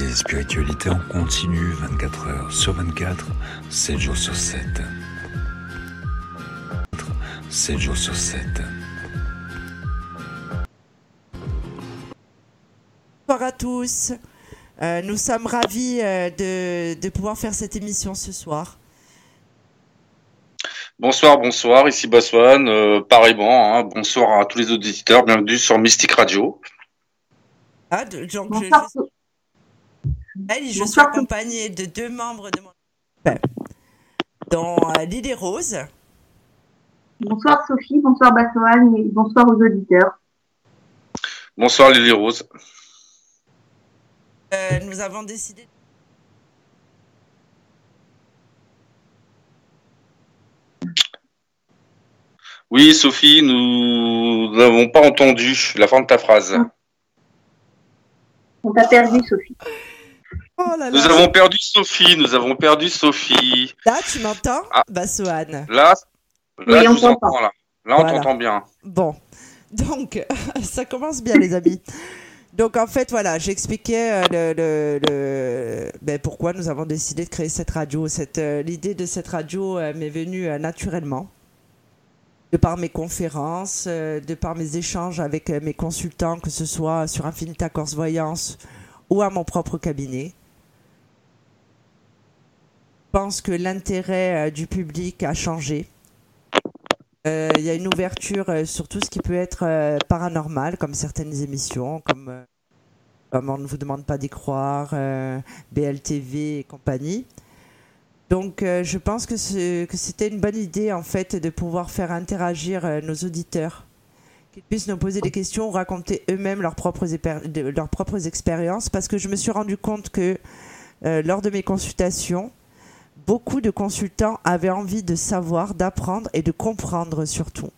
et spiritualité en continu 24 heures sur 24, 7 jours sur 7. 7 jours sur 7. Bonsoir à tous. Euh, nous sommes ravis euh, de, de pouvoir faire cette émission ce soir. Bonsoir, bonsoir, ici Baswan, euh, pareillement, hein, bonsoir à tous les auditeurs, bienvenue sur Mystique Radio. Ah, de- donc je, Bonsoir, je- Elle, je suis accompagnée de deux membres de mon équipe, dont euh, Lily Rose. bonsoir Sophie, bonsoir Bassoane et bonsoir aux auditeurs. Bonsoir Lily Rose. Euh, nous avons décidé. Oui Sophie, nous n'avons pas entendu la fin de ta phrase. On t'a perdu Sophie. Oh là Nous avons perdu Sophie, nous avons perdu Sophie. Là, tu m'entends Ah. Bassoane. Là, là Oui, je on vous t'entend. entends là. Là on Voilà. t'entend bien. Bon, donc ça commence bien les amis. Donc en fait voilà, j'expliquais euh, le, le, le- ben, pourquoi nous avons décidé de créer cette radio. Cette, euh, L'idée de cette radio euh, m'est venue naturellement, de par mes conférences, de par mes échanges avec mes consultants, que ce soit sur Infinita Corse Voyance ou à mon propre cabinet. Pense que l'intérêt euh, du public a changé. Euh, Il y a une ouverture euh, sur tout ce qui peut être paranormal, comme certaines émissions, comme, On ne vous demande pas d'y croire, BLTV et compagnie. Donc je pense que c'était une bonne idée en fait de pouvoir faire interagir nos auditeurs, qu'ils puissent nous poser des questions ou raconter eux-mêmes leurs propres, expériences, parce que je me suis rendu compte que lors de mes consultations, beaucoup de consultants avaient envie de savoir, d'apprendre et de comprendre surtout.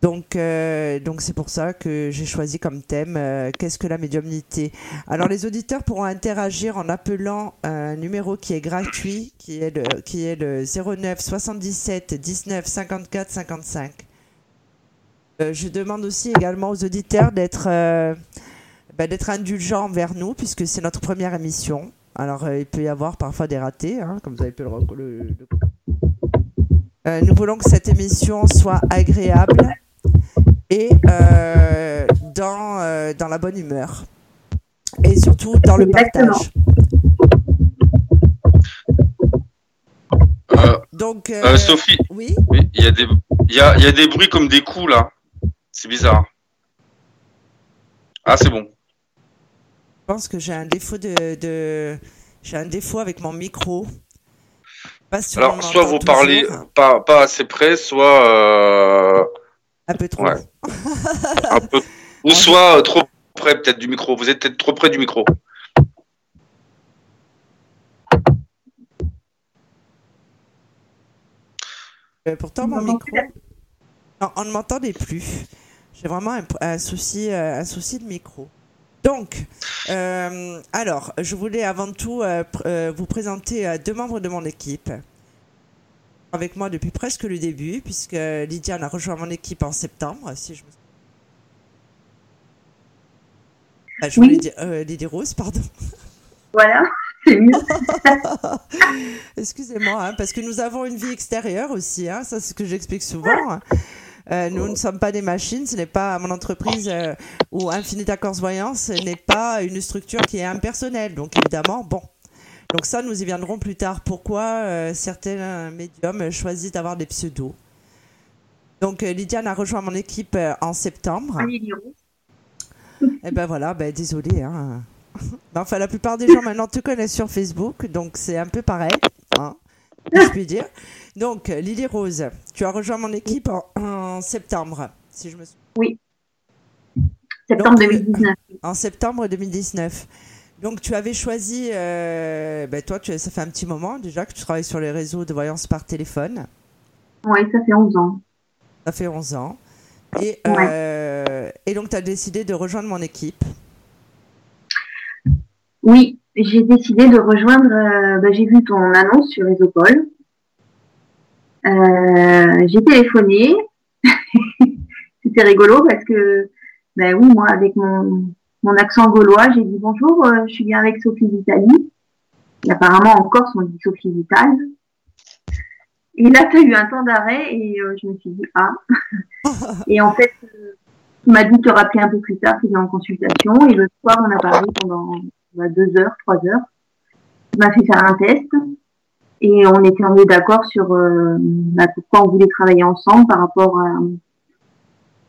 Donc, euh, c'est pour ça que j'ai choisi comme thème euh, qu'est-ce que la médiumnité? Alors les auditeurs pourront interagir en appelant un numéro qui est gratuit, qui est le, qui est le 09 77 19 54 55. Euh, je demande aussi également aux auditeurs d'être euh, bah, d'être indulgents envers nous puisque c'est notre première émission. Alors euh, il peut y avoir parfois des ratés, hein, comme vous avez pu le, rec- le- le- Euh, nous voulons que cette émission soit agréable et euh, dans, euh, dans la bonne humeur. Et surtout dans le Exactement. partage. Euh, Donc, euh, euh, Sophie, oui, oui, il y, a des- il y, a, il y a des bruits comme des coups là. C'est bizarre. Ah c'est bon. Je pense que j'ai un défaut de, de- j'ai un défaut avec mon micro. Pas Alors soit vous parlez pas, pas assez près, soit euh, un peu trop. Ouais. un peu, ou soit euh, trop près peut-être du micro. Vous êtes peut-être trop près du micro. Euh, pourtant, On mon micro. Non, on ne m'entendait plus. J'ai vraiment un, un souci, euh, un souci de micro. Donc, euh, alors, je voulais avant tout euh, pr- euh, vous présenter euh, deux membres de mon équipe. Avec moi depuis presque le début, puisque Lydiane a rejoint mon équipe en septembre, si je me Ah, je Oui. voulais dire euh, Lydie Rose, pardon. Voilà, c'est mieux. Excusez-moi, hein, parce que nous avons une vie extérieure aussi, hein, ça c'est ce que j'explique souvent. hein. Euh, nous ne sommes pas des machines, ce n'est pas mon entreprise euh, ou Infinita Corse Voyance, ce n'est pas une structure qui est impersonnelle. Donc évidemment, bon. Donc ça, nous y viendrons plus tard. Pourquoi euh, certains médiums choisissent d'avoir des pseudos? Donc Lydiane a rejoint mon équipe en septembre. Allez, Liro. Eh ben voilà, ben désolé. Hein. Enfin, la plupart des gens maintenant te connaissent sur Facebook, donc c'est un peu pareil, hein, si je puis dire. Donc, Lily Rose, tu as rejoint mon équipe en, en septembre, si je me souviens. Septembre Donc, 2019. En septembre 2019. Donc, tu avais choisi, euh, ben toi, tu, ça fait un petit moment déjà que tu travailles sur les réseaux de voyance par téléphone. Oui, ça fait 11 ans. Ça fait 11 ans. Et, Ouais. euh, et donc, tu as décidé de rejoindre mon équipe. Oui, j'ai décidé de rejoindre. euh, bah, j'ai vu ton annonce sur Résopol. Euh, j'ai téléphoné. C'était rigolo parce que, ben oui, moi, avec mon, mon accent gaulois, j'ai dit bonjour, euh, je suis bien avec Sophie Vitali. Et apparemment en Corse on dit Sophie Vital. Et là, tu as eu un temps d'arrêt et euh, je me suis dit ah. et en fait, euh, il m'a dit de te rappeler un peu plus tard qu'il est en consultation. Et le soir, on a parlé pendant deux heures, trois heures. Il m'a fait faire un test et on était en d'accord sur euh, bah, pourquoi on voulait travailler ensemble par rapport à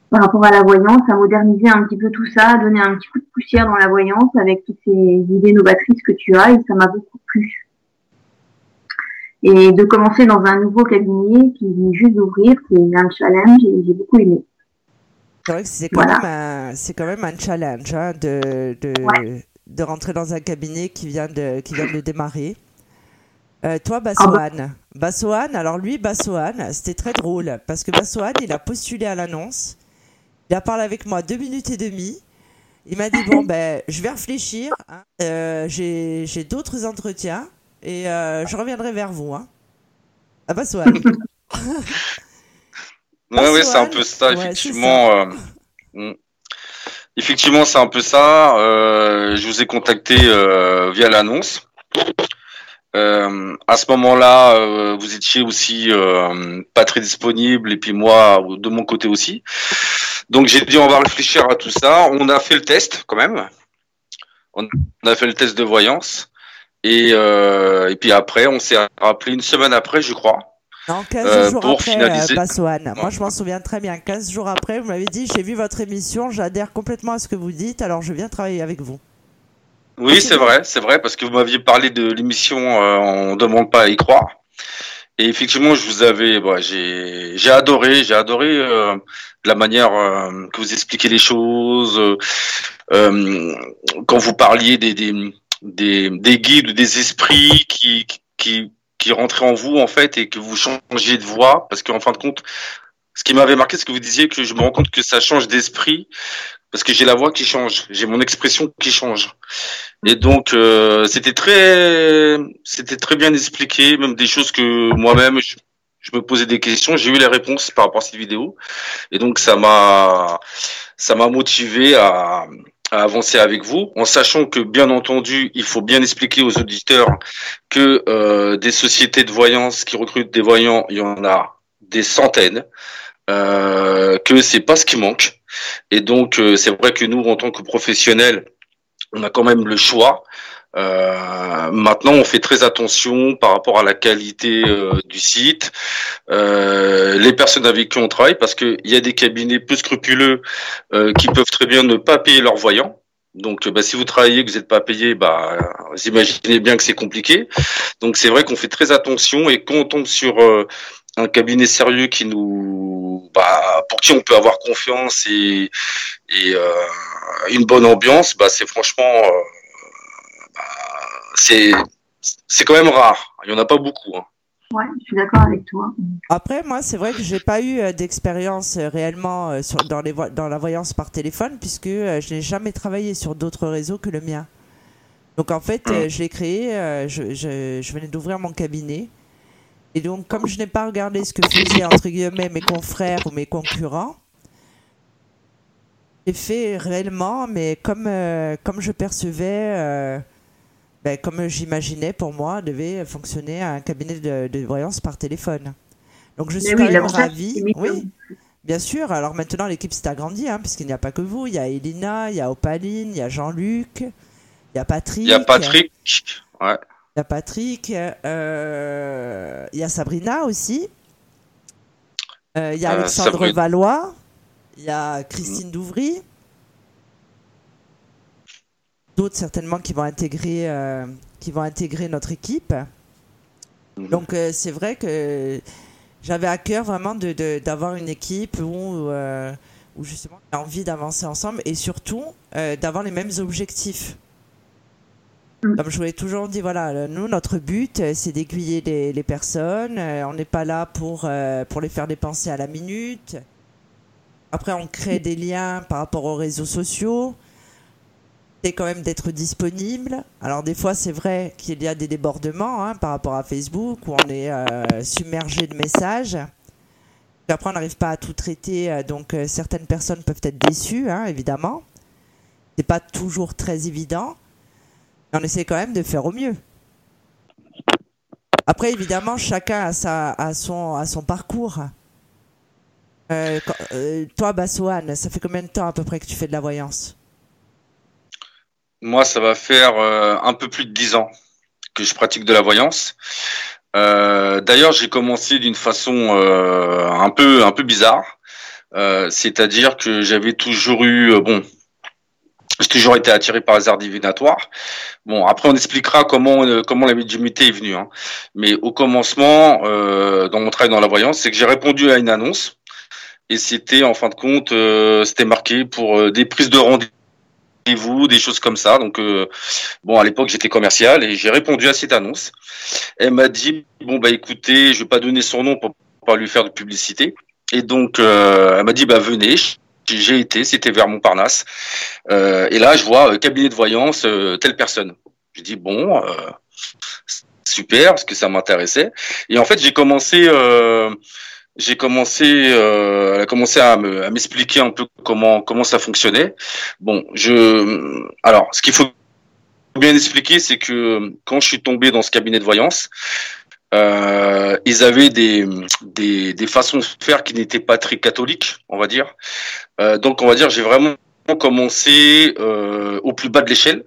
par rapport à la voyance, à moderniser un petit peu tout ça, à donner un petit coup de poussière dans la voyance avec toutes ces idées novatrices que tu as et ça m'a beaucoup plu. Et de commencer dans un nouveau cabinet qui vient juste d'ouvrir, qui est un challenge et j'ai beaucoup aimé. C'est c'est quand, même un, c'est quand même un challenge hein, de, de, de, rentrer dans un cabinet qui vient de, qui vient de démarrer. Euh, toi, Bassoane. Bassoane, alors lui, Bassoane, c'était très drôle parce que Bassoane, il a postulé à l'annonce. Il a parlé avec moi deux minutes et demie. Il m'a dit Bon, ben, je vais réfléchir. Hein. Euh, j'ai, j'ai d'autres entretiens et euh, je reviendrai vers vous. Hein. Ah, Bassoane. oui, oui, c'est un peu ça, effectivement. Effectivement, c'est un peu ça. Euh, je vous ai contacté euh, via l'annonce. Euh, à ce moment-là, vous étiez aussi pas très disponible et puis moi de mon côté aussi. Donc j'ai dit on va réfléchir à tout ça. On a fait le test quand même. On a fait le test de voyance et puis après on s'est rappelé une semaine après, je crois. Non, 15 jours après, finaliser... Moi, je m'en souviens très bien. 15 jours après, vous m'avez dit, j'ai vu votre émission, j'adhère complètement à ce que vous dites, alors je viens travailler avec vous. Oui, c'est vrai, c'est vrai, parce que vous m'aviez parlé de l'émission euh, On ne demande pas à y croire. Et effectivement, je vous avais, bah, j'ai, j'ai adoré, j'ai adoré euh, la manière euh, que vous expliquez les choses, euh, quand vous parliez des, des, des, des guides, des esprits qui, qui, qui rentraient en vous en fait et que vous changiez de voix, parce qu'en fin de compte, ce qui m'avait marqué, c'est que vous disiez que je me rends compte que ça change d'esprit parce que j'ai la voix qui change, j'ai mon expression qui change. Et donc euh, c'était très c'était très bien expliqué, même des choses que moi-même je, me posais des questions, j'ai eu les réponses par rapport à cette vidéo. Et donc ça m'a ça m'a motivé à, à avancer avec vous, en sachant que bien entendu, il faut bien expliquer aux auditeurs que euh, des sociétés de voyance qui recrutent des voyants, il y en a des centaines, euh, que c'est pas ce qui manque et donc, euh, c'est vrai que nous, en tant que professionnels, on a quand même le choix. Euh, maintenant, on fait très attention par rapport à la qualité euh, du site, euh, les personnes avec qui on travaille, parce qu'il y a des cabinets peu scrupuleux euh, qui peuvent très bien ne pas payer leurs voyants. Donc, bah, si vous travaillez, que vous n'êtes pas payé, bah, vous imaginez bien que c'est compliqué. Donc, c'est vrai qu'on fait très attention et quand on tombe sur un cabinet sérieux qui nous, bah, pour qui on peut avoir confiance et, et euh, une bonne ambiance, bah, c'est franchement, euh, c'est, c'est quand même rare. Il y en a pas beaucoup. Hein. Ouais, je suis d'accord avec toi. Après, moi, c'est vrai que j'ai pas eu euh, d'expérience réellement sur, dans, les dans la voyance par téléphone, puisque je n'ai jamais travaillé sur d'autres réseaux que le mien. Donc en fait, mmh. je l'ai créé, je, je, je venais d'ouvrir mon cabinet. Et donc, comme je n'ai pas regardé ce que faisaient, entre guillemets, mes confrères ou mes concurrents, j'ai fait réellement, mais comme, euh, comme je percevais, euh, ben, comme j'imaginais pour moi, devait fonctionner un cabinet de, voyance par téléphone. Donc, je suis quand même ravie. Oui, bien sûr. Alors maintenant, l'équipe s'est agrandie, hein, puisqu'il n'y a pas que vous. Il y a Elina, il y a Opaline, il y a Jean-Luc, il y a Patrick. Il y a Patrick, ouais. Il y a Patrick, euh, il y a Sabrina aussi. Euh, il y a euh, Alexandre Valois. Il y a Christine Douvry. D'autres certainement qui vont intégrer, qui vont intégrer notre équipe. Mhm. Donc c'est vrai que j'avais à cœur vraiment d'avoir une équipe où, où justement on a envie d'avancer ensemble et surtout d'avoir les mêmes objectifs. Mm. Comme je vous l'ai toujours dit, voilà, nous, notre but, euh, c'est d'aiguiller les, personnes. Euh, on n'est pas là pour, euh, pour les faire dépenser à la minute. Après, on crée des liens par rapport aux réseaux sociaux. C'est quand même d'être disponible. Alors, des fois, c'est vrai qu'il y a des débordements hein, par rapport à Facebook où on est submergé de messages. après, on n'arrive pas à tout traiter. donc, certaines personnes peuvent être déçues, hein, évidemment c'est pas toujours très évident. On essaie quand même de faire au mieux. Après, évidemment, chacun a, sa, a, son, a son parcours. Euh, quand- euh, toi, Bassoane, ça fait combien de temps à peu près que tu fais de la voyance? Moi, ça va faire euh, un peu plus de dix ans que je pratique de la voyance. Euh, D'ailleurs, j'ai commencé d'une façon euh, un peu un peu bizarre, Euh, c'est-à-dire que j'avais toujours eu euh, bon, j'ai toujours été attiré par les arts divinatoires. Bon, après on expliquera comment euh, comment la médiumnité est venue. Hein. Mais au commencement, euh, dans mon travail dans la voyance, c'est que j'ai répondu à une annonce et c'était en fin de compte, euh, c'était marqué pour euh, des prises de rendez-vous, des choses comme ça. Donc euh, bon, à l'époque j'étais commercial et j'ai répondu à cette annonce. Elle m'a dit bon bah écoutez, je vais pas donner son nom pour pas lui faire de publicité. Et donc euh, elle m'a dit bah venez. J'ai été, c'était vers Montparnasse. Euh, et là, je vois cabinet de voyance, telle personne. Je dis bon, super, parce que ça m'intéressait. Et en fait, j'ai commencé, j'ai commencé, euh, elle a commencé à me- à m'expliquer un peu comment comment ça fonctionnait. Bon, je, alors, ce qu'il faut bien expliquer, c'est que quand je suis tombé dans ce cabinet de voyance, euh, ils avaient des, des des façons de faire qui n'étaient pas très catholiques, on va dire. Euh, donc, on va dire, j'ai vraiment commencé euh, au plus bas de l'échelle.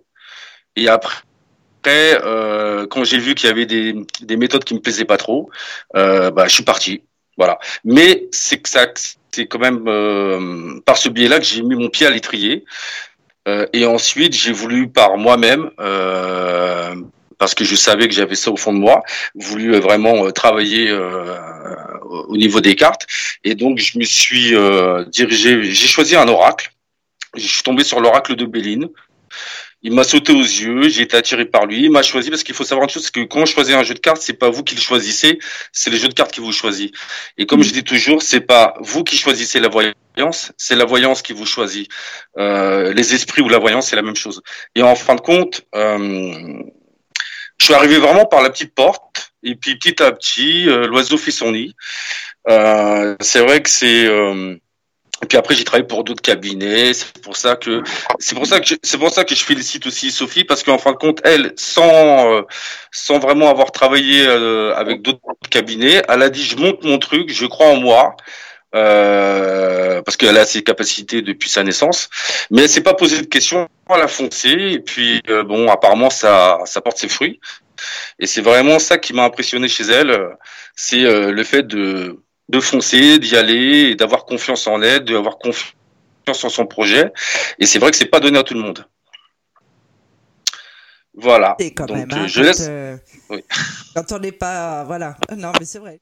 Et après, euh, quand j'ai vu qu'il y avait des, des méthodes qui me plaisaient pas trop, euh, bah, je suis parti. Voilà. Mais c'est que ça, c'est quand même euh, par ce biais-là que j'ai mis mon pied à l'étrier. Euh, et ensuite, j'ai voulu par moi-même, euh, parce que je savais que j'avais ça au fond de moi, voulu euh, vraiment euh, travailler euh, au niveau des cartes. Et donc, je me suis dirigé, j'ai choisi un oracle. Je suis tombé sur l'oracle de Béline. Il m'a sauté aux yeux, j'ai été attiré par lui, il m'a choisi parce qu'il faut savoir une chose, c'est que quand on choisit un jeu de cartes, c'est pas vous qui le choisissez, c'est le jeu de cartes qui vous choisit. Et comme je dis toujours, c'est pas vous qui choisissez la voyance, c'est la voyance qui vous choisit. Euh, les esprits ou la voyance, c'est la même chose. Et en fin de compte, euh, je suis arrivé vraiment par la petite porte, et puis petit à petit, euh, l'oiseau fait son nid. Euh, c'est vrai que c'est euh, et puis après j'ai travaillé pour d'autres cabinets. C'est pour ça que c'est pour ça que c'est pour ça que je félicite aussi Sophie parce qu'en fin de compte elle sans euh, sans vraiment avoir travaillé euh, avec d'autres cabinets, elle a dit je monte mon truc, je crois en moi. Euh, parce qu'elle a ses capacités depuis sa naissance, mais elle s'est pas posé de questions, elle a foncé et puis euh, bon apparemment ça ça porte ses fruits et c'est vraiment ça qui m'a impressionné chez elle, c'est le fait de de foncer, d'y aller, d'avoir confiance en elle, d'avoir confiance en son projet. Et c'est vrai que c'est pas donné à tout le monde. Voilà. Et quand Donc, même, euh, hein, je quand, laisse- euh, Oui. quand on n'est pas. Voilà. Non, mais c'est vrai.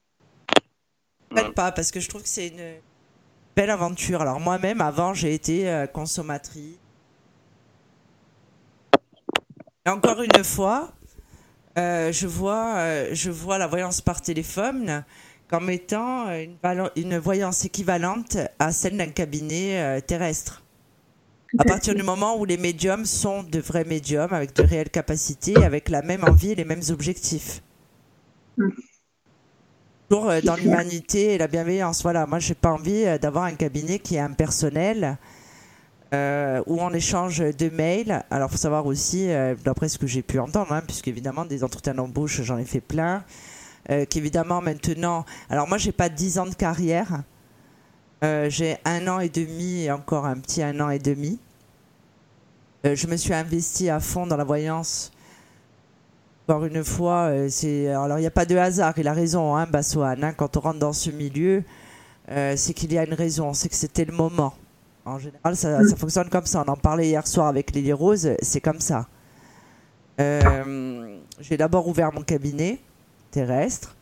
Pas, parce que je trouve que c'est une belle aventure. Alors, moi-même, avant, j'ai été euh, consommatrice. Et encore une fois, euh, je, vois, euh, je vois la voyance par téléphone comme étant une, voyance équivalente à celle d'un cabinet euh, terrestre. À partir du moment où les médiums sont de vrais médiums avec de réelles capacités, avec la même envie et les mêmes objectifs. Mm. Toujours euh, dans l'humanité et la bienveillance. Voilà, moi j'ai pas envie euh, d'avoir un cabinet qui est impersonnel, euh, où on échange de mails. Alors faut savoir aussi, euh, d'après ce que j'ai pu entendre, hein, puisque évidemment des entretiens d'embauche j'en ai fait plein, euh, qu'évidemment maintenant, alors moi j'ai pas 10 ans de carrière, euh, j'ai un an et demi et encore un petit un an et demi. Euh, je me suis investi à fond dans la voyance. Encore une fois, c'est alors il n'y a pas de hasard. Il a raison, hein, Bassoane. hein, quand on rentre dans ce milieu, c'est qu'il y a une raison. C'est que c'était le moment. En général, ça, fonctionne comme ça. On en parlait hier soir avec Lily Rose. C'est comme ça. J'ai d'abord ouvert mon cabinet terrestre.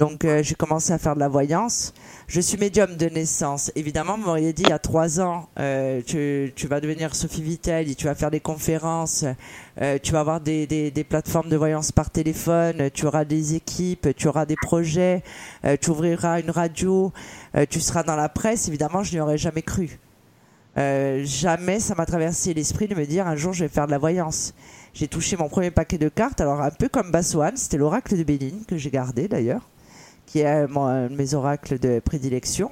Donc euh, j'ai commencé à faire de la voyance. Je suis médium de naissance. Évidemment, vous m'auriez dit il y a trois ans, euh, tu, vas devenir Sophie Vittel, tu vas faire des conférences, euh, tu vas avoir des, des, plateformes de voyance par téléphone, tu auras des équipes, tu auras des projets, tu ouvriras une radio, tu seras dans la presse. Évidemment, je n'y aurais jamais cru. Jamais ça m'a traversé l'esprit de me dire un jour je vais faire de la voyance. J'ai touché mon premier paquet de cartes, alors un peu comme Bassoane, c'était l'oracle de Béline que j'ai gardé d'ailleurs qui est mon- un de mes oracles de prédilection.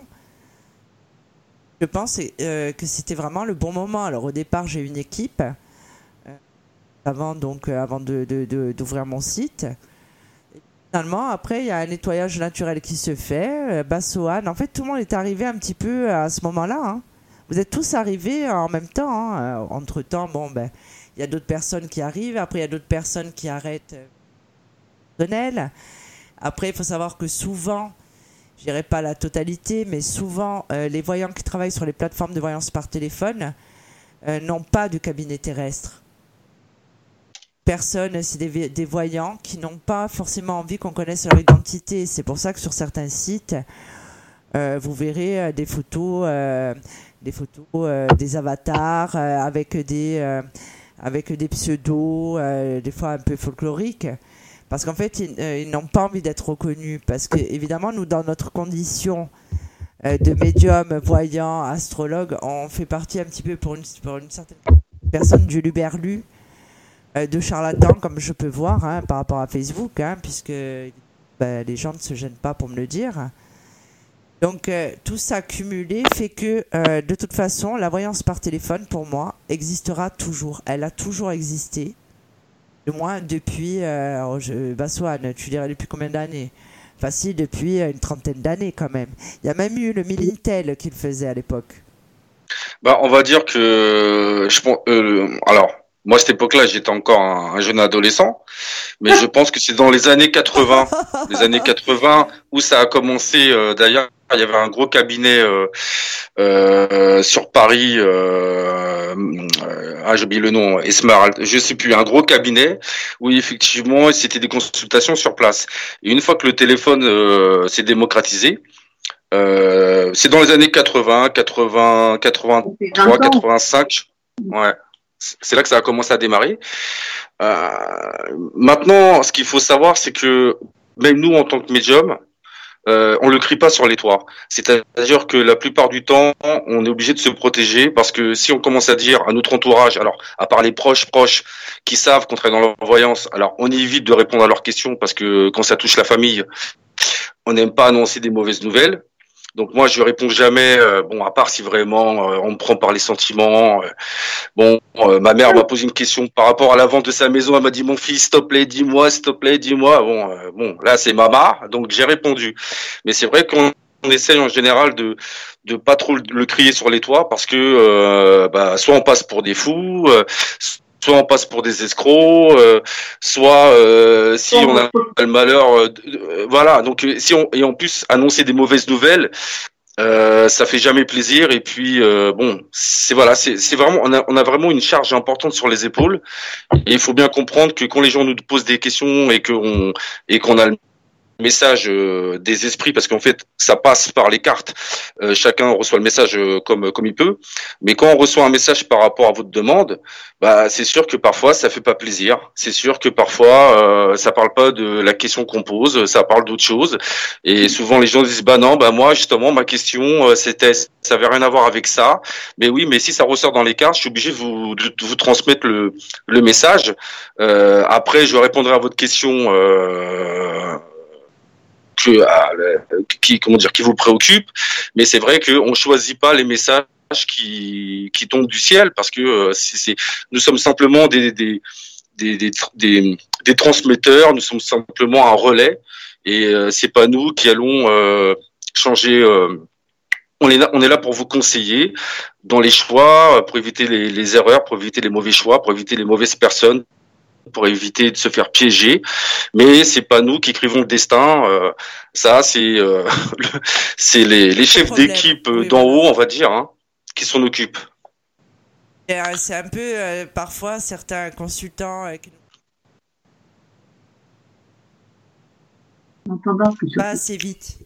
je pense euh, que c'était vraiment le bon moment. Alors au départ, j'ai une équipe euh, avant donc euh, avant de, d'ouvrir mon site. finalement, après, il y a un nettoyage naturel qui se fait. Bassoane, en fait, tout le monde est arrivé un petit peu à ce moment-là. Hein. Vous êtes tous arrivés en même temps. Hein. Entre temps, bon ben, il y a d'autres personnes qui arrivent. Après, il y a d'autres personnes qui arrêtent. Après, il faut savoir que souvent, je dirais pas la totalité, mais souvent, euh, les voyants qui travaillent sur les plateformes de voyance par téléphone euh, n'ont pas de cabinet terrestre. Personne, c'est des, voyants qui n'ont pas forcément envie qu'on connaisse leur identité. C'est pour ça que sur certains sites, euh, vous verrez des photos, des photos, des avatars avec des avec des pseudos, des fois un peu folkloriques. Parce qu'en fait, euh, ils, n'ont pas envie d'être reconnus. Parce que, évidemment, nous, dans notre condition euh, de médium, voyant, astrologue, on fait partie un petit peu pour une, certaine personne du luberlu, euh, de charlatan, comme je peux voir hein, par rapport à Facebook, hein, puisque ben, les gens ne se gênent pas pour me le dire. Donc tout ça cumulé fait que de toute façon la voyance par téléphone pour moi existera toujours. Elle a toujours existé moins depuis, euh, je, Bassoane, tu dirais depuis combien d'années? Facile, depuis une trentaine d'années quand même. Il y a même eu le Milintel qu'il faisait à l'époque. Bah, on va dire que je euh, alors moi à cette époque-là j'étais encore un, jeune adolescent, mais je pense que c'est dans les années 80, les années 80 où ça a commencé. Euh, d'ailleurs, il y avait un gros cabinet euh, euh, sur Paris. Euh, ah, j'oublie le nom. Esmeralda, je sais plus. Un gros cabinet où effectivement c'était des consultations sur place. Et une fois que le téléphone s'est démocratisé, c'est dans les années 80, 80, 83, 85. Ouais. C'est là que ça a commencé à démarrer. maintenant, ce qu'il faut savoir, c'est que même nous, en tant que médium, euh, on le crie pas sur les toits. C'est-à-dire que la plupart du temps, on est obligé de se protéger parce que si on commence à dire à notre entourage, alors à part les proches proches qui savent qu'on travaille dans leur voyance, alors on évite de répondre à leurs questions parce que quand ça touche la famille, on n'aime pas annoncer des mauvaises nouvelles. Donc moi je réponds jamais, euh, bon à part si vraiment euh, on me prend par les sentiments. Euh, bon, ma mère m'a posé une question par rapport à la vente de sa maison, elle m'a dit mon fils, s'il te plaît, dis-moi, s'il te plaît, dis-moi. Bon, bon là c'est maman, donc j'ai répondu. Mais c'est vrai qu'on essaye en général de de pas trop le crier sur les toits parce que bah, soit on passe pour des fous, soit on passe pour des escrocs, euh, soit euh, si on a le malheur, euh, voilà. Donc si on et en plus annoncer des mauvaises nouvelles, ça fait jamais plaisir. Et puis bon, c'est voilà, c'est vraiment on a on a vraiment une charge importante sur les épaules. Et il faut bien comprendre que quand les gens nous posent des questions et qu'on et qu'on a le message euh, des esprits parce qu'en fait ça passe par les cartes. Euh, chacun reçoit le message euh, comme comme il peut. Mais quand on reçoit un message par rapport à votre demande bah c'est sûr que parfois ça fait pas plaisir. C'est sûr que parfois ça parle pas de la question qu'on pose ça parle d'autre chose. Et souvent les gens disent bah non bah moi justement ma question c'était ça avait rien à voir avec ça. Mais oui mais si ça ressort dans les cartes je suis obligé de vous de vous transmettre le le message. Après je répondrai à votre question qui comment dire qui vous préoccupe. Mais c'est vrai qu'on choisit pas les messages qui qui tombent du ciel parce que euh, c'est nous sommes simplement des des, des des, des transmetteurs nous sommes simplement un relais et euh, c'est pas nous qui allons euh, changer on est, là, on est là pour vous conseiller dans les choix, pour éviter les erreurs, pour éviter les mauvais choix, pour éviter les mauvaises personnes, pour éviter de se faire piéger. Mais c'est pas nous qui écrivons le destin. Euh, ça, c'est euh, c'est les, les chefs d'équipe d'en haut, on va dire, hein, qui s'en occupent. Euh, c'est un peu parfois certains consultants. Qui... Pas assez vite.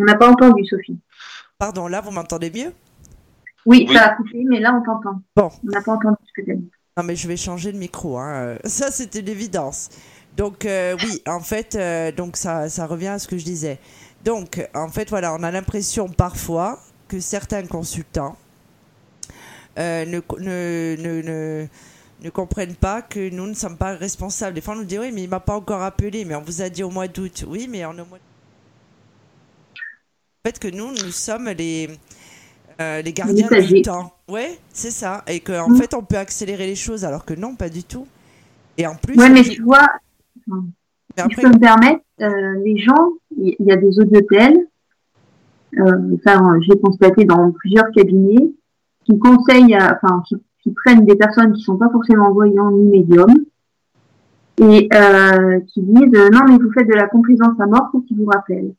On n'a pas entendu, Sophie. Pardon, là, vous m'entendez mieux? Oui, ça a coupé, mais là, on t'entend. Bon. On n'a pas entendu ce que tu as dit. Non, mais je vais changer le micro. Hein. Ça, c'était l'évidence. Donc, euh, oui, en fait, euh, donc ça, ça revient à ce que je disais. Donc, en fait, voilà, on a l'impression parfois que certains consultants euh, ne, ne, ne, ne, comprennent pas que nous ne sommes pas responsables. Des fois, on nous dit oui, mais il m'a pas encore appelé, mais on vous a dit au mois d'août. Oui, mais en au mois. En fait, que nous, nous sommes les Euh, les gardiens du temps. Ouais, c'est ça. Et qu'en Mm. fait, on peut accélérer les choses, alors que non, pas du tout. Et en plus, Ouais, mais tu vois, mais si je peux me permettre, euh, les gens, il y a des audiotels, euh, enfin, j'ai constaté dans plusieurs cabinets, qui conseillent, à- enfin, qui, qui prennent des personnes qui sont pas forcément voyants ni médiums, et euh, qui disent non mais vous faites de la complaisance à mort pour qu'ils vous rappellent.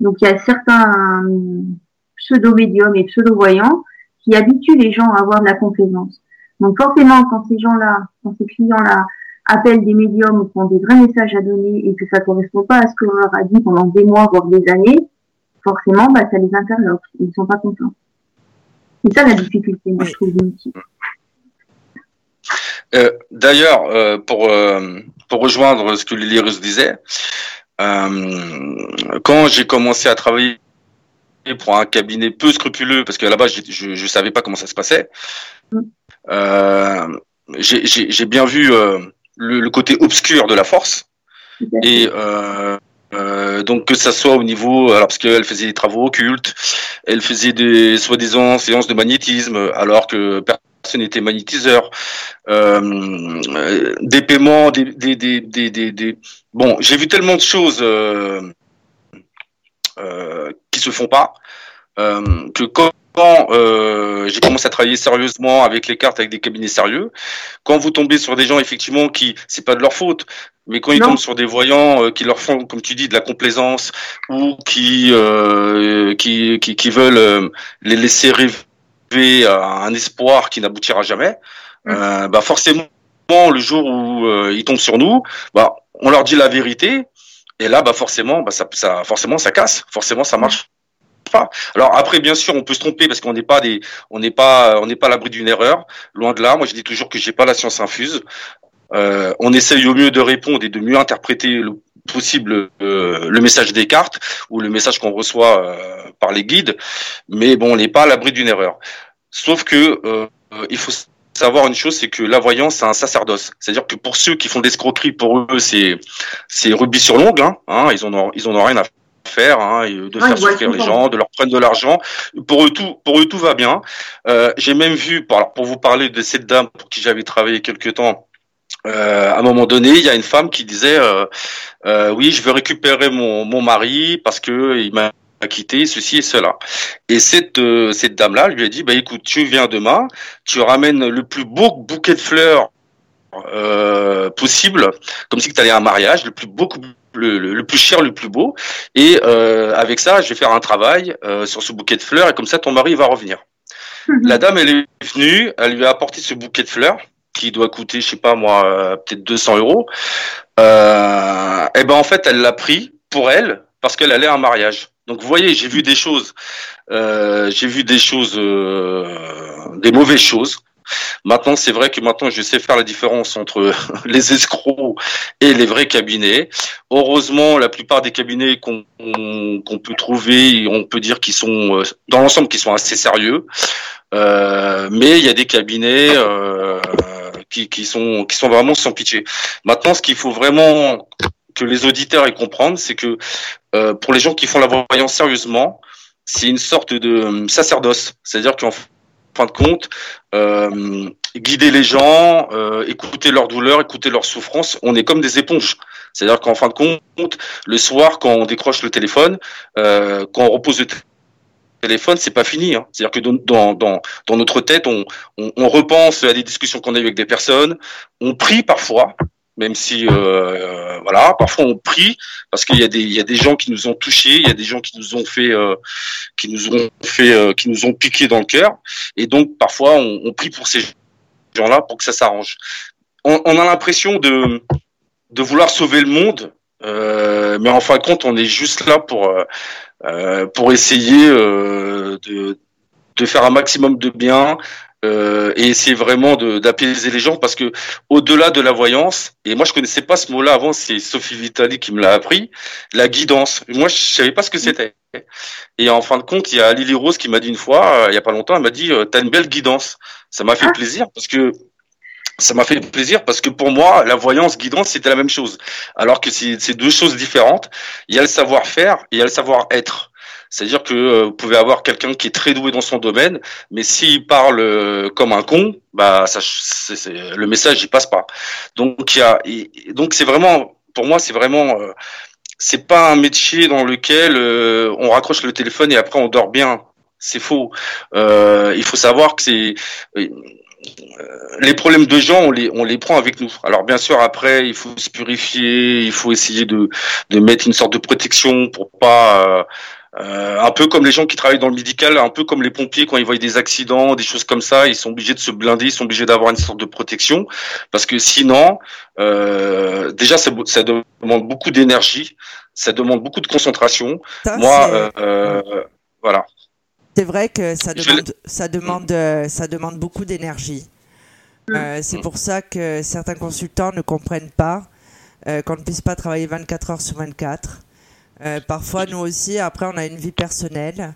Donc il y a certains pseudo-médiums et pseudo-voyants qui habituent les gens à avoir de la complaisance. Donc forcément, quand ces gens-là, quand ces clients-là appellent des médiums ou qui ont des vrais messages à donner et que ça correspond pas à ce que l'on leur a dit pendant des mois, voire des années, forcément, bah, ça les interloque. Ils sont pas contents. C'est ça la difficulté, moi, je trouve. Euh, D'ailleurs, euh, pour euh, pour rejoindre ce que Lily Russe disait, quand j'ai commencé à travailler pour un cabinet peu scrupuleux, parce qu'à la base j'ai- je je savais pas comment ça se passait, euh, j'ai bien vu euh, le, le côté obscur de la force. Et euh, euh, donc que ça soit au niveau, alors parce qu'elle faisait des travaux occultes, elle faisait des soi-disant séances de magnétisme, alors que personne n'était magnétiseur, euh, euh, des paiements, des, des, des, des, des- des- bon, j'ai vu tellement de choses euh, qui se font pas euh, que quand euh, j'ai commencé à travailler sérieusement avec les cartes, avec des cabinets sérieux, quand vous tombez sur des gens effectivement qui, c'est pas de leur faute, mais quand ils Non. tombent sur des voyants euh, qui leur font, comme tu dis, de la complaisance ou qui qui, qui qui veulent les laisser rêver à un espoir qui n'aboutira jamais, euh, bah forcément le jour où ils tombent sur nous, bah on leur dit la vérité et là bah forcément bah ça, ça forcément ça casse, forcément ça marche pas. Alors après bien sûr on peut se tromper parce qu'on n'est pas on n'est pas on n'est pas à l'abri d'une erreur, loin de là. Moi je dis toujours que j'ai pas la science infuse. Euh, on essaye au mieux de répondre et de mieux interpréter le possible euh, le message des cartes ou le message qu'on reçoit euh, par les guides, mais bon, on n'est pas à l'abri d'une erreur. Sauf que il faut savoir une chose, c'est que la voyance, c'est un sacerdoce. C'est-à-dire que pour ceux qui font des escroqueries, pour eux, c'est c'est rubis sur l'ongle. Hein, hein, ils en ont ils en ont rien à faire, hein, et de Ouais, faire souffrir les le gens, de leur prendre de l'argent. Pour eux tout, pour eux tout va bien. Euh, J'ai même vu, pour, alors, pour vous parler de cette dame pour qui j'avais travaillé quelque temps. Euh, à un moment donné, il y a une femme qui disait euh, euh, oui, je veux récupérer mon, mon mari parce que il m'a quitté, ceci et cela. Et cette euh, cette dame là lui a dit bah écoute, tu viens demain, tu ramènes le plus beau bouquet de fleurs euh, possible, comme si tu allais à un mariage, le plus beau, le, le, le plus cher, le plus beau. Et euh, avec ça, je vais faire un travail euh, sur ce bouquet de fleurs et comme ça, ton mari va revenir. La dame, elle est venue, elle lui a apporté ce bouquet de fleurs qui doit coûter, je sais pas moi, peut-être 200 euros. Et ben en fait, elle l'a pris pour elle parce qu'elle allait à un mariage. Donc vous voyez, j'ai vu des choses, euh, j'ai vu des choses, euh, des mauvaises choses. Maintenant, c'est vrai que maintenant, je sais faire la différence entre les escrocs et les vrais cabinets. Heureusement, la plupart des cabinets qu'on peut trouver, on peut dire qu'ils sont, euh, dans l'ensemble, qui sont assez sérieux. Euh, mais il y a des cabinets euh, qui, qui sont qui sont vraiment sans pitié. Maintenant, ce qu'il faut vraiment que les auditeurs aient comprendre, c'est que euh, pour les gens qui font la voyance sérieusement, c'est une sorte de sacerdoce. C'est-à-dire qu'en fin de compte, euh, guider les gens, euh, écouter leurs douleurs, écouter leurs souffrances, on est comme des éponges. C'est-à-dire qu'en fin de compte, le soir, quand on décroche le téléphone, euh, quand on repose le téléphone, c'est pas fini. Hein. C'est-à-dire que dans, dans, dans notre tête, on, on, on repense à des discussions qu'on a eues avec des personnes, on prie parfois, même si euh, voilà, parfois on prie parce qu'il y a des il y a des gens qui nous ont touchés, il y a des gens qui nous ont fait euh, qui nous ont fait euh, qui nous ont piqué dans le cœur et donc parfois on, prie pour ces gens-là pour que ça s'arrange. On, on, a l'impression de de vouloir sauver le monde, mais en fin de compte on est juste là pour pour essayer de de faire un maximum de bien, euh, et essayer vraiment d'apaiser les gens parce que au-delà de la voyance, et moi je connaissais pas ce mot-là avant, c'est Sophie Vitali qui me l'a appris, la guidance. Moi je savais pas ce que c'était. Et en fin de compte, il y a Lily Rose qui m'a dit une fois, euh, il y a pas longtemps, elle m'a dit euh, t'as une belle guidance. Ça m'a fait ah. plaisir parce que ça m'a fait plaisir parce que pour moi, la voyance, guidance, c'était la même chose. Alors que c'est deux choses différentes. Il y a le savoir-faire et il y a le savoir-être. C'est-à-dire que euh, vous pouvez avoir quelqu'un qui est très doué dans son domaine, mais s'il parle euh, comme un con, bah ça, le message il passe pas. Donc il y a, donc c'est vraiment, pour moi c'est vraiment, euh, c'est pas un métier dans lequel on raccroche le téléphone et après on dort bien. C'est faux. il faut savoir que c'est les problèmes de gens, on les, on les prend avec nous. Alors bien sûr, après, il faut se purifier, il faut essayer de, de mettre une sorte de protection pour pas... Euh, un peu comme les gens qui travaillent dans le médical, un peu comme les pompiers quand ils voient des accidents, des choses comme ça, ils sont obligés de se blinder, ils sont obligés d'avoir une sorte de protection parce que sinon, euh, déjà ça, ça, demande beaucoup d'énergie, ça demande beaucoup de concentration. Moi, euh, euh, voilà. C'est vrai que ça demande, ça demande, ça demande beaucoup d'énergie. Mm. Euh, c'est pour ça que certains consultants ne comprennent pas euh, qu'on ne puisse pas travailler 24 heures sur 24. Parfois, nous aussi, après, on a une vie personnelle.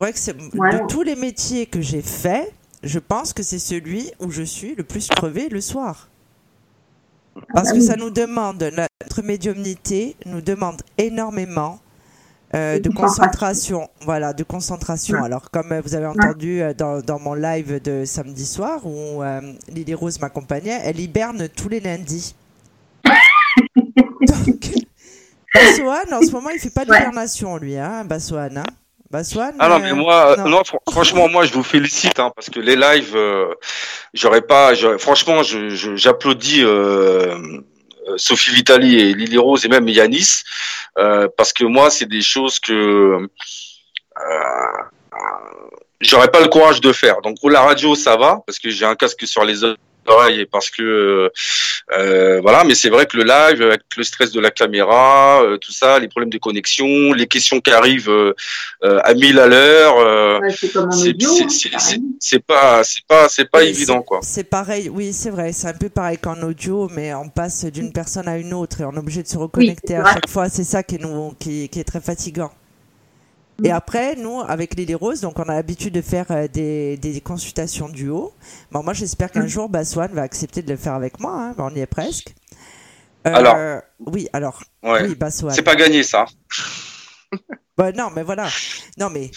C'est vrai que de tous les métiers que j'ai faits, je pense que c'est celui où je suis le plus crevé le soir. Parce que ça nous demande, notre médiumnité nous demande énormément euh, de concentration, voilà, de concentration. Alors, comme vous avez entendu euh, dans, dans, mon live de samedi soir où euh, Lily Rose m'accompagnait, elle hiberne tous les lundis. Donc, Bassoane, en ce moment, il fait pas d'hibernation, lui, hein, Bassoane. Hein Bassoane, ah non, mais moi, non. franchement, moi, je vous félicite, hein, parce que les lives, j'aurais pas, franchement, j'applaudis. Je, euh, Sophie Vitali et Lily Rose et même Yanis, euh, parce que moi, c'est des choses que euh, j'aurais pas le courage de faire. Donc pour la radio, ça va, parce que j'ai un casque sur les oreilles et parce que euh, voilà, mais c'est vrai que le live, avec le stress de la caméra, euh, tout ça, les problèmes de connexion, les questions qui arrivent euh, à 1000 à l'heure, c'est pas, c'est pas, c'est pas évident quoi. C'est pareil, oui, c'est vrai, c'est un peu pareil qu'en audio, mais on passe d'une personne à une autre et on est obligé de se reconnecter à chaque fois. C'est ça qui est, nous, qui, qui est très fatigant. Et après, nous, avec Lily Rose, donc on a l'habitude de faire euh, des, des, consultations duo. Bon, moi, j'espère qu'un mm. jour, Baswan va accepter de le faire avec moi. Hein. on y est presque. Euh, alors. Oui, alors. Oui, Baswan. C'est pas gagné, ça. bah, non, mais voilà. Non, mais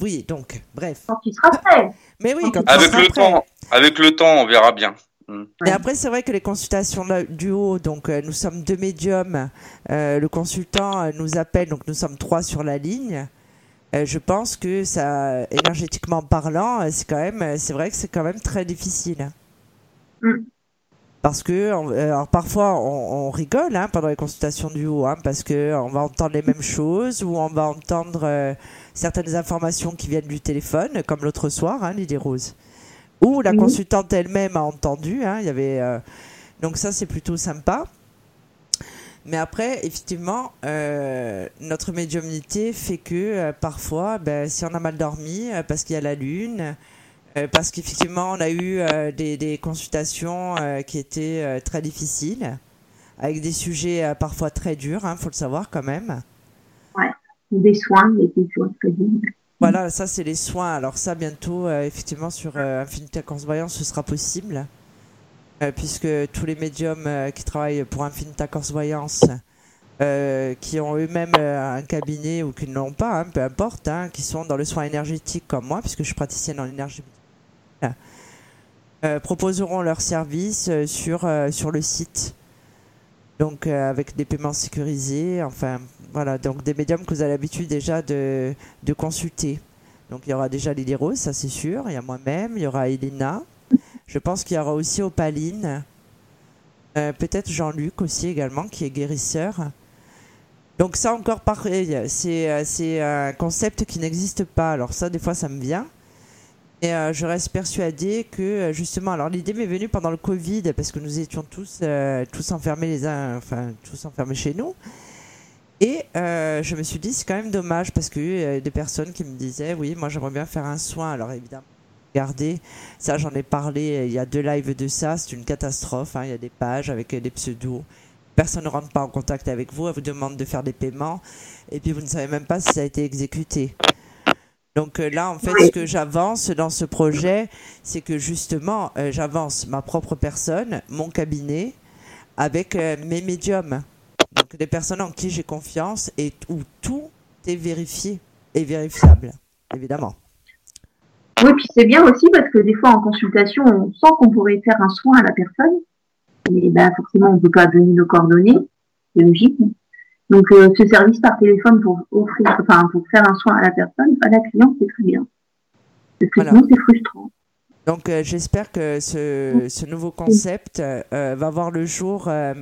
oui, donc, bref. Quand il sera prêt. Mais oui, quand avec le temps, avec le temps, on verra bien. Mm. Et après, c'est vrai que les consultations duo, donc euh, nous sommes deux médiums, le consultant nous appelle, donc nous sommes trois sur la ligne. Euh, je pense que ça, énergétiquement parlant, euh, c'est quand même, euh, c'est vrai que c'est quand même très difficile. Mm. Parce que, alors parfois, on, rigole hein, pendant les consultations du haut, hein, parce que on va entendre les mêmes choses ou on va entendre certaines informations qui viennent du téléphone, comme l'autre soir, hein, Lily Rose, ou la consultante elle-même a entendu. Hein, il y avait, donc ça, c'est plutôt sympa. Mais après, effectivement, euh, notre médiumnité fait que euh, parfois, ben, si on a mal dormi, euh, parce qu'il y a la lune, parce qu'effectivement, on a eu des, consultations qui étaient très difficiles, avec des sujets parfois très durs, il hein, faut le savoir quand même. Ouais, des soins, des soins très durs. Voilà, ça c'est les soins. Alors ça, bientôt, effectivement, sur Infinita Voyance, ce sera possible. Euh, puisque tous les médiums euh, qui travaillent pour Infinita Corse Voyance, euh, qui ont eux-mêmes un cabinet ou qui ne l'ont pas, hein, peu importe, hein, qui sont dans le soin énergétique comme moi, puisque je suis praticienne en énergie, proposeront leurs services sur, sur le site. Donc avec des paiements sécurisés, enfin voilà, donc des médiums que vous avez l'habitude déjà de, de consulter. Donc il y aura déjà Lily Rose, ça c'est sûr, il y a moi-même, il y aura Elena, je pense qu'il y aura aussi Opaline. Euh, peut-être Jean-Luc aussi également, qui est guérisseur. Donc ça encore pareil, c'est, euh, c'est un concept qui n'existe pas. Alors ça, des fois, ça me vient. Et euh, je reste persuadée que justement, alors l'idée m'est venue pendant le Covid parce que nous étions tous, tous enfermés les uns, enfin tous enfermés chez nous. Et je me suis dit c'est quand même dommage parce y a des personnes qui me disaient oui moi j'aimerais bien faire un soin. Alors évidemment Regardez, ça j'en ai parlé, il y a deux lives de ça, c'est une catastrophe, hein. il y a des pages avec des pseudos, personne ne rentre pas en contact avec vous, elle vous demande de faire des paiements, et puis vous ne savez même pas si ça a été exécuté. Donc euh, là, en fait, ce que j'avance dans ce projet, c'est que justement, euh, j'avance ma propre personne, mon cabinet, avec euh, mes médiums. Donc des personnes en qui j'ai confiance et où tout est vérifié et vérifiable, évidemment. Oui, puis c'est bien aussi parce que des fois en consultation, on sent qu'on pourrait faire un soin à la personne. Et ben forcément, on ne peut pas donner nos coordonnées, c'est logique. Donc euh, ce service par téléphone pour offrir, enfin pour faire un soin à la personne, à la cliente, c'est très bien. Parce que Voilà. sinon c'est frustrant. Donc euh, j'espère que ce, ce nouveau concept euh, va voir le jour à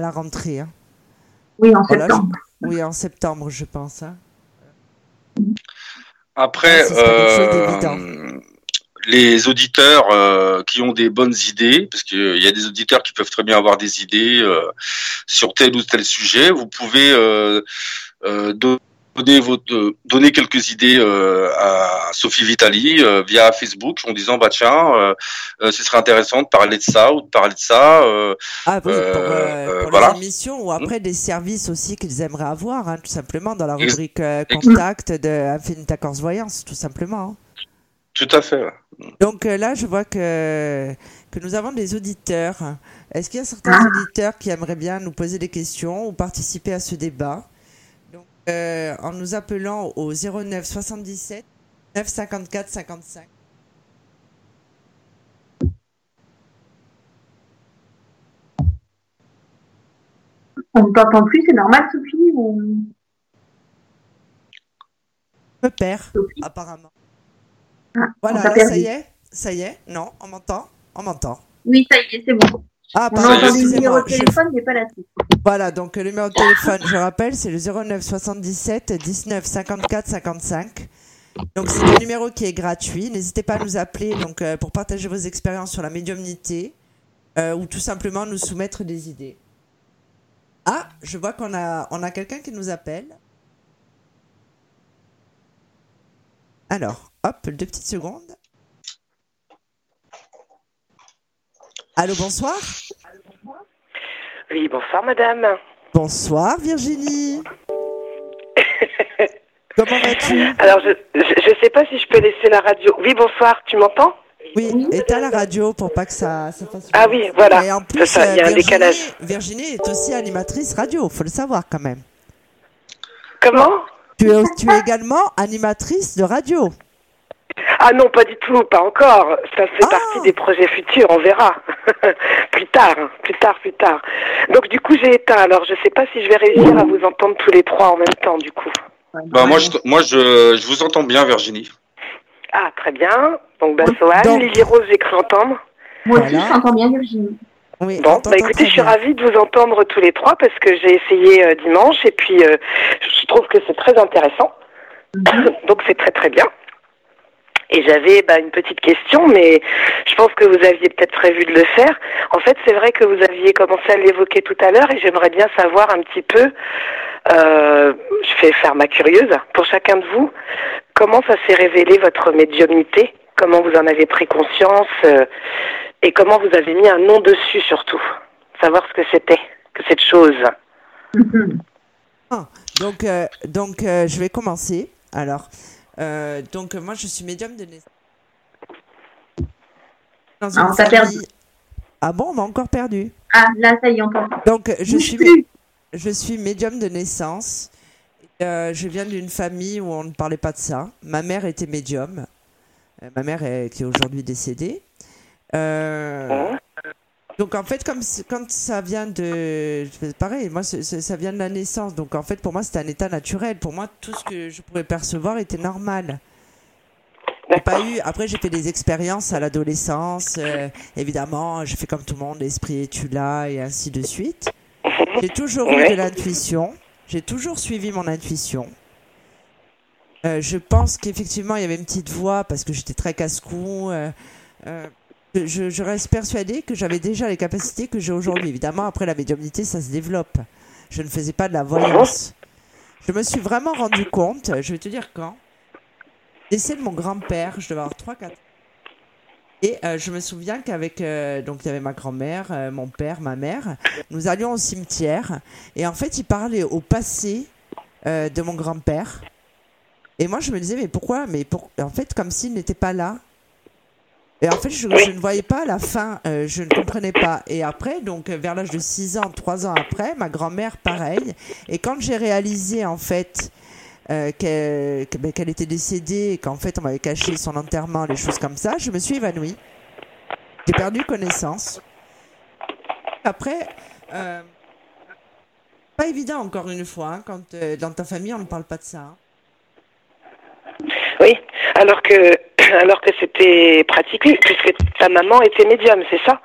la rentrée. hein. Oui, en Voilà, septembre. Oui, en septembre, je pense. hein. Après, Ah, euh, les auditeurs euh, qui ont des bonnes idées, parce qu'il y a des auditeurs qui peuvent très bien avoir des idées euh, sur tel ou tel sujet, vous pouvez euh, euh, donner, votre, donner quelques idées euh, à Sophie Vitali euh, via Facebook en disant bah tiens, euh, euh, ce serait intéressant de parler de ça ou de parler de ça. euh, Ah oui, Euh, pour, euh, euh, pour voilà. les émissions ou après des services aussi qu'ils aimeraient avoir, hein, tout simplement, dans la rubrique euh, contact de Infinita Corse Voyance, tout simplement. hein. tout à fait. Donc euh, là, je vois que, que nous avons des auditeurs. Est-ce qu'il y a certains Ah. auditeurs qui aimeraient bien nous poser des questions ou participer à ce débat? Euh, en nous appelant au 09 77 9 54 55. On ne t'entend plus, c'est normal, Sophie ou... Me perd, Sophie? apparemment. Ah, Voilà, là, ça y est Ça y est Non, on m'entend On m'entend. Oui, ça y est, c'est bon. Ah, On entendu le numéro de téléphone, mais pas la suite. Voilà, donc le numéro de téléphone, je rappelle, c'est le 09 77 19 54 55. Donc c'est un numéro qui est gratuit. N'hésitez pas à nous appeler donc euh, pour partager vos expériences sur la médiumnité euh, ou tout simplement nous soumettre des idées. Ah, je vois qu'on a on a quelqu'un qui nous appelle. Alors, hop, deux petites secondes. Allô, bonsoir. Oui, bonsoir madame. Bonsoir Virginie. Comment vas-tu? Alors, je, je sais pas si je peux laisser la radio. Oui, bonsoir, tu m'entends? Oui, éteins la radio pour pas que ça, ça fasse. Ah oui, voilà. Et en plus, ça, il y a euh, un Virginie- décalage. Virginie est aussi animatrice radio, faut le savoir quand même. Comment? Tu es, tu es également animatrice de radio. Ah non, pas du tout, pas encore. Ça fait Ah. partie des projets futurs, on verra. plus tard, hein, plus tard, plus tard. Donc du coup, j'ai éteint. Alors, je sais pas si je vais réussir à vous entendre tous les trois en même temps, du coup. Bah, moi, je, moi je, je vous entends bien, Virginie. Ah, très bien. Donc, ben, Donc- Sohan, Lily Rose, j'ai cru entendre. Moi aussi, Voilà. je t'entends bien, Virginie. Oui, Bon, on bah écoutez, je suis ravie de vous entendre tous les trois parce que j'ai essayé euh, dimanche et puis euh, je trouve que c'est très intéressant. Donc c'est très très bien. Et j'avais bah, une petite question, mais je pense que vous aviez peut-être prévu de le faire. En fait, c'est vrai que vous aviez commencé à l'évoquer tout à l'heure et j'aimerais bien savoir un petit peu, euh, je vais faire ma curieuse, pour chacun de vous, comment ça s'est révélé votre médiumnité, comment vous en avez pris conscience euh, et comment vous avez mis un nom dessus surtout, savoir ce que c'était, que cette chose. Donc, euh, donc je vais commencer. Alors, euh, donc moi, je suis médium de naissance. Dans Ah, on t'a famille- Ah bon, on m'a encore perdu. Ah, là, ça y est, on t'entend. Donc, je suis, je suis médium de naissance. Euh, je viens d'une famille où on ne parlait pas de ça. Ma mère était médium. Euh, ma mère est, qui est aujourd'hui décédée. Euh, donc en fait, comme quand ça vient de, pareil, moi ça vient de la naissance. Donc en fait, pour moi, c'était un état naturel. Pour moi, tout ce que je pouvais percevoir était normal. Pas eu. Après, j'ai fait des expériences à l'adolescence. euh, évidemment, j'ai fait comme tout le monde, l'esprit est-tu là et ainsi de suite. J'ai toujours eu de l'intuition. J'ai toujours suivi mon intuition. Euh, je pense qu'effectivement, il y avait une petite voix parce que j'étais très casse-cou. euh, euh, je, je reste persuadée que j'avais déjà les capacités que j'ai aujourd'hui. Évidemment, après la médiumnité, ça se développe. Je ne faisais pas de la voyance. Je me suis vraiment rendu compte, je vais te dire quand. Décès de mon grand-père, je devais avoir 3-4 et euh, je me souviens qu'avec euh, donc il y avait ma grand-mère, euh, mon père, ma mère, nous allions au cimetière et en fait il parlait au passé euh, de mon grand-père. Et moi je me disais mais pourquoi Mais pour... en fait comme s'il n'était pas là. Et en fait je, je ne voyais pas la fin, euh, je ne comprenais pas. Et après donc vers l'âge de 6 ans, 3 ans après, ma grand-mère pareil. Et quand j'ai réalisé en fait euh, qu'elle ben, qu'elle était décédée et qu'en fait on m'avait caché son enterrement, les choses comme ça, je me suis évanouie. J'ai perdu connaissance. Après, euh, pas évident encore une fois, hein, quand euh, dans ta famille on ne parle pas de ça. hein. Oui, alors que alors que c'était pratiqué, puisque ta maman était médium, c'est ça?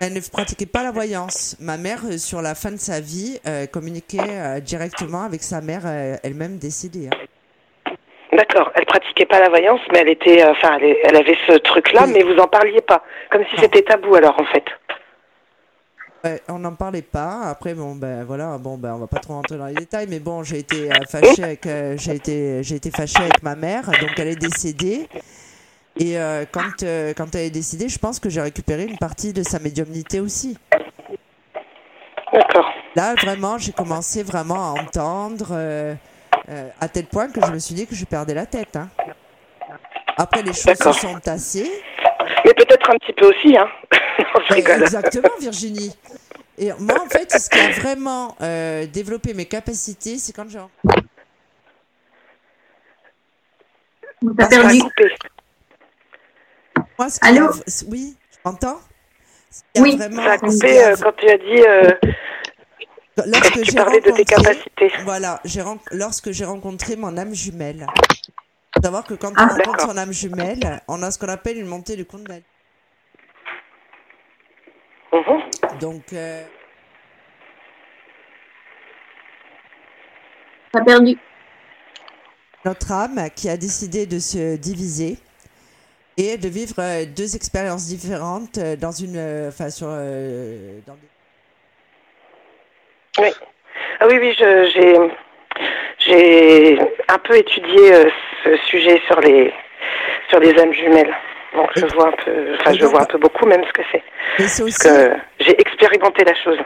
Elle ne pratiquait pas la voyance. Ma mère, euh, sur la fin de sa vie, euh, communiquait euh, directement avec sa mère euh, elle-même décédée. hein. D'accord, elle pratiquait pas la voyance, mais elle était, enfin, elle, avait ce truc-là, Oui. mais vous en parliez pas, comme si c'était tabou alors en fait. Ouais, on n'en parlait pas. Après, bon, ben voilà, bon, ben on va pas trop rentrer dans les détails, mais bon, j'ai été euh, fâchée avec, euh, j'ai été, j'ai été fâchée avec ma mère, donc elle est décédée. Et euh, quand, quand elle est décédée, je pense que j'ai récupéré une partie de sa médiumnité aussi. D'accord. Là, vraiment, j'ai commencé vraiment à entendre, à tel point que je me suis dit que je perdais la tête. hein. Après, les choses se sont tassées. Mais peut-être un petit peu aussi, hein. Non, je rigole. Exactement, Virginie. Et moi, en fait, ce qui a vraiment euh, développé mes capacités, c'est quand j'ai. On t'a perdu. Coupé. Moi, ce qui Allô a- Oui, m'entends? A Oui, vraiment- Ça a coupé a- euh, quand tu as dit, euh, Lorsque tu j'ai parlais de tes rencontré- capacités. Voilà, ren- lorsque j'ai rencontré mon âme jumelle. Savoir que quand Ah, on rencontre son âme jumelle, on a ce qu'on appelle une montée du Kundalini. Mhm. Donc, euh, T'as perdu. notre âme qui a décidé de se diviser et de vivre euh, deux expériences différentes euh, dans une, euh, enfin sur, euh, dans des- Ah oui, oui, j'ai j'ai un peu étudié euh, ce sujet sur les sur les âmes jumelles. Donc je vois un peu, enfin je vois un peu beaucoup même ce que c'est. Mais c'est Parce aussi, que j'ai expérimenté la chose.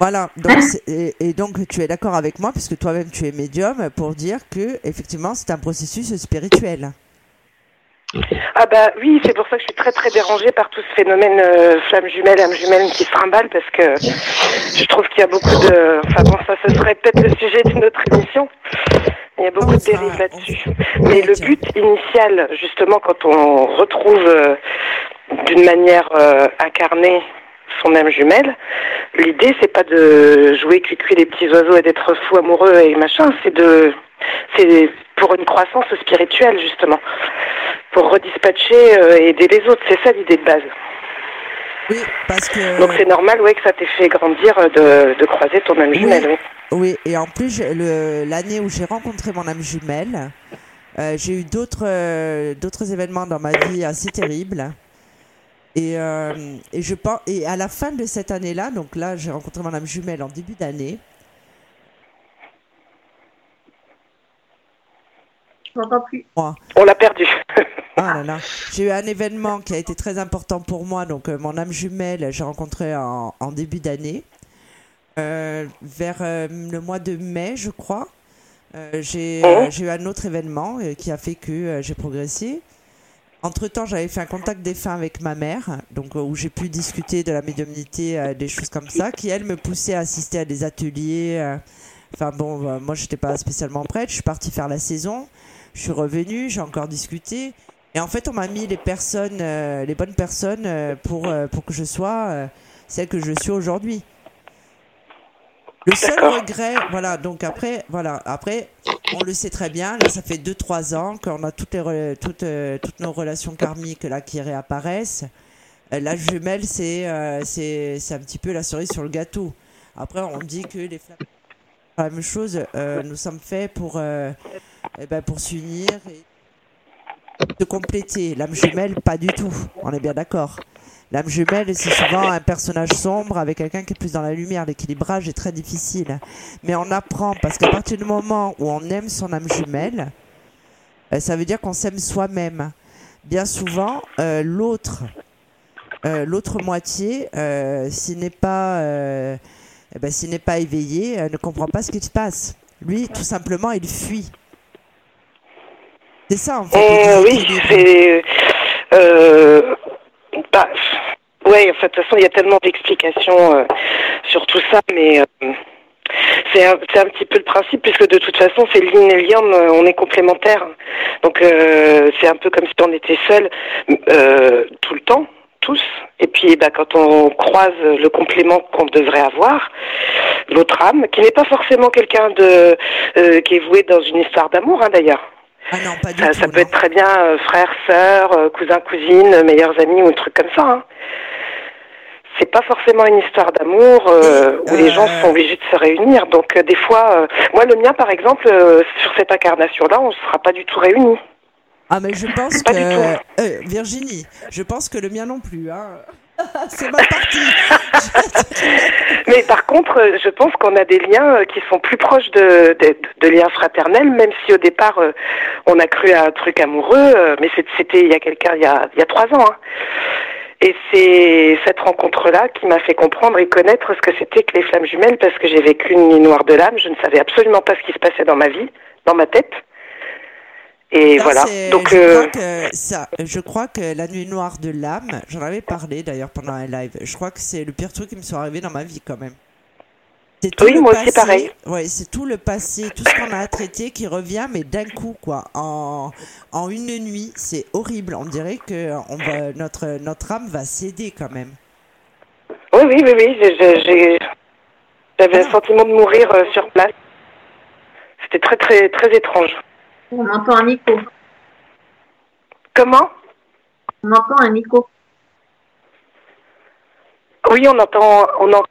Voilà. Donc et, et donc tu es d'accord avec moi puisque toi-même tu es médium pour dire que effectivement c'est un processus spirituel. Ah bah oui, c'est pour ça que je suis très très dérangée par tout ce phénomène euh, flamme jumelle, âme jumelle qui se trimballe parce que je trouve qu'il y a beaucoup de... Enfin bon, ça ce serait peut-être le sujet d'une autre émission. Il y a beaucoup de dérives là-dessus. Mais le but initial, justement, quand on retrouve euh, d'une manière euh, incarnée son âme jumelle, l'idée c'est pas de jouer cuicui les petits oiseaux et d'être fou amoureux et machin, c'est de c'est pour une croissance spirituelle justement, pour redispatcher euh, et aider les autres, c'est ça l'idée de base. Oui, parce que Donc c'est normal ouais que ça t'ait fait grandir euh, de, de croiser ton âme jumelle. Oui. Oui, et en plus, l'année où j'ai rencontré mon âme jumelle, euh, j'ai eu d'autres euh, d'autres événements dans ma vie assez terribles. Et, euh, et, je pense, et à la fin de cette année-là, donc là, j'ai rencontré mon âme jumelle en début d'année. Je m'entends plus. Moi, On l'a perdu. ah là là, j'ai eu un événement qui a été très important pour moi. Donc, euh, mon âme jumelle, j'ai rencontré en, en début d'année, Euh, vers euh, le mois de mai, je crois. Euh, j'ai Oh. euh, j'ai eu un autre événement euh, qui a fait que euh, j'ai progressé. Entre-temps, j'avais fait un contact défunt avec ma mère, donc euh, où j'ai pu discuter de la médiumnité, euh, des choses comme ça, qui elle me poussait à assister à des ateliers. euh, Enfin bon, euh, moi j'étais pas spécialement prête. Je suis partie faire la saison. Je suis revenue, j'ai encore discuté. Et en fait, on m'a mis les personnes, les bonnes personnes pour pour que je sois celle que je suis aujourd'hui. Le seul regret, voilà, donc après, voilà, après, on le sait très bien, là, ça fait 2-3 ans qu'on a toutes, les, toutes, euh, toutes nos relations karmiques là qui réapparaissent. Euh, la jumelle, c'est euh, c'est c'est un petit peu la cerise sur le gâteau. Après, on dit que les flammes, la même chose, euh, nous sommes faits pour, euh, eh ben, pour s'unir et se compléter. L'âme jumelle, pas du tout, on est bien d'accord. L'âme jumelle, c'est souvent un personnage sombre avec quelqu'un qui est plus dans la lumière. L'équilibrage est très difficile. Mais on apprend parce qu'à partir du moment où on aime son âme jumelle, euh, ça veut dire qu'on s'aime soi-même. Bien souvent, euh, l'autre, euh, l'autre moitié, euh, s'il n'est pas, eh ben, s'il n'est pas éveillé, ne comprend pas ce qui se passe. Lui, tout simplement, il fuit. C'est ça en fait. Le oui, c'est. Bah, ouais, en fait, de toute façon, il y a tellement d'explications euh, sur tout ça, mais euh, C'est un, un petit peu le principe, puisque de toute façon, c'est yin et yang, euh, on est complémentaires. Donc, c'est un peu comme si on était seuls euh, tout le temps, tous. Et puis, bah, quand on croise le complément qu'on devrait avoir, l'autre âme, qui n'est pas forcément quelqu'un de qui est voué dans une histoire d'amour, hein, d'ailleurs. Ah non, pas du Ça, tout. ça peut non. être très bien euh, frère, sœur, euh, cousin, cousine, meilleurs amis ou un truc comme ça. Hein. C'est pas forcément une histoire d'amour euh, où les gens sont obligés de se réunir. Donc des fois, moi le mien par exemple, sur cette incarnation-là, on ne sera pas du tout réunis. Ah, mais je pense Pas que. du tout. Virginie, je pense que le mien non plus. Hein. C'est ma partie. Mais par contre, euh, je pense qu'on a des liens euh, qui sont plus proches de, de, liens fraternels, même si au départ euh, on a cru à un truc amoureux, mais c'était il y a quelqu'un, il y a, il y a trois ans. hein. Et c'est cette rencontre-là qui m'a fait comprendre et connaître ce que c'était que les flammes jumelles, parce que j'ai vécu une nuit noire de l'âme, je ne savais absolument pas ce qui se passait dans ma vie, dans ma tête. Et voilà. Donc, je, euh, crois que ça, je crois que la nuit noire de l'âme, j'en avais parlé d'ailleurs pendant un live. Je crois que c'est le pire truc qui me soit arrivé dans ma vie quand même. C'est tout Oui, le moi aussi, passé- pareil. Ouais, c'est tout le passé, tout ce qu'on a traité qui revient, mais d'un coup, quoi. En, en une nuit, c'est horrible. On dirait que on va, notre, notre âme va céder quand même. oui, oui, oui, oui. J'avais Ah. un sentiment de mourir euh, sur place. C'était très, très, très étrange. On entend un écho. Comment? On entend un écho. Oui, on entend, on en...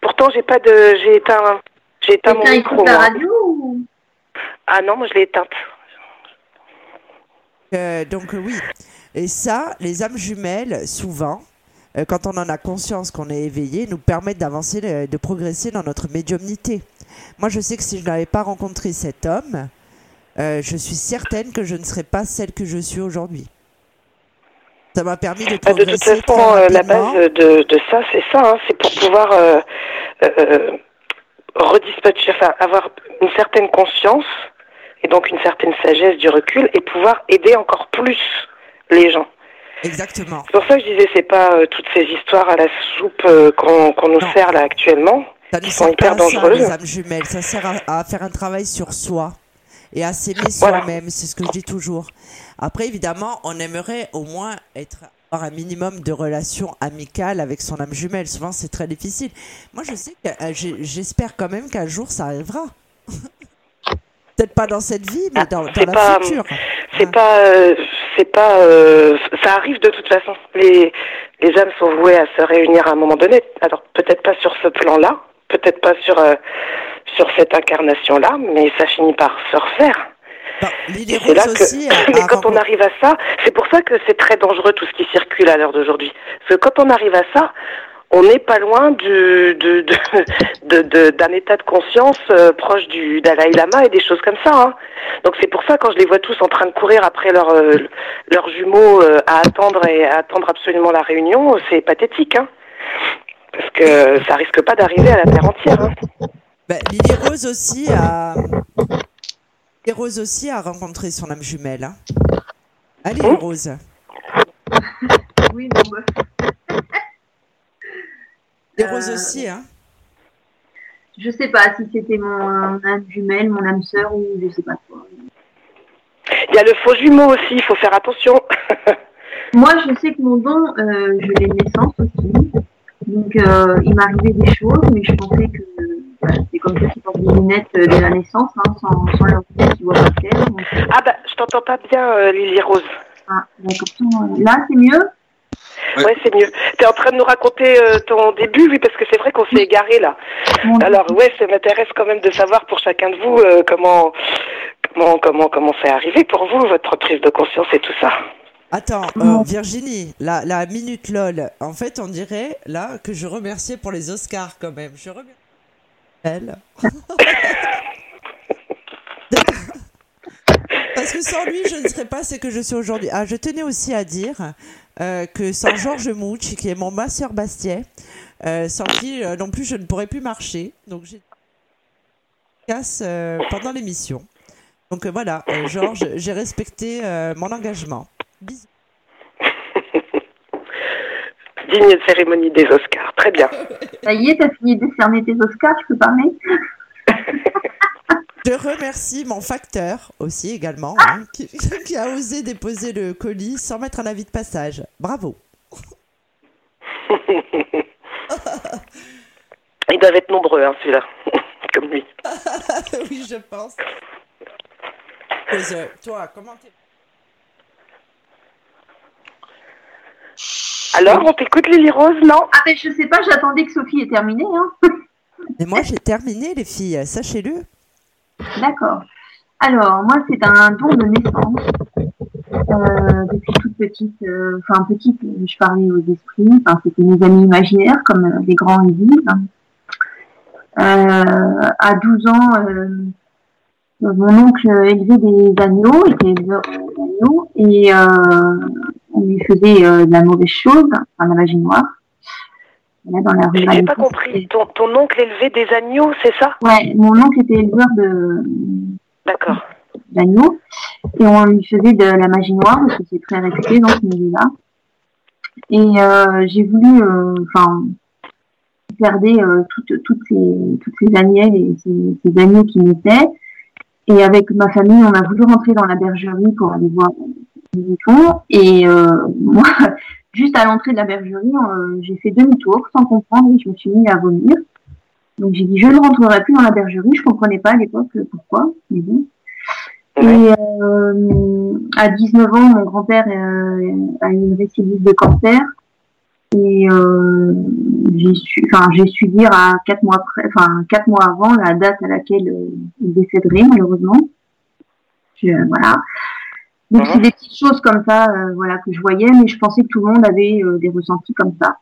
Pourtant, j'ai pas de, j'ai éteint, j'ai éteint mon micro. la moi. radio ou... Ah non, moi je l'ai éteinte. Euh, donc euh, oui. Et ça, les âmes jumelles, souvent, euh, quand on en a conscience qu'on est éveillé, nous permettent d'avancer, de progresser dans notre médiumnité. Moi, je sais que si je n'avais pas rencontré cet homme, euh, je suis certaine que je ne serais pas celle que je suis aujourd'hui. Ça m'a permis de Bah, de toute progresser façon, euh, la base de, de ça, c'est ça. hein, c'est pour pouvoir euh, euh, redispatcher, enfin, avoir une certaine conscience et donc une certaine sagesse du recul et pouvoir aider encore plus les gens. Exactement. C'est pour ça que je disais, c'est pas euh, toutes ces histoires à la soupe euh, qu'on nous Non. sert là actuellement. Ça Ils sont hyper à ça, dangereuses. les âmes jumelles. Ça sert à, à faire un travail sur soi et à s'aimer Voilà. soi-même. C'est ce que je dis toujours. Après, évidemment, on aimerait au moins être avoir un minimum de relations amicales avec son âme jumelle. Souvent, c'est très difficile. Moi, je sais que euh, j'espère quand même qu'un jour, ça arrivera. Peut-être pas dans cette vie, mais Ah, dans, dans la pas- future. C'est Ah. pas, euh, c'est pas, euh, ça arrive de toute façon. Les, les âmes sont vouées à se réunir à un moment donné. Alors peut-être pas sur ce plan-là, peut-être pas sur euh, sur cette incarnation-là, mais ça finit par se refaire. Bon, Et c'est là que, aussi. a- mais quand on arrive à ça, c'est pour ça que c'est très dangereux tout ce qui circule à l'heure d'aujourd'hui. Parce que quand on arrive à ça, on n'est pas loin du, de, de, de- de- d'un état de conscience euh, proche du Dalai Lama et des choses comme ça. hein. Donc c'est pour ça quand je les vois tous en train de courir après leurs euh, leurs jumeaux euh, à attendre et à attendre absolument la réunion, c'est pathétique. Hein. Parce que ça risque pas d'arriver à la terre entière. Hein. Ben, Lily Rose aussi a. Lily Rose aussi a rencontré son âme jumelle. Hein. Allez, Hein Rose. Oui, bon, bah, Lily Rose Euh, aussi, hein. je sais pas si c'était mon âme jumelle, mon âme sœur ou je sais pas quoi. Il y a le faux jumeau aussi, il faut faire attention. Moi, je sais que mon don, euh, je l'ai de naissance aussi. Donc, euh, il m'arrivait des choses, mais je pensais que c'est comme ça qui portent des lunettes euh, de la naissance, hein, sans, sans leur lunettes, tu vois pas clair. Donc, ah bah je t'entends pas bien euh, Lily Rose. ah. Euh, Là, c'est mieux? Ouais. Ouais, c'est mieux. Tu es en train de nous raconter euh, ton début, oui, parce que c'est vrai qu'on s'est égaré là. Alors, ouais, ça m'intéresse quand même de savoir pour chacun de vous euh, comment, comment, comment, comment c'est arrivé pour vous, votre prise de conscience et tout ça. Attends, euh, Virginie, la, la minute LOL. En fait, on dirait là que je remerciais pour les Oscars quand même. Je remercie Parce que sans lui, je ne serais pas ce que je suis aujourd'hui. Ah, je tenais aussi à dire euh, que sans Georges Mouch, qui est mon masseur Bastiet, euh, sans qui euh, non plus je ne pourrais plus marcher. Donc j'ai casse euh, pendant l'émission. Donc voilà, Georges, j'ai respecté mon engagement. Bisous. Digne cérémonie des Oscars. Très bien. Ça y est, t'as fini de décerner tes Oscars, je peux parler Je remercie mon facteur aussi également, hein, qui, qui a osé déposer le colis sans mettre un avis de passage. Bravo. Ils doivent être nombreux, hein, celui-là, comme lui. oui, je pense. Mais, euh, toi, comment t'es Alors, on t'écoute, Lily Rose, non? Ah, mais je sais pas, j'attendais que Sophie ait terminé. Hein. Mais moi, j'ai terminé, les filles, sachez-le. D'accord. Alors, moi, c'est un don de naissance. Euh, depuis toute petite, euh, enfin petite, je parlais aux esprits. Enfin, c'était mes amis imaginaires, comme euh, les grands disent. Euh, à 12 ans, euh, mon oncle élevait des agneaux, était éleveur d'agneaux, et euh, on lui faisait euh, de la mauvaise chose, enfin la magie noire. Là, dans la J'ai ruralité, pas compris. Ton, ton oncle élevait des agneaux, c'est ça? Ouais, mon oncle était éleveur de D'accord. d'agneaux et on lui faisait de la magie noire parce que c'est très réputé dans ce milieu-là. Et euh, j'ai voulu, euh, enfin, garder euh, toutes, toutes ces toutes ces agnelles et ces, ces agneaux qui m'étaient. Et avec ma famille, on a voulu rentrer dans la bergerie pour aller voir Et euh, moi, juste à l'entrée de la bergerie, euh, j'ai fait demi-tour sans comprendre et je me suis mis à vomir. Donc j'ai dit je ne rentrerai plus dans la bergerie. Je comprenais pas à l'époque pourquoi, mais bon. Et euh, à 19 ans, mon grand-père a eu une récidive de cancer. Et euh, j'ai su, enfin j'ai su dire à quatre mois après, enfin quatre mois avant la date à laquelle il décéderait malheureusement. Je- voilà. Donc c'est des petites choses comme ça, euh, voilà que je voyais, mais je pensais que tout le monde avait euh, des ressentis comme ça.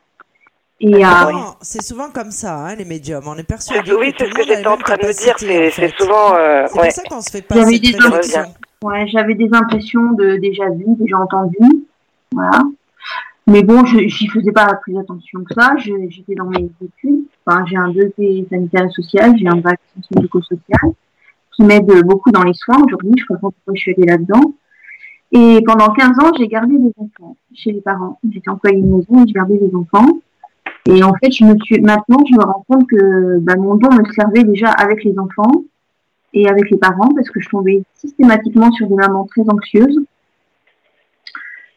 Et euh, Ah oui. C'est souvent comme ça, hein, les médiums. On est persuadé. Oui, que c'est ce que j'étais en train de me dire. C'est en c'est fait. souvent. euh, C'est ouais. pour ça qu'on se fait pas J'avais des. Ouais, j'avais des impressions de déjà vu, déjà entendu. Voilà. Mais bon, je j'y faisais pas plus attention que ça. J'étais dans mes études. Enfin, j'ai un DEP sanitaire et social, j'ai un bac médico-sociales qui m'aide beaucoup dans les soins aujourd'hui. Je comprends pourquoi je suis allée là-dedans. Et pendant 15 ans, j'ai gardé des enfants chez les parents. J'étais employée de maison et je gardais des enfants. Et en fait, je me suis, maintenant, je me rends compte que bah, mon don me servait déjà avec les enfants et avec les parents parce que je tombais systématiquement sur des mamans très anxieuses.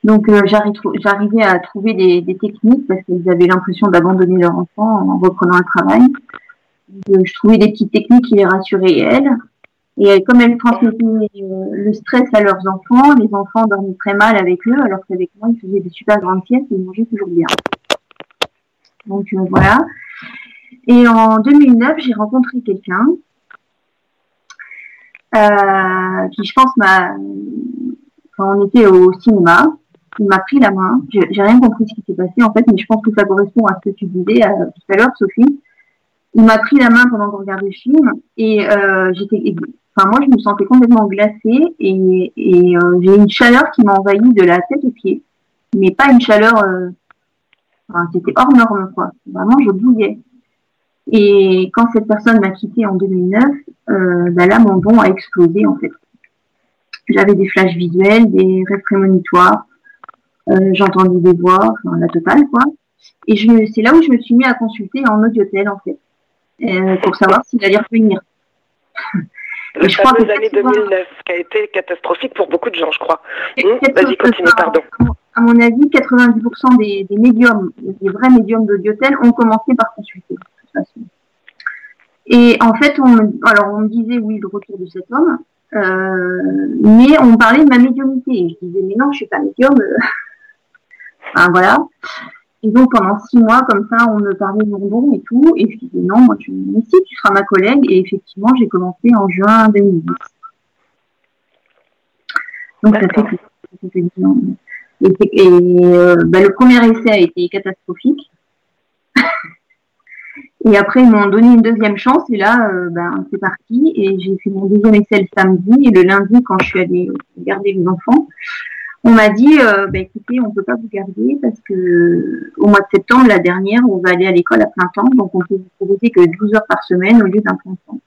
Donc euh, j'arri- j'arrivais à trouver des, techniques parce qu'ils avaient l'impression d'abandonner leur enfant en reprenant le travail. Euh, je trouvais des petites techniques qui les rassuraient elles. Et euh, comme elles transmettaient euh, le stress à leurs enfants, les enfants dormaient très mal avec eux, alors qu'avec moi, ils faisaient des super grandes pièces et ils mangeaient toujours bien. Donc euh, voilà. Et en 2009, j'ai rencontré quelqu'un euh, qui, je pense, m'a. Quand on était au cinéma, il m'a pris la main. J'ai rien compris ce qui s'est passé en fait, mais je pense que ça correspond à ce que tu disais euh, tout à l'heure, Sophie. Il m'a pris la main pendant qu'on regardait le film et j'étais. Enfin, moi, je me sentais complètement glacée et, et euh, j'ai une chaleur qui m'a envahi de la tête aux pieds, mais pas une chaleur. euh, c'était hors norme, quoi. Vraiment, je bouillais. Et quand cette personne m'a quitté en 2009, euh, bah là, mon don a explosé, en fait. J'avais des flashs visuels, des rêves prémonitoires, euh, j'entendais des voix, enfin, la totale, quoi. Et c'est là où je me suis mis à consulter en audiotel, en fait, pour savoir s'il allait revenir. Le Et je que année 80 2009, qui a été catastrophique pour beaucoup de gens, je crois. Peut-être Vas-y, continue, pardon. À mon avis, 90% des, des médiums, des vrais médiums d'audiotel ont commencé par consulter, de toute façon. Et en fait, on, me- alors on me disait oui le retour de cet homme, euh, mais on me parlait de ma médiumnité. Et je disais mais non, je suis pas médium. euh. Enfin, voilà. Et donc pendant six mois comme ça, on me parlait don et tout, et je disais non, moi je mais si tu seras ma collègue. Et effectivement, j'ai commencé en juin 2010. Donc ça fait ça fait dix ans. Et, c'est- et, euh, bah, le premier essai a été catastrophique. et après, ils m'ont donné une deuxième chance. Et là, euh, ben, c'est parti. Et j'ai fait mon deuxième essai le samedi. Et le lundi, quand je suis allée garder les enfants, on m'a dit, euh, bah, écoutez, on peut pas vous garder parce que euh, au mois de septembre, la dernière, on va aller à l'école à plein temps. Donc, on peut vous proposer que 12 heures par semaine au lieu d'un plein temps.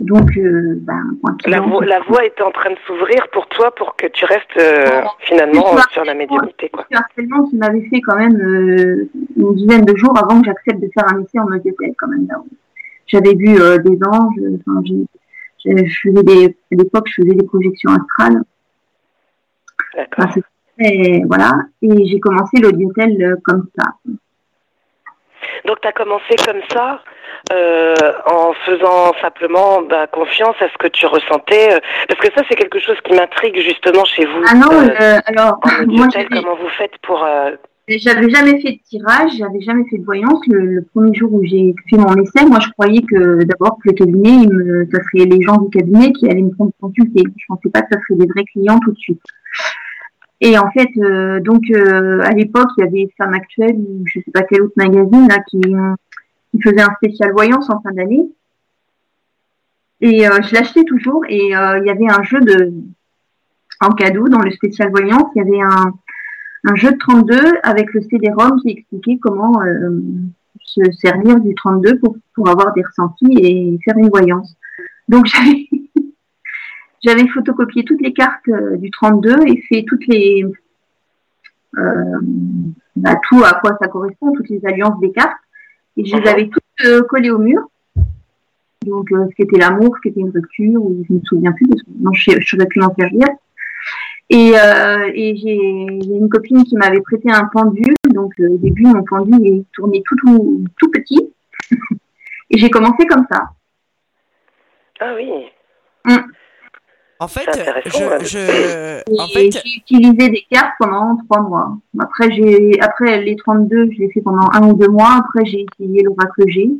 Donc, euh, ben, la, voie, la voie est en train de s'ouvrir pour toi pour que tu restes euh, finalement sur la médiumnité. Quoi. C'est harcèlement qui m'avait fait quand même euh, une dizaine de jours avant que j'accepte de faire un essai en modételle quand même. J'avais vu des anges, enfin, je faisais des, à l'époque, je faisais des projections astrales. D'accord. et voilà, et j'ai commencé l'audiotel comme ça. Donc tu as commencé comme ça, euh, en faisant simplement bah, confiance à ce que tu ressentais, euh, parce que ça c'est quelque chose qui m'intrigue justement chez vous. Ah non, euh, alors moi, comment vous faites pour J'avais jamais fait de tirage, j'avais jamais fait de voyance. Le, premier jour où j'ai fait mon essai, moi je croyais que d'abord que le cabinet, il me, ça serait les gens du cabinet qui allaient me prendre consulter. Je pensais pas que ça serait des vrais clients tout de suite. Et en fait, euh, donc euh, à l'époque, il y avait Femme Actuelle ou je sais pas quel autre magazine là qui, qui faisait un spécial voyance en fin d'année. Et euh, je l'achetais toujours et il y avait un jeu de en cadeau dans le spécial voyance, il y avait un, un jeu de 32 avec le CD-ROM qui expliquait comment se servir du 32 pour, pour avoir des ressentis et faire une voyance. Donc j'avais j'avais photocopié toutes les cartes euh, du 32 et fait toutes les euh, bah, tout à quoi ça correspond, toutes les alliances des cartes. Et je les avais toutes euh, collées au mur. Donc, ce qui était l'amour, ce qui était une rupture, ou je ne me souviens plus, parce que non, je, serais pu en faire lire. Et, et j'ai une copine qui m'avait prêté un pendule. Donc, au début, mon pendule est tourné tout, tout, tout petit. et j'ai commencé comme ça. Ah oui. Hum. En fait, je, je en fait... j'ai utilisé des cartes pendant trois mois. Après, j'ai, après les 32, je l'ai fait pendant un ou deux mois. Après, j'ai essayé l'oracle G.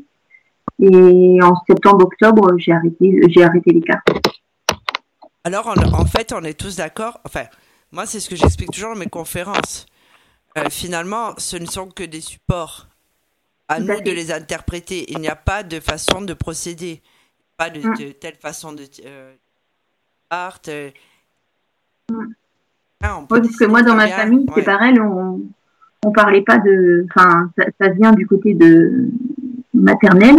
Et en septembre-octobre, j'ai arrêté, j'ai arrêté les cartes. Alors, en, fait, on est tous d'accord. Enfin, moi, c'est ce que j'explique toujours dans mes conférences. Euh, finalement, ce ne sont que des supports. À nous de les interpréter. Il n'y a pas de façon de procéder. Pas de, mm. telle façon de. Euh, Euh, ah, parce que moi, dans ma famille, c'est pareil, on, on parlait pas de. Enfin, ça, vient du côté de maternel.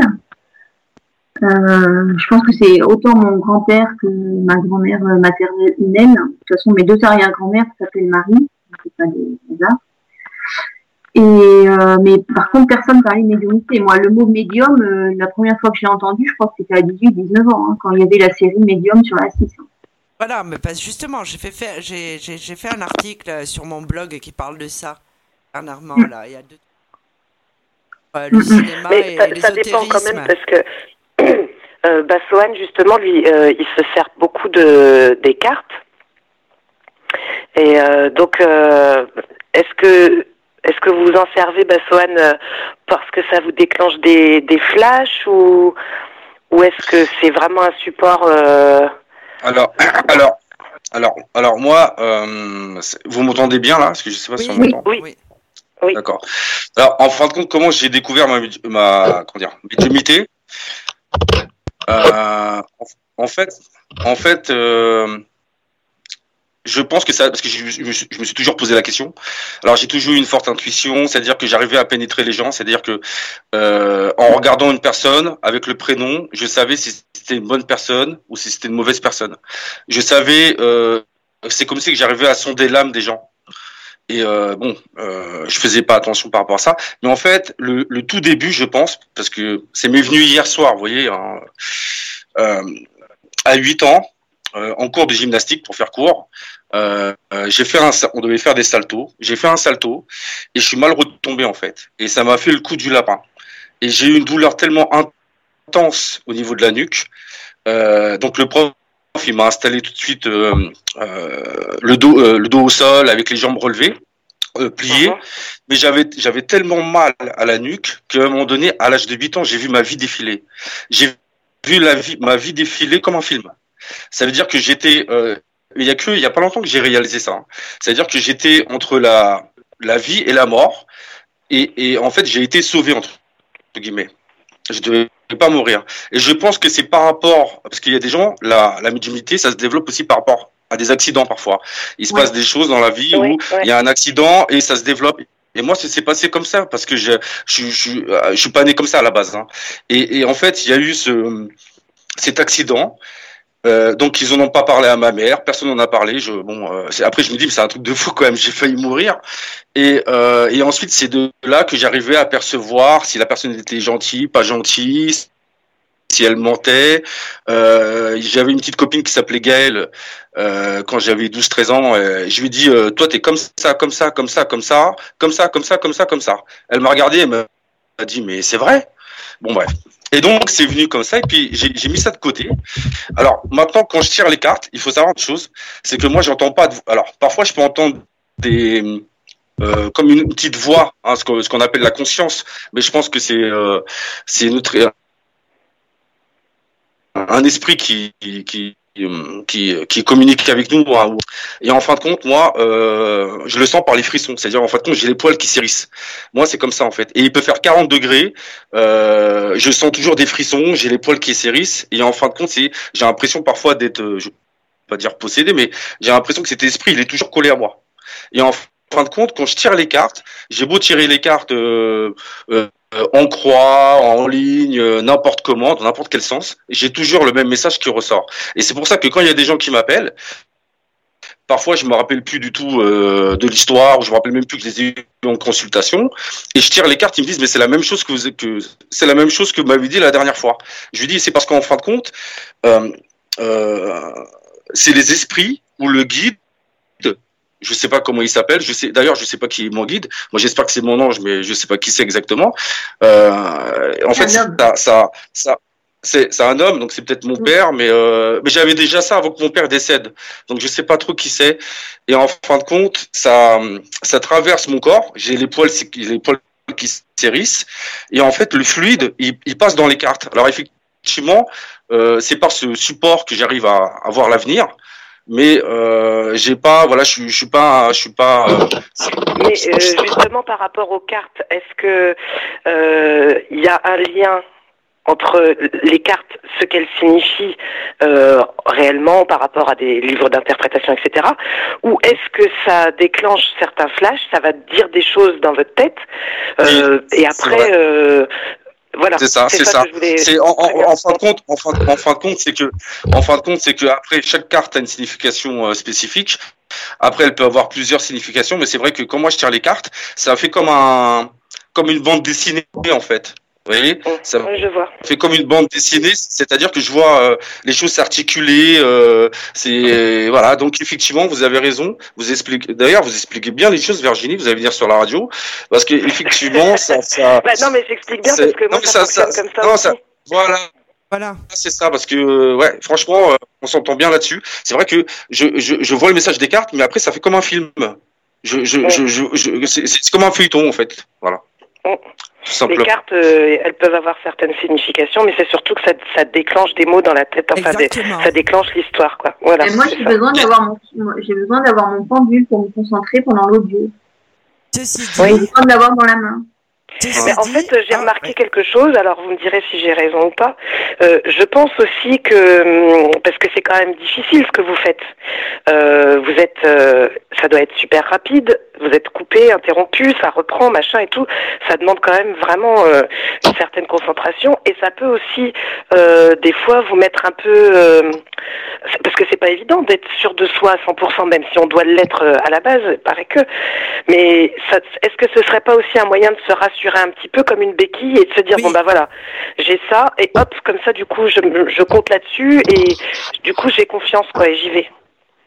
Euh, je pense que c'est autant mon grand-père que ma grand-mère maternelle. De toute façon, mes deux arrière-grand-mères s'appellent Marie. C'est pas des hasards. Et euh, mais par contre, personne parlait de médiumnité. Moi, le mot médium, la première fois que j'ai entendu, je crois que c'était à 18-19 ans, hein, quand il y avait la série Médium sur la 6. Voilà, mais parce justement, j'ai fait, fait j'ai, j'ai, fait un article euh, sur mon blog qui parle de ça dernièrement, là, il y a deux. Euh, le cinéma mais ça, ça dépend quand même parce que euh, Bassoane, justement, lui, euh, il se sert beaucoup de des cartes. Et donc, est-ce que est-ce que vous en servez, Bassoane, parce que ça vous déclenche des, des flashs ou ou est-ce que c'est vraiment un support alors, alors, alors, alors moi, euh, vous m'entendez bien là? Parce que je sais pas si on m'entend. Oui, oui. D'accord. Alors, en fin de compte, comment j'ai découvert ma, ma comment dire, médiumité euh, En fait, en fait, euh, je pense que ça, parce que je, me suis toujours posé la question. Alors j'ai toujours eu une forte intuition, c'est-à-dire que j'arrivais à pénétrer les gens, c'est-à-dire que euh, en regardant une personne avec le prénom, je savais si c'était une bonne personne ou si c'était une mauvaise personne. Je savais, euh, c'est comme si j'arrivais à sonder l'âme des gens. Et euh, bon, euh, je faisais pas attention par rapport à ça, mais en fait, le, le tout début, je pense, parce que c'est m'est venu hier soir, vous voyez, hein, euh, à 8 ans, euh, en cours de gymnastique pour faire court. Euh, euh, j'ai fait un, on devait faire des saltos. J'ai fait un salto et je suis mal retombé en fait. Et ça m'a fait le coup du lapin. Et j'ai eu une douleur tellement intense au niveau de la nuque. donc le prof, il m'a installé tout de suite le dos, le dos au sol avec les jambes relevées. pliées, uh-huh. mais j'avais j'avais tellement mal à la nuque qu'à un moment donné, à l'âge de 8 ans, j'ai vu ma vie défiler. J'ai vu la vie, ma vie défiler comme un film. Ça veut dire que j'étais, euh, il y a que, il y a pas longtemps que j'ai réalisé ça. Hein. C'est-à-dire que j'étais entre la, la vie et la mort, et, et en fait j'ai été sauvé entre guillemets. Je devais pas mourir. Et je pense que c'est par rapport, parce qu'il y a des gens, la, la médiumnité, ça se développe aussi par rapport à des accidents parfois. Il se passe des choses dans la vie où il y a un accident et ça se développe. Et moi, c'est passé comme ça parce que je, je, je, je, suis pas né comme ça à la base. Hein. Et, et en fait, il y a eu ce, cet accident. Euh, donc ils en ont pas parlé à ma mère, personne n'en a parlé. Je, bon, euh, après je me dis mais c'est un truc de fou quand même. J'ai failli mourir. Et, euh, et ensuite c'est de là que j'arrivais à percevoir si la personne était gentille, pas gentille, si elle mentait. Euh, j'avais une petite copine qui s'appelait Gaëlle euh, quand j'avais 12-13 ans. Je lui ai dit euh, toi t'es comme ça, comme ça, comme ça, comme ça, comme ça, comme ça, comme ça, comme ça. Elle m'a regardé, elle m'a dit mais c'est vrai? Bon bref. Et donc c'est venu comme ça et puis j'ai mis ça de côté. Alors maintenant quand je tire les cartes, il faut savoir une chose, c'est que moi j'entends pas. De... Alors parfois je peux entendre des euh, comme une petite voix, hein, ce qu'on appelle la conscience, mais je pense que c'est euh, un esprit qui qui qui, qui communique avec nous. Et en fin de compte, moi, euh, je le sens par les frissons. C'est-à-dire, en fin de compte, j'ai les poils qui s'hérissent. Moi, c'est comme ça, en fait. Et il peut faire 40 degrés. Euh, je sens toujours des frissons. J'ai les poils qui s'hérissent. Et en fin de compte, j'ai l'impression parfois d'être, euh, je vais pas dire possédé, mais j'ai l'impression que cet esprit, il est toujours collé à moi. Et en fin de compte, quand je tire les cartes, j'ai beau tirer les cartes euh, euh, en croix, en ligne, euh, n'importe comment, dans n'importe quel sens, j'ai toujours le même message qui ressort. Et c'est pour ça que quand il y a des gens qui m'appellent, parfois je me rappelle plus du tout euh, de l'histoire, ou je me rappelle même plus que je les ai eu en consultation, et je tire les cartes, ils me disent mais c'est la même chose que vous que c'est la même chose que m'avez dit la dernière fois. Je lui dis c'est parce qu'en fin de compte, euh, euh, c'est les esprits ou le guide je sais pas comment il s'appelle. Je sais d'ailleurs, je sais pas qui est mon guide. Moi, j'espère que c'est mon ange, mais je sais pas qui c'est exactement. Euh, en fait, ça, ça, ça c'est un homme, donc c'est peut-être mon père, mais euh, mais j'avais déjà ça avant que mon père décède, donc je sais pas trop qui c'est. Et en fin de compte, ça ça traverse mon corps. J'ai les poils les poils qui s'hérissent, et en fait le fluide il, il, passe dans les cartes. Alors effectivement, euh, c'est par ce support que j'arrive à, à voir l'avenir mais euh, j'ai pas voilà je, je suis pas je suis pas euh, mais euh, justement par rapport aux cartes est-ce que euh, il y a un lien entre les cartes, ce qu'elles signifient euh, réellement par rapport à des livres d'interprétation, etc. Ou est-ce que ça déclenche certains flashs, ça va dire des choses dans votre tête, euh, oui, et après, euh, voilà. C'est ça, c'est ça. En, en, en, fin de compte, en fin, en fin de compte, c'est que, en fin de compte, c'est que après chaque carte a une signification euh, spécifique. Après, elle peut avoir plusieurs significations, mais c'est vrai que quand moi je tire les cartes, ça fait comme un, comme une bande dessinée en fait. Vous voyez ça oui, je vois. fait comme une bande dessinée, c'est-à-dire que je vois euh, les choses s'articuler. Euh, c'est voilà. Donc effectivement, vous avez raison. Vous expliquez. D'ailleurs, vous expliquez bien les choses, Virginie. Vous allez venir sur la radio parce que effectivement, ça, ça. Bah, non, mais j'explique bien parce que moi, ça, ça, ça, comme ça. Non, ça voilà. Voilà. C'est ça, parce que ouais, franchement, euh, on s'entend bien là-dessus. C'est vrai que je, je, je vois le message des cartes, mais après, ça fait comme un film. Je, je, ouais. je, je, je c'est comme un feuilleton en fait. Voilà. Les cartes, euh, elles peuvent avoir certaines significations, mais c'est surtout que ça, ça, déclenche des mots dans la tête. Enfin, des, ça déclenche l'histoire, quoi. Voilà. Et moi, j'ai besoin d'avoir mon, j'ai besoin d'avoir mon pendule pour me concentrer pendant l'audio. Ceci dit, oui. J'ai besoin de l'avoir dans la main. Mais en fait, j'ai ah, remarqué quelque chose. Alors, vous me direz si j'ai raison ou pas. Euh, je pense aussi que parce que c'est quand même difficile ce que vous faites. Euh, vous êtes, euh, ça doit être super rapide. Vous êtes coupé, interrompu, ça reprend, machin et tout. Ça demande quand même vraiment euh, une certaine concentration et ça peut aussi euh, des fois vous mettre un peu euh, parce que c'est pas évident d'être sûr de soi à 100%, même si on doit l'être à la base, paraît que. Mais est-ce que ce serait pas aussi un moyen de se rassurer un petit peu comme une béquille et de se dire oui. bon bah voilà, j'ai ça et hop comme ça du coup je, je compte là-dessus et du coup j'ai confiance quoi et j'y vais.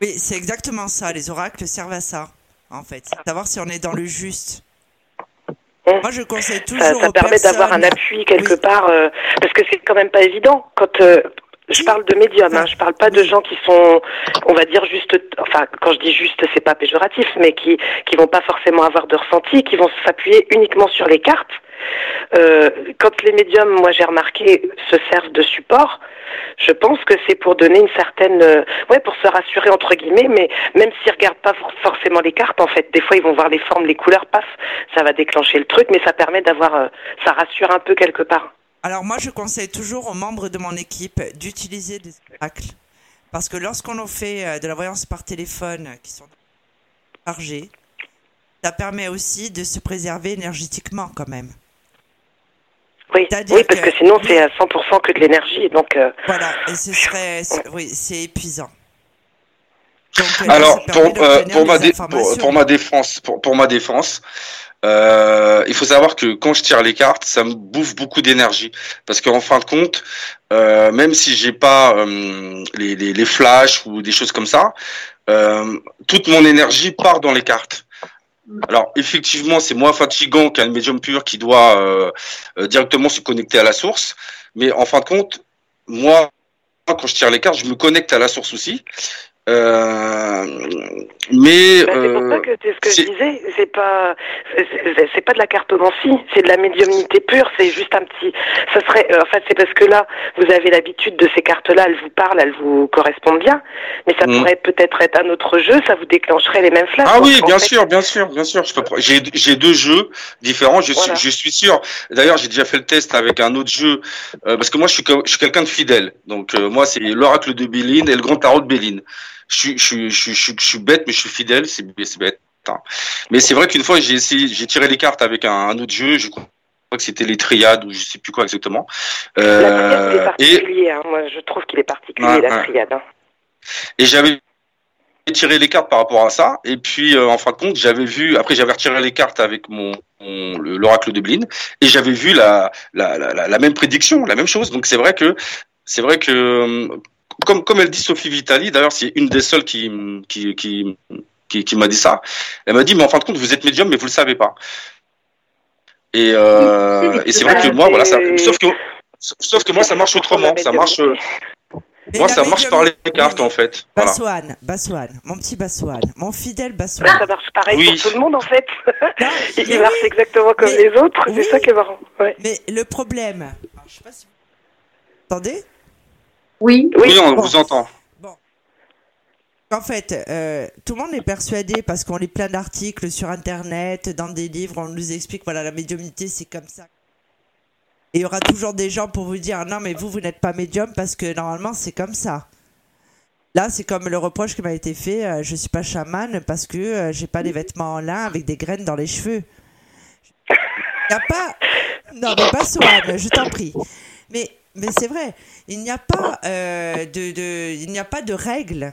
Oui, c'est exactement ça. Les oracles servent à ça, en fait. Savoir si on est dans le juste. Moi, je conseille toujours. Ça, ça permet d'avoir un appui quelque oui. part, euh, parce que c'est quand même pas évident quand. Euh, je parle de médiums, hein, je parle pas de gens qui sont, on va dire juste, enfin quand je dis juste, c'est pas péjoratif, mais qui qui vont pas forcément avoir de ressenti, qui vont s'appuyer uniquement sur les cartes. Euh, quand les médiums, moi j'ai remarqué, se servent de support, je pense que c'est pour donner une certaine, euh, ouais, pour se rassurer entre guillemets, mais même s'ils regardent pas forcément les cartes, en fait, des fois ils vont voir les formes, les couleurs, paf, ça va déclencher le truc, mais ça permet d'avoir, euh, ça rassure un peu quelque part. Alors moi, je conseille toujours aux membres de mon équipe d'utiliser des oracles. Parce que lorsqu'on fait euh, de la voyance par téléphone qui sont chargés, ça permet aussi de se préserver énergétiquement quand même. Oui, oui parce que- que, sinon c'est à 100% que de l'énergie. Donc, euh, Voilà, et ce serait, c'est- oui, c'est épuisant. Donc, euh, Alors pour euh, pour ma pour ma défense pour, pour ma défense euh, il faut savoir que quand je tire les cartes, ça me bouffe beaucoup d'énergie parce qu'en fin de compte, euh, même si j'ai pas euh, les, les, les flashs ou des choses comme ça, euh, toute mon énergie part dans les cartes. Alors effectivement, c'est moins fatigant qu'un médium pur qui doit euh, euh, directement se connecter à la source, mais en fin de compte, moi quand je tire les cartes, je me connecte à la source aussi. Euh, mais bah, c'est pour euh, ça que c'est ce que je disais. C'est pas, c'est- pas de la cartomancie, c'est de la médiumnité pure. C'est juste un petit. Ça serait. euh, en fait, c'est parce que là, vous avez l'habitude de ces cartes-là. Elles vous parlent, elles vous correspondent bien. Mais ça Mhm. pourrait peut-être être un autre jeu. Ça vous déclencherait les mêmes flashs. Ah oui, en bien fait, sûr, bien sûr, bien sûr. J'ai deux jeux différents. Je suis, je suis sûr. D'ailleurs, j'ai déjà fait le test avec un autre jeu euh, parce que moi, je suis, je suis quelqu'un de fidèle. Donc euh, moi, c'est l'oracle de Béline et le grand tarot de Béline. Je suis, je je je bête, mais je suis fidèle. C'est bête. hein. Mais c'est vrai qu'une fois, j'ai essayé, j'ai tiré les cartes avec un, un autre jeu. Je crois que c'était les triades ou je sais plus quoi exactement. La triade, il est Euh, et particulier. hein. Moi, je trouve qu'il est particulier Ouais, la triade. hein. Et j'avais tiré les cartes par rapport à ça. Et puis, euh, en fin de compte, j'avais vu, après, j'avais retiré les cartes avec mon, mon- le- l'oracle de Blin, et j'avais vu la, la, la, la- la même prédiction, la même chose. Donc, c'est vrai que, c'est vrai que, euh, comme, comme elle dit Sophie Vitali, d'ailleurs, c'est une des seules qui, qui, qui, qui, qui m'a dit ça. Elle m'a dit, mais en fin de compte, vous êtes médium, mais vous le savez pas. Et, euh, Oui, et c'est vrai que moi, voilà, ça, sauf que, sauf que moi, ça marche autrement. Ça marche, euh, Mais moi, ça marche par les cartes, oui, en fait. Voilà. Bassoane, Bassoane, mon petit Bassoane, mon fidèle Bassoane. ça marche pareil Oui. pour tout le monde en fait. Non, il il marche oui, exactement comme mais- les autres. oui. C'est ça qui est marrant. Ouais. Mais le problème, alors, je sais pas si vous entendez Oui. Oui. Oui, on Bon. vous entend. En fait, euh, tout le monde est persuadé parce qu'on lit plein d'articles sur Internet, dans des livres, on nous explique voilà la médiumnité c'est comme ça. Et il y aura toujours des gens pour vous dire non mais vous vous n'êtes pas médium parce que normalement c'est comme ça. Là c'est comme le reproche qui m'a été fait, euh, je suis pas chamane parce que euh, j'ai pas des vêtements en lin avec des graines dans les cheveux. Il n'y a pas non mais pas Swan, je t'en prie. Mais mais c'est vrai, il n'y a pas euh, de, de il n'y a pas de règles.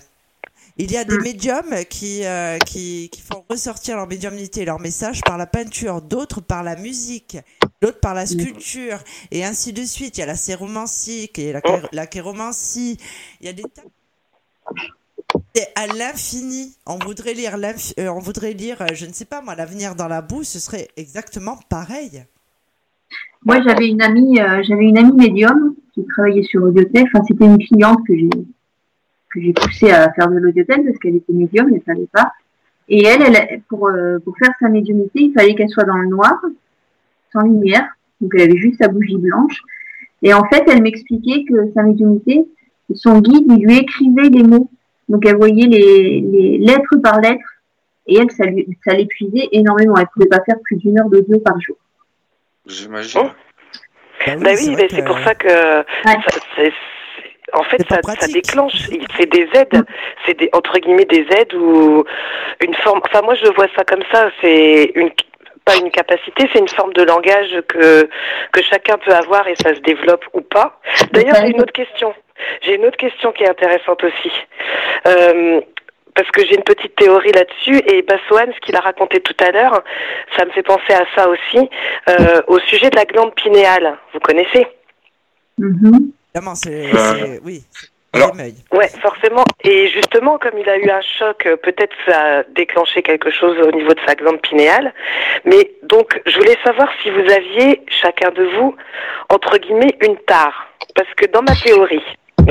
Il y a des médiums qui, euh, qui, qui font ressortir leur médiumnité leur message par la peinture, d'autres par la musique, d'autres par la sculpture, et ainsi de suite. Il y a la séromancie, qui est la, la chéromancie. Il y a des tas. C'est à l'infini. On voudrait lire, euh, on voudrait lire, euh, je ne sais pas moi, l'avenir dans la boue, ce serait exactement pareil. Moi, j'avais une amie, euh, j'avais une amie médium qui travaillait sur Audiotel. Enfin, c'était une cliente que j'ai que j'ai poussée à faire de l'Audiotel parce qu'elle était médium, elle savait pas. Et elle, elle pour euh, pour faire sa médiumnité, il fallait qu'elle soit dans le noir, sans lumière. Donc, elle avait juste sa bougie blanche. Et en fait, elle m'expliquait que sa médiumnité, son guide, il lui écrivait les mots. Donc, elle voyait les, les lettres par lettre. Et elle, ça lui, ça l'épuisait énormément. Elle pouvait pas faire plus d'une heure d'audio par jour. J'imagine. Oh. Bah oui, mais c'est pour ça que Ouais. ça- c'est- en fait ça, ça déclenche. Il- C'est des aides, c'est des entre guillemets des aides ou une forme. Enfin moi je vois ça comme ça. C'est une pas une capacité, c'est une forme de langage que que chacun peut avoir et ça se développe ou pas. D'ailleurs j'ai une autre question. J'ai une autre question qui est intéressante aussi. Euh, parce que j'ai une petite théorie là-dessus et Bassoane, ce qu'il a raconté tout à l'heure, ça me fait penser à ça aussi, euh, au sujet de la glande pinéale. Vous connaissez. Évidemment, c'est, Euh, c'est- oui. alors-. Ouais, forcément. Et justement, comme il a eu un choc, euh, peut-être ça a déclenché quelque chose au niveau de sa glande pinéale. Mais donc, je voulais savoir si vous aviez, chacun de vous, entre guillemets, une tare. Parce que dans ma théorie,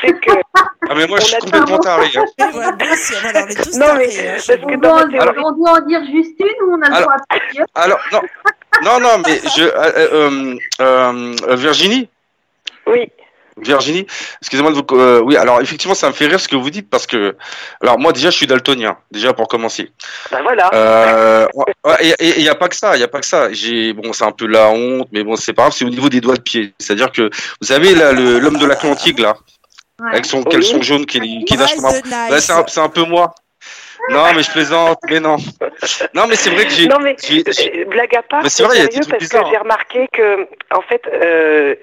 c'est que... Ah, mais moi, je On suis complètement taré. hein. Bien sûr, on est tous Non, mais hein, parce que. On dans doit, ma théorie- on doit en dire juste une ou on a le Alors- droit à plusieurs Alors, non, non, non, mais je, euh, euh, euh, Virginie, Oui, Virginie, excusez-moi de vous, euh, oui, alors effectivement, ça me fait rire ce que vous dites parce que, alors moi déjà, je suis daltonien, déjà pour commencer. ben voilà. Euh, et il n'y a pas que ça, il y a pas que ça. J'ai, bon, c'est un peu la honte, mais bon, c'est pas grave, c'est au niveau des doigts de pied. C'est-à-dire que, vous savez, là, le- l'homme de l'Atlantique, là, Ouais. avec son Oui. caleçon jaune qui, qui nice. c'est un, c'est un peu moi. Non, mais je plaisante, mais non. Non, mais c'est vrai que j'ai. Non mais j'ai- j'ai- blague à part, Mais c'est c'est vrai, il y a des sérieux trucs parce bizarres, que j'ai hein. remarqué que en fait euh,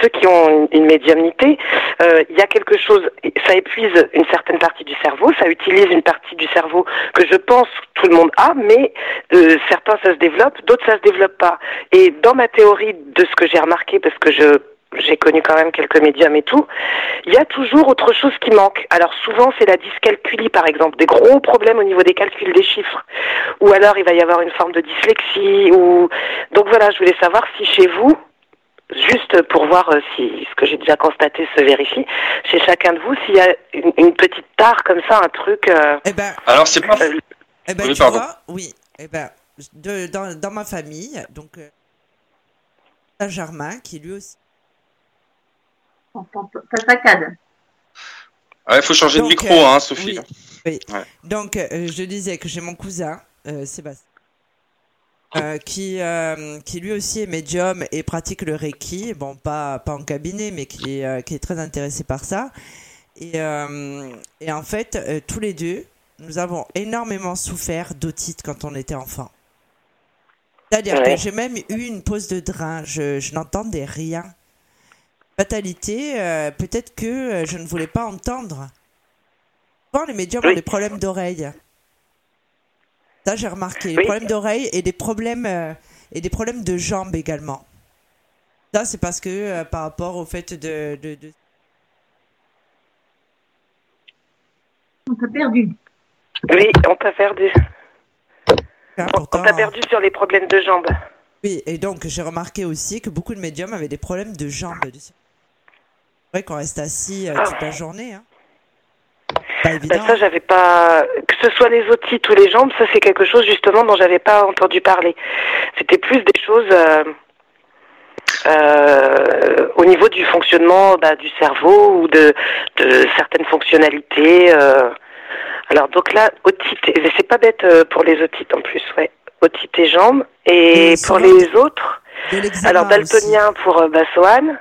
ceux qui ont une, médiumnité, euh, il y a quelque chose, ça épuise une certaine partie du cerveau, ça utilise une partie du cerveau que je pense tout le monde a, mais euh, certains ça se développe, d'autres ça se développe pas. Et dans ma théorie de ce que j'ai remarqué, parce que je j'ai connu quand même quelques médiums et tout, il y a toujours autre chose qui manque. Alors souvent c'est la dyscalculie par exemple, des gros problèmes au niveau des calculs des chiffres, ou alors il va y avoir une forme de dyslexie, ou donc voilà, je voulais savoir si chez vous, juste pour voir euh, si ce que j'ai déjà constaté se vérifie, chez chacun de vous, s'il y a une, une petite tare comme ça, un truc. euh, Eh ben, Alors, c'est pas. euh, eh ben Oui, tu pardon. vois, oui. Eh ben, de, dans, dans ma famille, donc, euh, un Germain qui lui aussi. Ça saccade. Il faut changer de micro, euh, hein, Sophie. oui, oui. Ouais. Donc, euh, je disais que j'ai mon cousin, euh, Sébastien, euh, qui, euh, qui lui aussi est médium et pratique le Reiki. Bon, pas, pas en cabinet, mais qui, est, euh, qui est très intéressé par ça. Et, euh, et en fait, euh, tous les deux, nous avons énormément souffert d'otite quand on était enfant. C'est-à-dire Ouais. que j'ai même eu une pause de drain, je, je n'entendais rien. Fatalité, euh, peut-être que je ne voulais pas entendre. Souvent, les médiums ont des problèmes d'oreille. Ça, j'ai remarqué. Des Oui. problèmes d'oreille et des problèmes, euh, et des problèmes de jambes également. Ça, c'est parce que euh, par rapport au fait de. de, de- On t'a perdu. oui, on t'a perdu. hein, On t'a perdu sur les problèmes de jambes. Oui, et donc j'ai remarqué aussi que beaucoup de médiums avaient des problèmes de jambes. C'est vrai qu'on reste assis euh, toute la journée. Hein. Ben ça, j'avais pas. Que ce soit les otites ou les jambes, ça c'est quelque chose justement dont j'avais pas entendu parler. C'était plus des choses euh, euh, au niveau du fonctionnement bah, du cerveau ou de, de certaines fonctionnalités. euh. Alors donc là, otite, et c'est pas bête pour les otites en plus, ouais. Otite et jambes. Et pour les autres, alors aussi. daltonien pour Bassoane.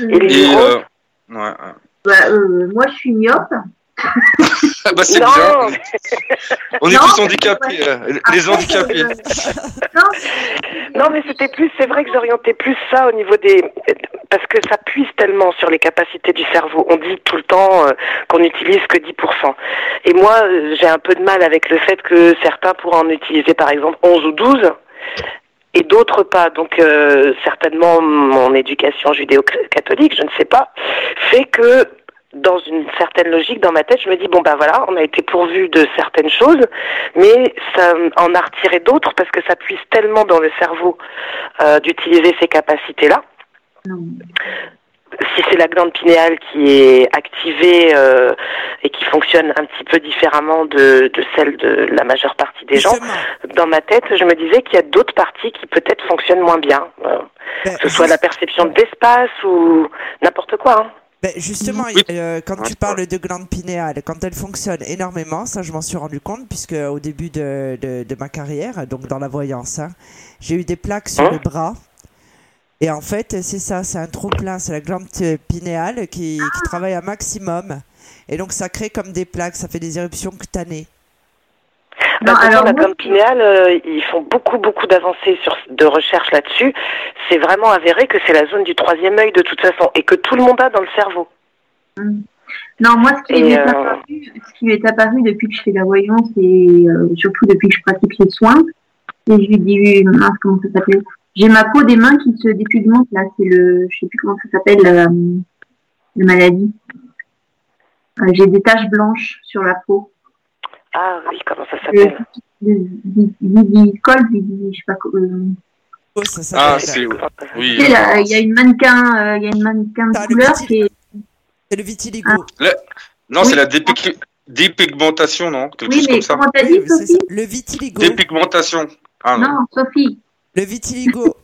Et les Et, euh, ouais, ouais. Bah, euh, moi, je suis myope. Ah bah, c'est Non, bien. On est Non, tous handicapés. euh, Après, Les handicapés. euh, non, Non, mais c'était plus, c'est vrai que j'orientais plus ça au niveau des, parce que ça puise tellement sur les capacités du cerveau. On dit tout le temps euh, qu'on n'utilise que 10%. Et moi, j'ai un peu de mal avec le fait que certains pourraient en utiliser par exemple 11 ou 12 et d'autres pas. Donc euh, certainement mon éducation judéo-catholique, je ne sais pas, fait que dans une certaine logique dans ma tête, je me dis bon bah voilà, on a été pourvu de certaines choses, mais ça en a retiré d'autres parce que ça puise tellement dans le cerveau euh, d'utiliser ces capacités-là. non. Si c'est la glande pinéale qui est activée euh, et qui fonctionne un petit peu différemment de, de celle de la majeure partie des gens, Justement, dans ma tête, je me disais qu'il y a d'autres parties qui peut-être fonctionnent moins bien. Euh, ben, que ce soit la perception de l'espace ou n'importe quoi. hein. ben, justement, Oui. euh, quand tu parles de glande pinéale, quand elle fonctionne énormément, ça je m'en suis rendu compte puisque au début de, de, de ma carrière, donc dans la voyance, hein, j'ai eu des plaques sur Hein le bras. Et en fait, c'est ça, c'est un trop plein, c'est la glande euh, pinéale qui, qui travaille à maximum. Et donc ça crée comme des plaques, ça fait des éruptions cutanées. Bah, Non, alors la glande pinéale, euh, ils font beaucoup, beaucoup d'avancées sur de recherche là-dessus. C'est vraiment avéré que c'est la zone du troisième œil de toute façon et que tout le monde a dans le cerveau. Non, moi, ce qui, m'est euh, apparu, ce qui m'est apparu depuis que je fais la voyance et euh, surtout depuis que je pratique les soins, et je lui dis, mince, comment ça s'appelle? J'ai ma peau des mains qui se dépigmente, là, c'est le, je sais plus comment ça s'appelle, la, la maladie. Euh, J'ai des taches blanches sur la peau. Ah oui, comment ça Le s'appelle? vidicole, vidi, je sais pas quoi. euh, Oh, ça Ah, s'appelle- c'est. Oui. il y a une mannequin, euh, il y a une mannequin Ah, de le couleur qui est, c'est le vitiligo. Non, Oui. c'est la dépic- dépigmentation, non? Quelque oui, chose mais comme ça. comment dit, c'est Sophie? ça. Le vitiligo. Dépigmentation. Ah non. Non, Sophie. Le vitiligo.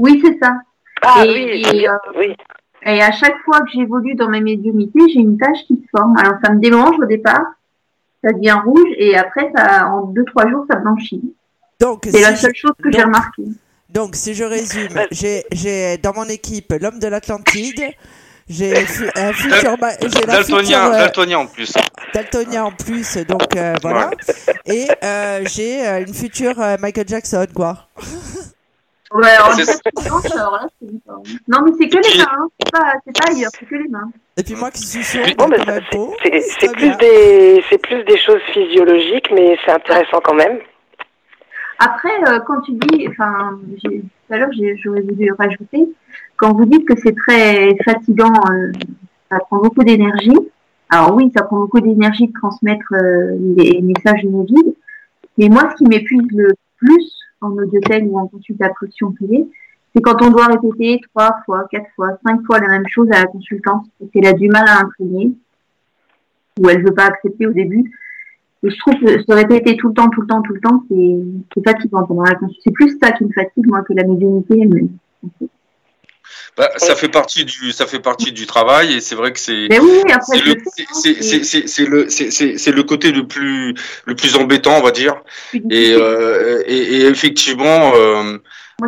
Oui, c'est ça. Ah Et- oui, et, euh, oui. Et à chaque fois que j'évolue dans ma médiumnité, j'ai une tache qui se forme. Alors ça me démange au départ, ça devient rouge et après, ça, en deux trois jours, ça blanchit. Donc, C'est la si seule chose que j'ai donc- remarqué. Donc, si je résume, j'ai, j'ai dans mon équipe l'homme de l'Atlantide, j'ai un futur, Daltonien, euh, daltonien en plus. Daltonien en plus, donc euh, voilà. Et euh, j'ai euh, une future euh, Michael Jackson, quoi. Ouais, peut-être que non, mais c'est que les mains, hein. c'est pas, ailleurs, c'est que les mains. Et puis moi qui suis Bon, c'est- plus des c'est plus des choses physiologiques, mais c'est intéressant quand même. Après, euh, quand tu dis, enfin, j'ai- tout à l'heure, j'aurais voulu rajouter, quand vous dites que c'est très fatigant, euh, ça prend beaucoup d'énergie. Alors oui, ça prend beaucoup d'énergie de transmettre euh, les messages inaudibles. Mais moi, ce qui m'épuise le plus en audiothèque ou en consultation privée, c'est quand on doit répéter trois fois, quatre fois, cinq fois la même chose à la consultante et qu'elle a du mal à imprégner ou elle veut pas accepter au début. Et je trouve que se répéter tout le temps, tout le temps, tout le temps, c'est fatigant. C'est plus ça qui me fatigue, moi, que la médiumnité. Mais, Bah, ça fait partie du, ça fait partie du travail et c'est vrai que c'est. oui, C'est le, c'est- le, c'est- le côté le plus, le plus embêtant, on va dire. Et, euh, et, et effectivement, euh,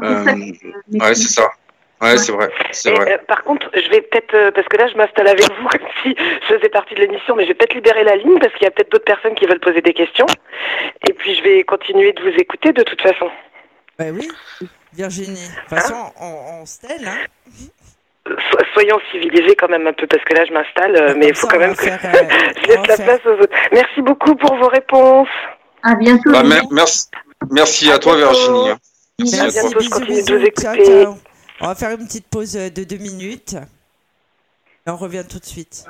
euh, ouais, c'est ça. Ouais, c'est vrai, vrai. euh, par contre, je vais peut-être, euh, parce que là, je m'installe avec vous comme si je faisais partie de l'émission, mais je vais peut-être libérer la ligne parce qu'il y a peut-être d'autres personnes qui veulent poser des questions. Et puis, je vais continuer de vous écouter de toute façon. Bah oui, Virginie. De toute façon, on, on se tel, hein. So- soyons civilisés quand même un peu parce que là, je m'installe, euh, mais il faut ça, quand même que faire, euh, je laisse la faire- place aux autres. Merci beaucoup pour vos réponses. À bientôt. Bah, mer- merci, merci à, À toi, bientôt. Virginie. Merci, à toi. bientôt, je bisous, continue de vous bisous. Ciao, écouter. ciao. On va faire une petite pause euh, de deux minutes. Et on revient tout de suite.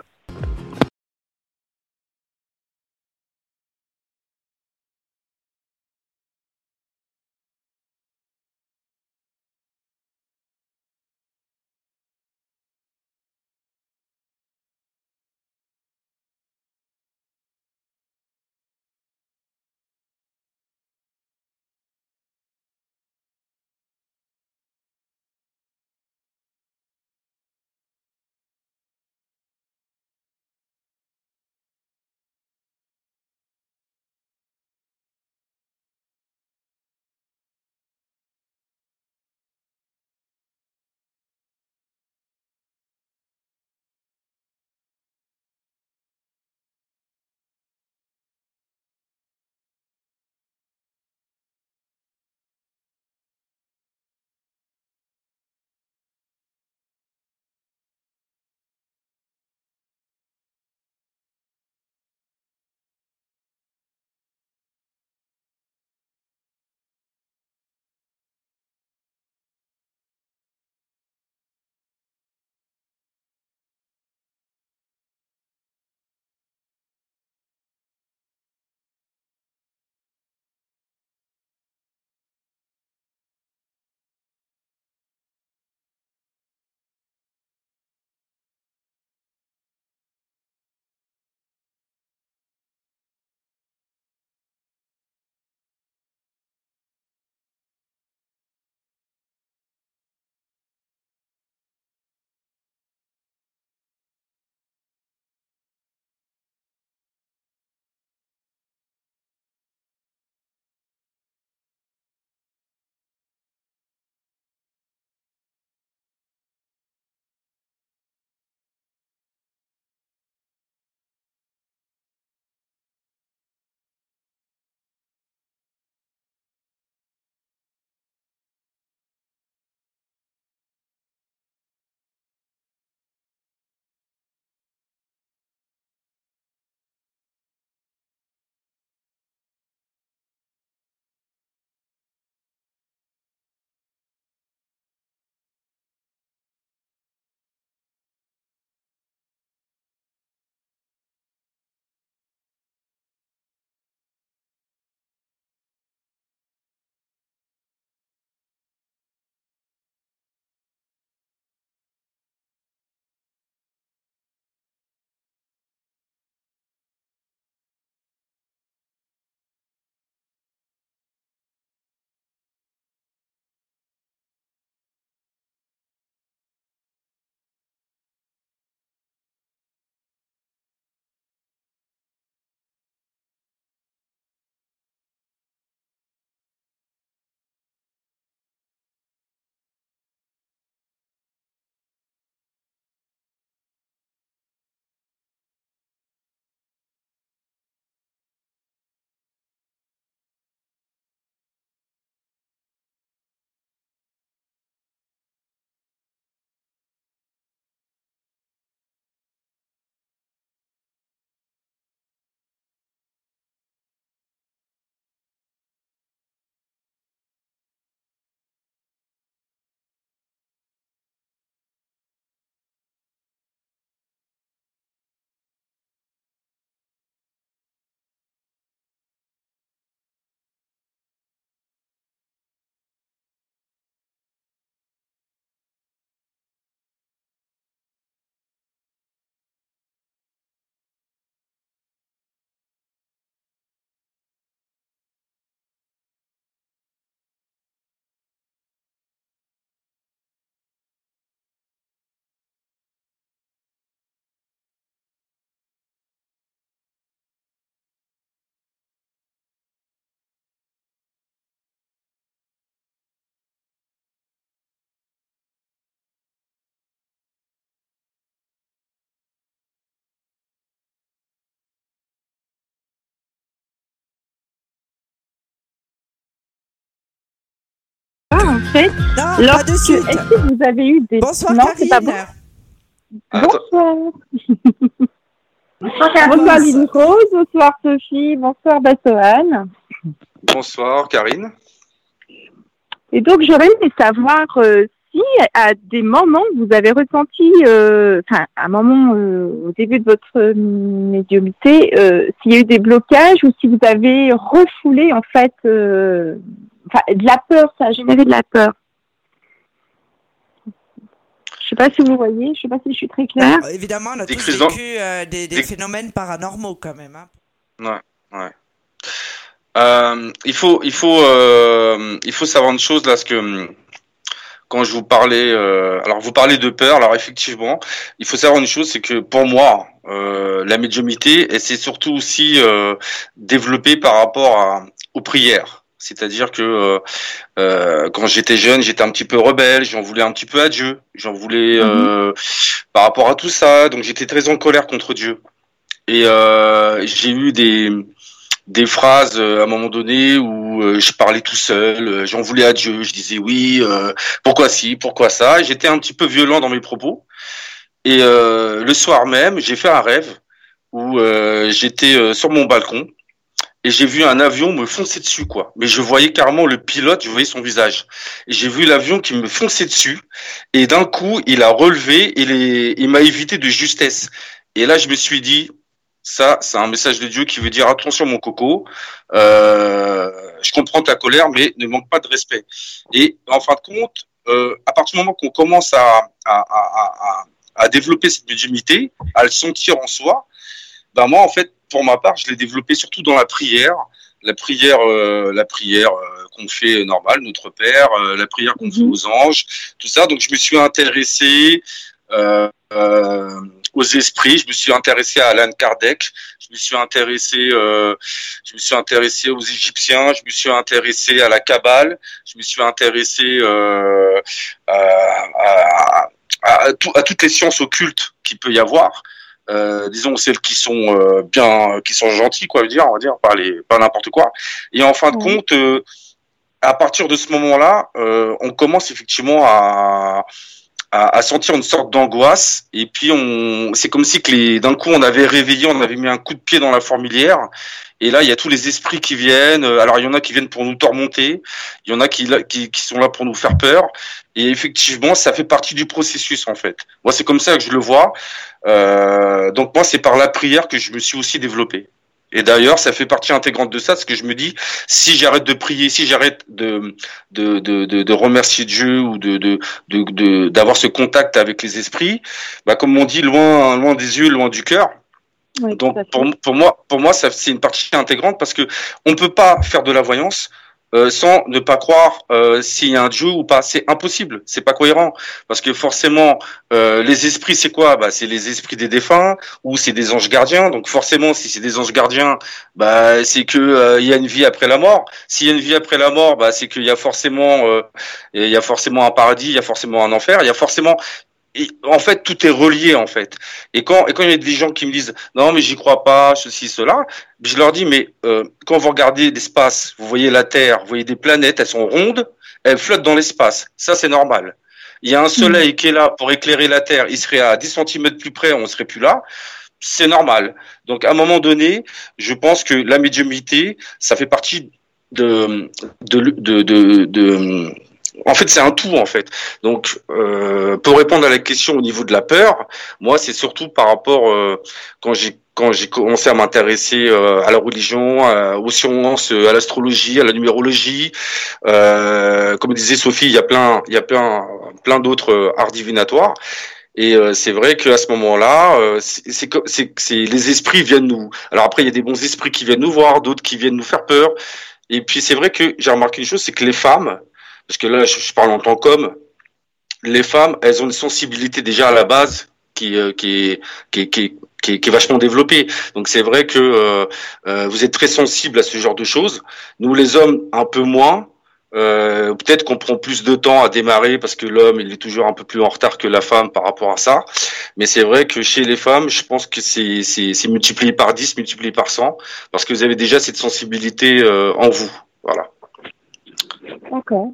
Non, pas lorsque, de suite. est-ce que vous avez eu des... Bonsoir non, c'est pas bon. Attends. Bonsoir. Bonsoir, Karine. Bonsoir Lily Rose, bonsoir Sophie, bonsoir Bassoane. Bonsoir Karine. Et donc, j'aurais aimé savoir euh, si, à des moments, vous avez ressenti, euh, enfin, à un moment euh, au début de votre médiumité, euh, s'il y a eu des blocages ou si vous avez refoulé, en fait, euh, de la peur, ça a généré de la peur. Je sais pas si vous voyez, je sais pas si je suis très claire. Euh, Évidemment, on a Des tous vécu euh, des, des des- phénomènes paranormaux quand même. hein. Euh, il faut, il faut, euh, il faut savoir une chose là, parce que quand je vous parlais, euh, alors vous parlez de peur, alors effectivement, il faut savoir une chose, c'est que pour moi, euh, la médiumité, et c'est surtout aussi euh, développé par rapport à, aux prières. C'est-à-dire que euh, euh, quand j'étais jeune, j'étais un petit peu rebelle, j'en voulais un petit peu à Dieu, j'en voulais euh, par rapport à tout ça, donc j'étais très en colère contre Dieu. Et euh, j'ai eu des des phrases euh, à un moment donné où euh, je parlais tout seul, euh, j'en voulais à Dieu, je disais oui, euh, pourquoi si, pourquoi ça? Et J'étais un petit peu violent dans mes propos. Et euh, le soir même, j'ai fait un rêve où euh, j'étais euh, sur mon balcon et j'ai vu un avion me foncer dessus, quoi. Mais je voyais carrément le pilote, je voyais son visage. Et j'ai vu l'avion qui me fonçait dessus. Et d'un coup, il a relevé, il, est, il m'a évité de justesse. Et là, je me suis dit, ça, c'est un message de Dieu qui veut dire attention, mon coco. Euh, je comprends ta colère, mais ne manque pas de respect. Et en fin de compte, euh, à partir du moment qu'on commence à, à, à, à, à développer cette médiumnité, à le sentir en soi, ben moi, en fait, pour ma part, je l'ai développé surtout dans la prière, la prière, euh, la prière euh, qu'on fait normale, notre Père, euh, la prière qu'on fait Mhm. aux anges, tout ça. Donc, je me suis intéressé aux esprits, je me suis intéressé à Alan Kardec, je me suis intéressé, je me suis intéressé aux Égyptiens, je me suis intéressé à la Kabbale, je me suis intéressé à, à toutes les sciences occultes qu'il peut y avoir. Euh, disons celles qui sont euh, bien, qui sont gentilles, quoi, je veux dire, on va dire, pas les, pas n'importe quoi. Et en fin de compte, euh, à partir de ce moment-là, euh, on commence effectivement à, à, à sentir une sorte d'angoisse. Et puis on, c'est comme si que les, d'un coup on avait réveillé, on avait mis un coup de pied dans la fourmilière. Et là, il y a tous les esprits qui viennent. Alors, il y en a qui viennent pour nous tormonter. Il y en a qui, qui, qui sont là pour nous faire peur. Et effectivement, ça fait partie du processus, en fait. Moi, c'est comme ça que je le vois. Euh, donc, moi, c'est par la prière que je me suis aussi développé. Et d'ailleurs, ça fait partie intégrante de ça, parce que je me dis, si j'arrête de prier, si j'arrête de, de, de, de, de remercier Dieu ou de, de, de, d'avoir ce contact avec les esprits, bah, comme on dit, loin, loin des yeux, loin du cœur. Oui, Donc pour, pour moi, pour moi, ça c'est une partie intégrante parce que on peut pas faire de la voyance euh, sans ne pas croire euh, s'il y a un Dieu ou pas. C'est impossible, c'est pas cohérent parce que forcément euh, les esprits c'est quoi? Bah c'est les esprits des défunts ou c'est des anges gardiens. Donc forcément, si c'est des anges gardiens, bah c'est que euh, il y a une vie après la mort. S'il y a une vie après la mort, bah c'est qu'il y a forcément euh, il y a forcément un paradis, il y a forcément un enfer, il y a forcément et en fait, tout est relié en fait. Et quand et quand il y a des gens qui me disent non mais j'y crois pas, ceci cela, je leur dis mais euh, quand vous regardez l'espace, vous voyez la Terre, vous voyez des planètes, elles sont rondes, elles flottent dans l'espace. Ça c'est normal. Il y a un soleil qui est là pour éclairer la Terre, il serait à 10 cm plus près, on serait plus là. C'est normal. Donc à un moment donné, je pense que la médiumnité, ça fait partie de de de de, de en fait, c'est un tout en fait. Donc, euh, pour répondre à la question au niveau de la peur, moi, c'est surtout par rapport euh, quand j'ai quand j'ai commencé à m'intéresser euh, à la religion, à- aux sciences, euh, à l'astrologie, à la numérologie. Euh, comme disait Sophie, il y a plein, il y a plein, plein d'autres euh, arts divinatoires. Et euh, c'est vrai qu'à ce moment-là, euh, c'est- les esprits viennent nous. Alors après, il y a des bons esprits qui viennent nous voir, d'autres qui viennent nous faire peur. Et puis c'est vrai que j'ai remarqué une chose, c'est que les femmes, parce que là, je, parle en tant qu'homme, les femmes, elles ont une sensibilité déjà à la base qui, est, vachement développée. Donc c'est vrai que euh, euh, vous êtes très sensible à ce genre de choses. Nous, les hommes, un peu moins. Euh, Peut-être qu'on prend plus de temps à démarrer parce que l'homme il est toujours un peu plus en retard que la femme par rapport à ça. Mais c'est vrai que chez les femmes, je pense que c'est multiplié par 10, multiplié par 100 parce que vous avez déjà cette sensibilité en vous. Voilà. D'accord.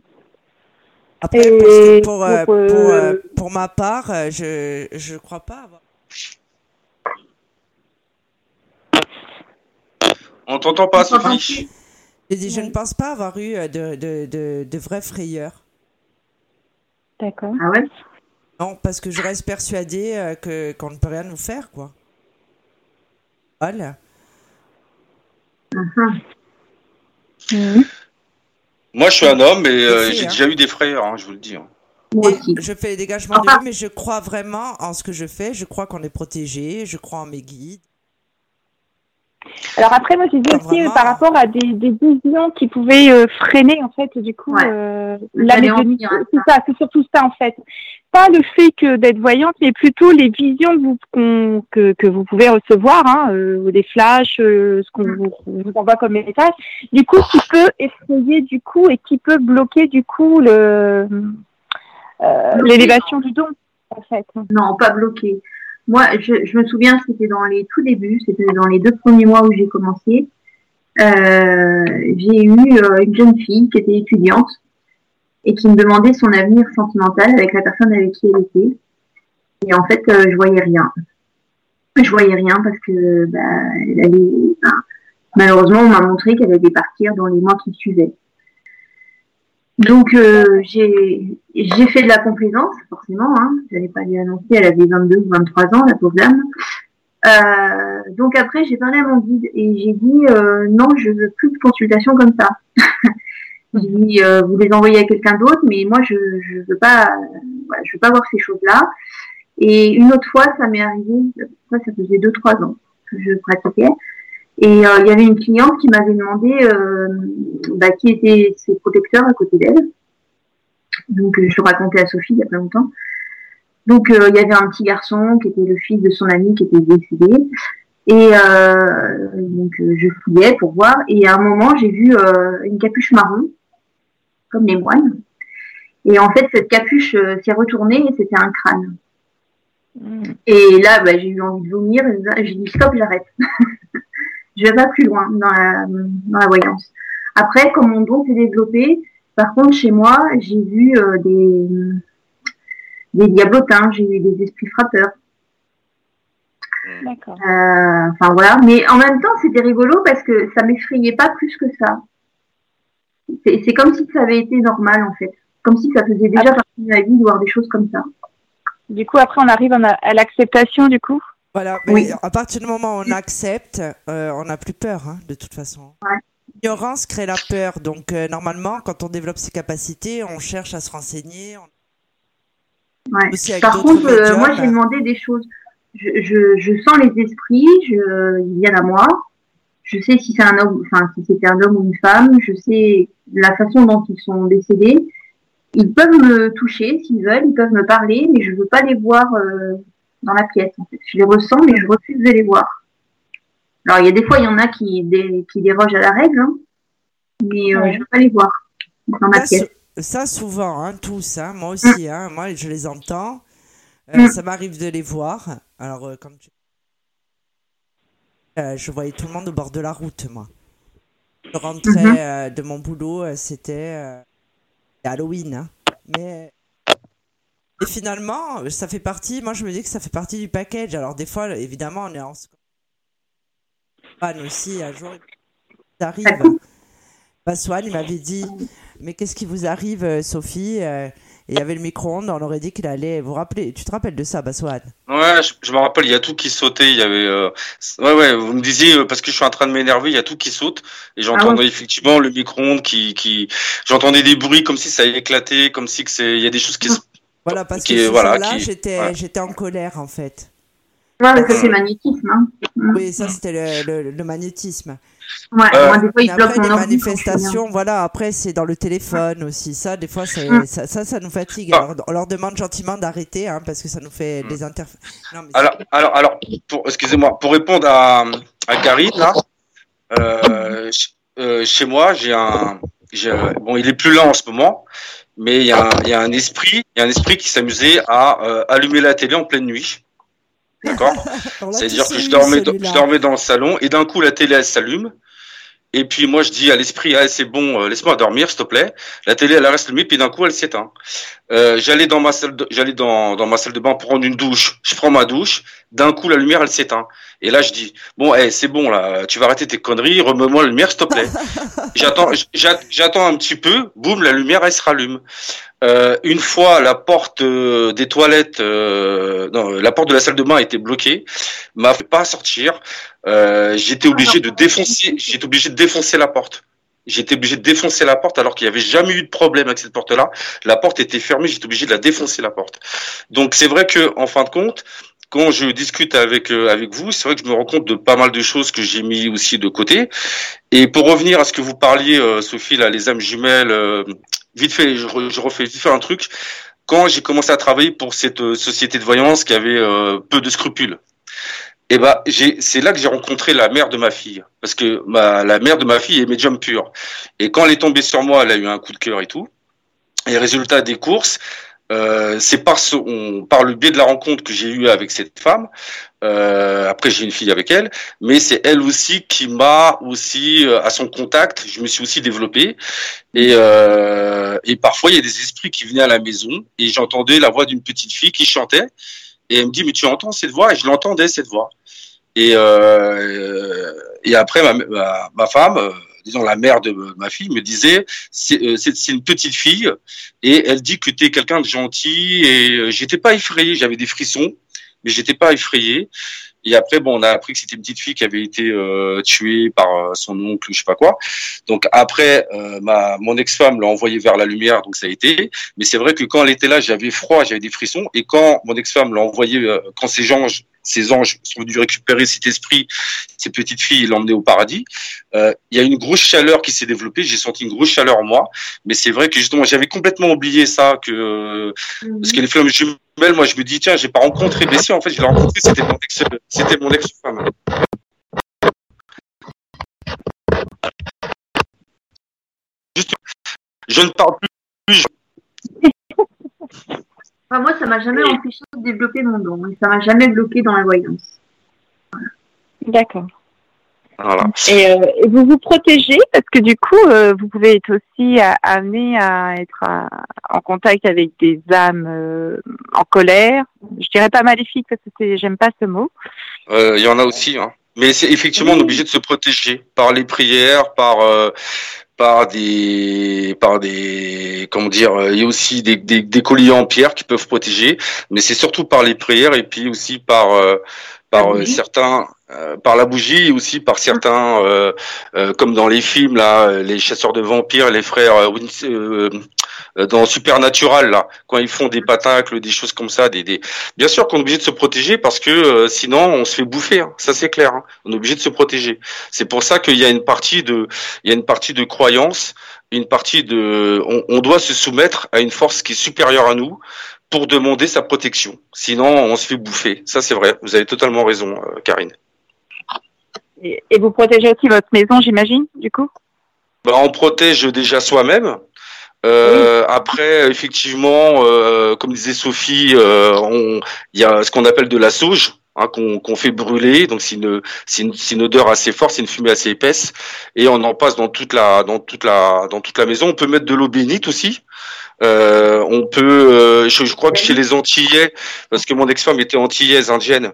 Après, Et pour, euh, pour, euh, pour, euh, pour ma part, euh, je je crois pas avoir. On t'entend pas, Sophie J'ai dit, je ne pense pas avoir eu euh, de, de, de, de vraies frayeurs. D'accord. Ah ouais? Non, parce que je reste persuadée euh, que qu'on ne peut rien nous faire, quoi. Voilà. Mhm. Mhm. Moi, je suis un homme et euh, j'ai hein. déjà eu des frayeurs, hein, je vous le dis. hein. Et je fais les dégagements de Enfin- vue, mais je crois vraiment en ce que je fais. Je crois qu'on est protégé. Je crois en mes guides. Alors après, moi j'ai dit Ah, aussi euh, par rapport à des, des visions qui pouvaient euh, freiner en fait du coup Ouais. euh, Le la anéantir, médiumnité. hein, C'est ça, c'est surtout ça en fait. Pas le fait que d'être voyante, mais plutôt les visions que vous, qu'on- que, que vous pouvez recevoir, hein, euh, les flashs, euh, ce qu'on Mm. vous, vous envoie comme message. Du coup, qui peut effrayer du coup et qui peut bloquer du coup le euh, Bloquer, l'élévation du don en fait. Non, pas bloqué. Moi, je, je me souviens, c'était dans les tout débuts, c'était dans les deux premiers mois où j'ai commencé. J'ai eu une jeune fille qui était étudiante et qui me demandait son avenir sentimental avec la personne avec qui elle était. Et en fait, euh, je voyais rien. Je voyais rien parce que bah, elle malheureusement, on m'a montré qu'elle allait partir dans les mois qui suivaient. Donc euh, j'ai fait de la complaisance, forcément. Hein. J'allais pas lui annoncer, elle avait 22 ou 23 ans, la pauvre dame. Euh, donc après, j'ai parlé à mon guide et j'ai dit euh, non, je veux plus de consultation comme ça. dit euh, vous les envoyez à quelqu'un d'autre, mais moi je je veux pas, voilà, je veux pas voir ces choses-là. Et une autre fois, ça m'est arrivé, ça, ça faisait deux trois ans que je pratiquais. Et euh, il y avait une cliente qui m'avait demandé euh, bah, qui étaient ses protecteurs à côté d'elle. Donc euh, je le racontais à Sophie il y a pas longtemps. Donc euh, il y avait un petit garçon qui était le fils de son ami qui était décédé. Et donc je fouillais pour voir. Et à un moment j'ai vu une capuche marron, comme les moines. Et en fait cette capuche euh, s'est retournée et c'était un crâne. Et là bah, j'ai eu envie de vomir. et J'ai dit stop, j'arrête. je vais pas plus loin dans la, dans la voyance. Après, comme mon don s'est développé, par contre, chez moi, j'ai vu euh, des, des diablotins, j'ai eu des esprits frappeurs. D'accord. Euh, Enfin voilà, mais en même temps, c'était rigolo parce que ça m'effrayait pas plus que ça. C'est c'est comme si ça avait été normal en fait, comme si ça faisait déjà partie de ma vie de voir des choses comme ça. Du coup, après, on arrive à l'acceptation du coup? Voilà, mais Oui. à partir du moment où on accepte, euh, on n'a plus peur, hein, de toute façon. Ouais. L'ignorance crée la peur, donc euh, normalement, quand on développe ses capacités, on cherche à se renseigner. on- Ouais. Aussi avec Par contre, euh, moi, j'ai demandé des choses. Je, je, je sens les esprits, je, ils viennent à moi. Je sais si c'est un homme, enfin, si c'était un homme ou une femme. Je sais la façon dont ils sont décédés. Ils peuvent me toucher s'ils veulent, ils peuvent me parler, mais je veux pas les voir euh, dans la pièce. En fait. Je les ressens, mais je refuse de les voir. Alors, il y a des fois, il y en a qui, qui dérogent à la règle, hein, mais euh, Ouais. je veux pas les voir dans ma Ça, pièce. ça, souvent, hein, tous, hein, moi aussi, hein, moi je les entends. Euh, Mm. Ça m'arrive de les voir. Alors, euh, comme tu... Euh, je voyais tout le monde au bord de la route, moi. Je rentrais Mhm. euh, de mon boulot, euh, c'était Halloween. hein. Mais. Et finalement, ça fait partie, moi je me dis que ça fait partie du package. Alors, des fois, évidemment, on est en. Swan aussi, un jour, il arrive. Ça coupe. Bah, Swan, il m'avait dit Mais qu'est-ce qui vous arrive, Sophie Et il y avait le micro-ondes, on aurait dit qu'il allait. Vous rappelez, tu te rappelles de ça, Baswan Ouais, je, je me rappelle, il y a tout qui sautait. Il y avait, euh, ouais, ouais. Vous me disiez euh, parce que je suis en train de m'énerver, il y a tout qui saute et j'entendais effectivement le micro-ondes qui, qui, j'entendais des bruits comme si ça éclatait, comme si que c'est, il y a des choses qui se. Voilà, parce Qui que ce voilà, qui- j'étais, ouais. j'étais en colère, en fait. Ouais, mais ça, c'est magnétisme. Hein. Oui, ça, c'était le, le- le magnétisme. Ouais, Euh, moi, des fois, ils bloquent après, les manifestations, voilà, après, c'est dans le téléphone aussi. Ça, des fois, ça, Mm. ça, ça, ça nous fatigue. Ah. Alors, on leur demande gentiment d'arrêter, hein, parce que ça nous fait Mm. des interférences. Alors, alors, alors, pour, excusez-moi, pour répondre à, à Karine là, euh, ch- euh, chez moi, j'ai un, j'ai, bon, il est plus là en ce moment, mais il y a un, il y a un esprit, il y a un esprit qui s'amusait à euh, allumer la télé en pleine nuit. D'accord C'est-à-dire que je dormais, dans, je dormais dans le salon et d'un coup la télé elle s'allume Et puis moi je dis à l'esprit, ah, c'est bon, euh, laisse-moi dormir s'il te plaît. La télé elle reste allumée, puis d'un coup elle s'éteint. Euh, j'allais dans ma salle, j'allais dans, dans ma salle de bain pour prendre une douche. Je prends ma douche, d'un coup la lumière elle s'éteint. Et là je dis, bon, hey, c'est bon là, tu vas arrêter tes conneries, remets-moi la lumière s'il te plaît. j'attends, j'attends un petit peu, boum, la lumière elle se rallume. Euh, une fois la porte euh, des toilettes, euh, non, la porte de la salle de bain était bloquée, m'a fait pas sortir. Euh, j'étais obligé de défoncer, j'étais obligé de défoncer la porte. J'étais obligé de défoncer la porte alors qu'il n'y avait jamais eu de problème avec cette porte-là. La porte était fermée, j'étais obligé de la défoncer la porte. Donc c'est vrai que en fin de compte, quand je discute avec avec vous, c'est vrai que je me rends compte de pas mal de choses que j'ai mis aussi de côté. Et pour revenir à ce que vous parliez, Sophie, là, les âmes jumelles, vite fait, je, refais vite fait un truc. Quand j'ai commencé à travailler pour cette euh, société de voyance qui avait euh, peu de scrupules, eh ben c'est là que j'ai rencontré la mère de ma fille parce que ma, la mère de ma fille est médium pure et quand elle est tombée sur moi elle a eu un coup de cœur et tout et résultat des courses euh, c'est par, ce, par le biais de la rencontre que j'ai eue avec cette femme. Euh, après, j'ai une fille avec elle, mais c'est elle aussi qui m'a aussi, euh, à son contact, je me suis aussi développé. Et, euh, et parfois, il y a des esprits qui venaient à la maison et j'entendais la voix d'une petite fille qui chantait. Et elle me dit, mais tu entends cette voix? Et je l'entendais, cette voix. Et, euh, et après, ma, ma, ma femme disons la mère de ma fille me disait euh, c'est une petite fille et elle dit que tu es quelqu'un de gentil et euh, j'étais pas effrayé, j'avais des frissons mais j'étais pas effrayé. Et après, bon, on a appris que c'était une petite fille qui avait été euh, tuée par son oncle, je sais pas quoi. Donc après, ma mon ex-femme l'a envoyée vers la lumière, donc ça a été. Mais c'est vrai que quand elle était là, j'avais froid, j'avais des frissons. Et quand mon ex-femme l'a envoyée, quand ces gens ces anges sont venus récupérer cet esprit, ces petites filles, et l'emmener au paradis. Euh, il y a une grosse chaleur qui s'est développée. J'ai senti une grosse chaleur en moi, mais c'est vrai que justement, j'avais complètement oublié ça, que mhm. parce que les flammes jumelles, moi, je me dis tiens, j'ai pas rencontré Bessie. En fait, je l'ai rencontré, c'était mon ex, c'était mon ex-femme. Juste, je ne parle plus. Enfin, moi, ça m'a jamais empêché de développer mon don. Et ça m'a jamais bloqué dans la voyance. D'accord. Et, euh, et, vous vous protégez parce que du coup, euh, vous pouvez être aussi amené à être en contact avec des âmes euh, en colère. Je dirais pas maléfiques parce que j'aime pas ce mot. Il y en a aussi. Hein. Mais c'est effectivement, on est obligé de se protéger par les prières, par par des par des comment dire il y a aussi des, des, des colliers en pierre qui peuvent protéger mais c'est surtout par les prières et puis aussi par par certains euh, par la bougie aussi par certains, euh, euh, comme dans les films là, les chasseurs de vampires, les frères dans Supernatural là, quand ils font des patacles, des choses comme ça, des, des... bien sûr qu'on est obligé de se protéger parce que sinon on se fait bouffer, hein. ça c'est clair. Hein. On est obligé de se protéger. C'est pour ça qu'il y a une partie de, il y a une partie de croyance, une partie de, on, on doit se soumettre à une force qui est supérieure à nous pour demander sa protection. Sinon, on se fait bouffer. Ça, c'est vrai. Vous avez totalement raison, Karine. Et, vous protégez aussi votre maison, j'imagine, du coup bah, On protège déjà soi-même. Euh, Après, effectivement, euh, comme disait Sophie, euh, il y a ce qu'on appelle de la sauge. Hein, qu'on fait brûler, donc c'est une, une, une, odeur assez forte, c'est une fumée assez épaisse, et on en passe dans toute la, dans toute la, dans toute la maison. On peut mettre de l'eau bénite aussi. Euh, on peut, euh, je, je, crois que chez les Antillais, parce que mon ex-femme était antillaise, indienne,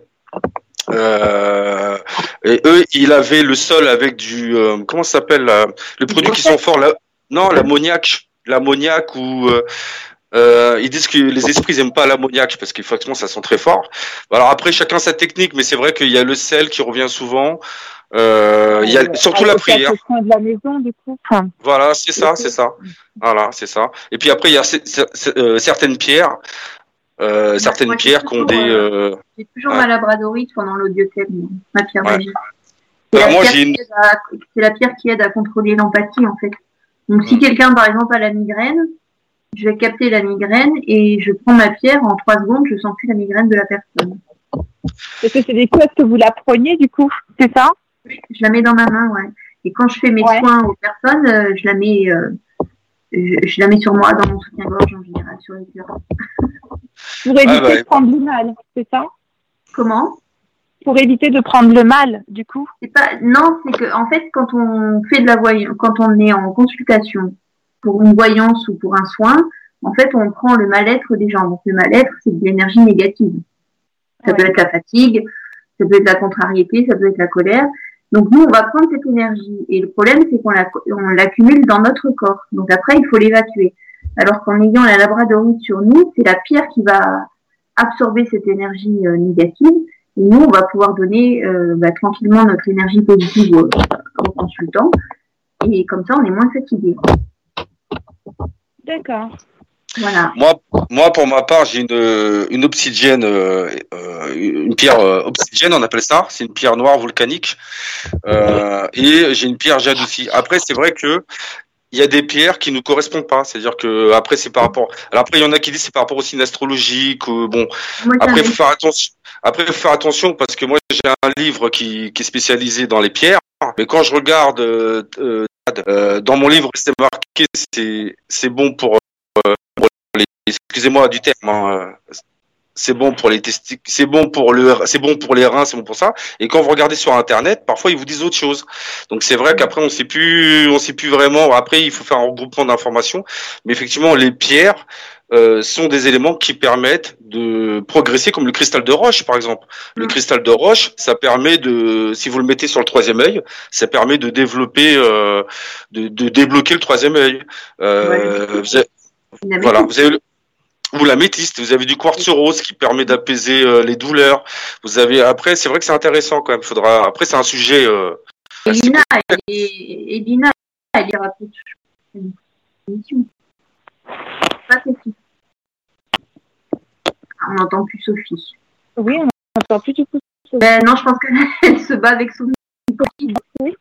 euh, et eux, il avait le sol avec du euh, comment ça s'appelle le produit qui sont forts là Non, l'ammoniac, l'ammoniac ou euh, euh, ils disent que les esprits n'aiment pas l'ammoniac parce qu'effectivement ça sent très fort. Alors après chacun sa technique, mais c'est vrai qu'il y a le sel qui revient souvent. Euh, il y a surtout la prière. De la maison, du coup. Voilà, c'est ça, c'est ça. Voilà, c'est ça. Et puis après il y a certaines pierres euh, certaines pierres qui ont des. Euh, euh, j'ai toujours ma labradorite pendant l'audiothème, ma pierre magique. C'est la, la, pierre qui aide à contrôler l'empathie en fait. Donc si quelqu'un par exemple a la migraine, je vais capter la migraine et je prends ma pierre en trois secondes, je sens plus la migraine de la personne. Est-ce que c'est des choses que vous la preniez du coup, c'est ça? Oui, je la mets dans ma main, ouais. Et quand je fais mes soins aux personnes, je la mets, je, la mets sur moi dans mon soutien-gorge en général, sur les cœurs. Pour éviter ah, de prendre du mal, c'est ça? Comment? Pour éviter de prendre le mal, du coup? C'est pas non, c'est que en fait quand on fait de la voyance, quand on est en consultation pour une voyance ou pour un soin, en fait on prend le mal-être des gens. Donc le mal-être c'est de l'énergie négative. Ça peut être la fatigue, ça peut être la contrariété, ça peut être la colère. Donc nous on va prendre cette énergie et le problème c'est qu'on l'accumule dans notre corps. Donc après il faut l'évacuer. Alors qu'en ayant la labradorite sur nous, c'est la pierre qui va absorber cette énergie euh, négative et nous, on va pouvoir donner euh, bah, tranquillement notre énergie positive aux, consultants. Et comme ça, on est moins fatigué. D'accord. Voilà. Moi, moi, pour ma part, j'ai une, une obsidienne, euh, une pierre euh, obsidienne, on appelle ça. C'est une pierre noire volcanique. Euh, et j'ai une pierre jade aussi. Après, c'est vrai que il y a des pierres qui nous correspondent pas. C'est-à-dire que après, c'est par rapport. Alors après, il y en a qui disent c'est par rapport aussi à une astrologie. Que, bon, Moi, après, il faut faire attention. Après, faut faire attention parce que moi, j'ai un livre qui, qui est spécialisé dans les pierres. Mais quand je regarde euh, euh, euh, dans mon livre, c'est marqué c'est c'est bon pour, euh. Excusez-moi du terme. hein, euh, c'est bon pour les testicules, c'est bon pour le, c'est bon pour les reins, c'est bon pour ça. Et quand vous regardez sur internet, parfois ils vous disent autre chose. Donc c'est vrai qu'après on sait plus, on sait plus vraiment. Après il faut faire un regroupement d'informations, mais effectivement les pierres euh, sont des éléments qui permettent de progresser, comme le cristal de roche par exemple. Le Mm. cristal de roche, ça permet de, si vous le mettez sur le troisième œil, ça permet de développer, euh, de, de débloquer le troisième œil. Euh, vous avez- Une voilà, vous avez le- ou l'améthyste, vous avez du quartz rose qui permet d'apaiser euh, les douleurs. Vous avez après, c'est vrai que c'est intéressant quand même. Faudra après, c'est un sujet. euh, Et Lina, elle est- et Lina, elle ira plus. Émission. Pas Sophie. Ah, On n'entend plus Sophie. Oui, on n'entend plus du coup. Ben non, je pense qu'elle se bat avec son micro. Oui.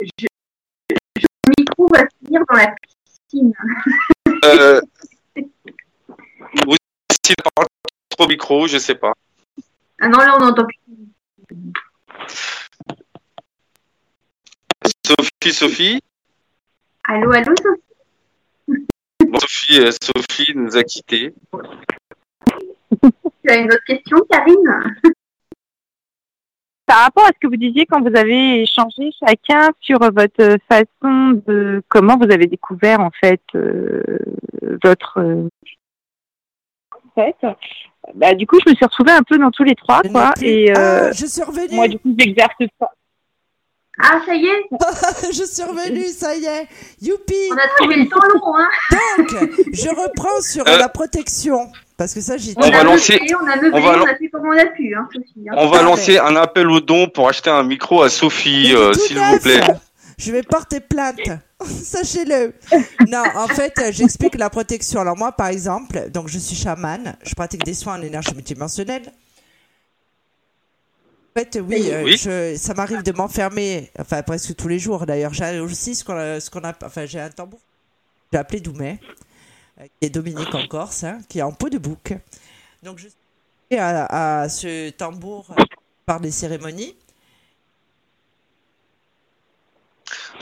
Je, je- micro va finir dans la piscine. Euh, ou s'il parle trop au micro, je sais pas. Ah non, là, on n'entend plus. Sophie, Sophie, Allô, allô, Sophie? Bon, Sophie, euh, Sophie nous a quittés. Tu as une autre question, Karine? Par rapport à ce que vous disiez quand vous avez échangé chacun sur votre façon de comment vous avez découvert en fait euh, votre euh, fait, bah, du coup je me suis retrouvée un peu dans tous les trois quoi et euh, Ah, je suis revenue. moi du coup j'exerce ça. Ah, ça y est, je suis revenue, ça y est. Youpi. on a trouvé le temps long, hein Donc, je reprends sur Euh. la protection. Parce que ça, j'y On On, va a lancer- on a meublé, on on, va lan- a fait comme on a pu, hein, Sophie. hein. On va lancer un appel au don pour acheter un micro à Sophie, euh, s'il vous plaît. Je vais porter plainte. Sachez-le. Non, en fait, euh, j'explique la protection. Alors moi, par exemple, donc je suis chamane, je pratique des soins en énergie multidimensionnelle. En fait, oui, euh, Oui. je- ça m'arrive de m'enfermer, enfin presque tous les jours d'ailleurs. J'ai aussi ce qu'on a, qu'on a, enfin j'ai un tambour, j'ai appelé Doumet, euh, qui est Dominique en Corse, hein, qui est en peau de bouc. Donc je suis à, à ce tambour euh, par des cérémonies.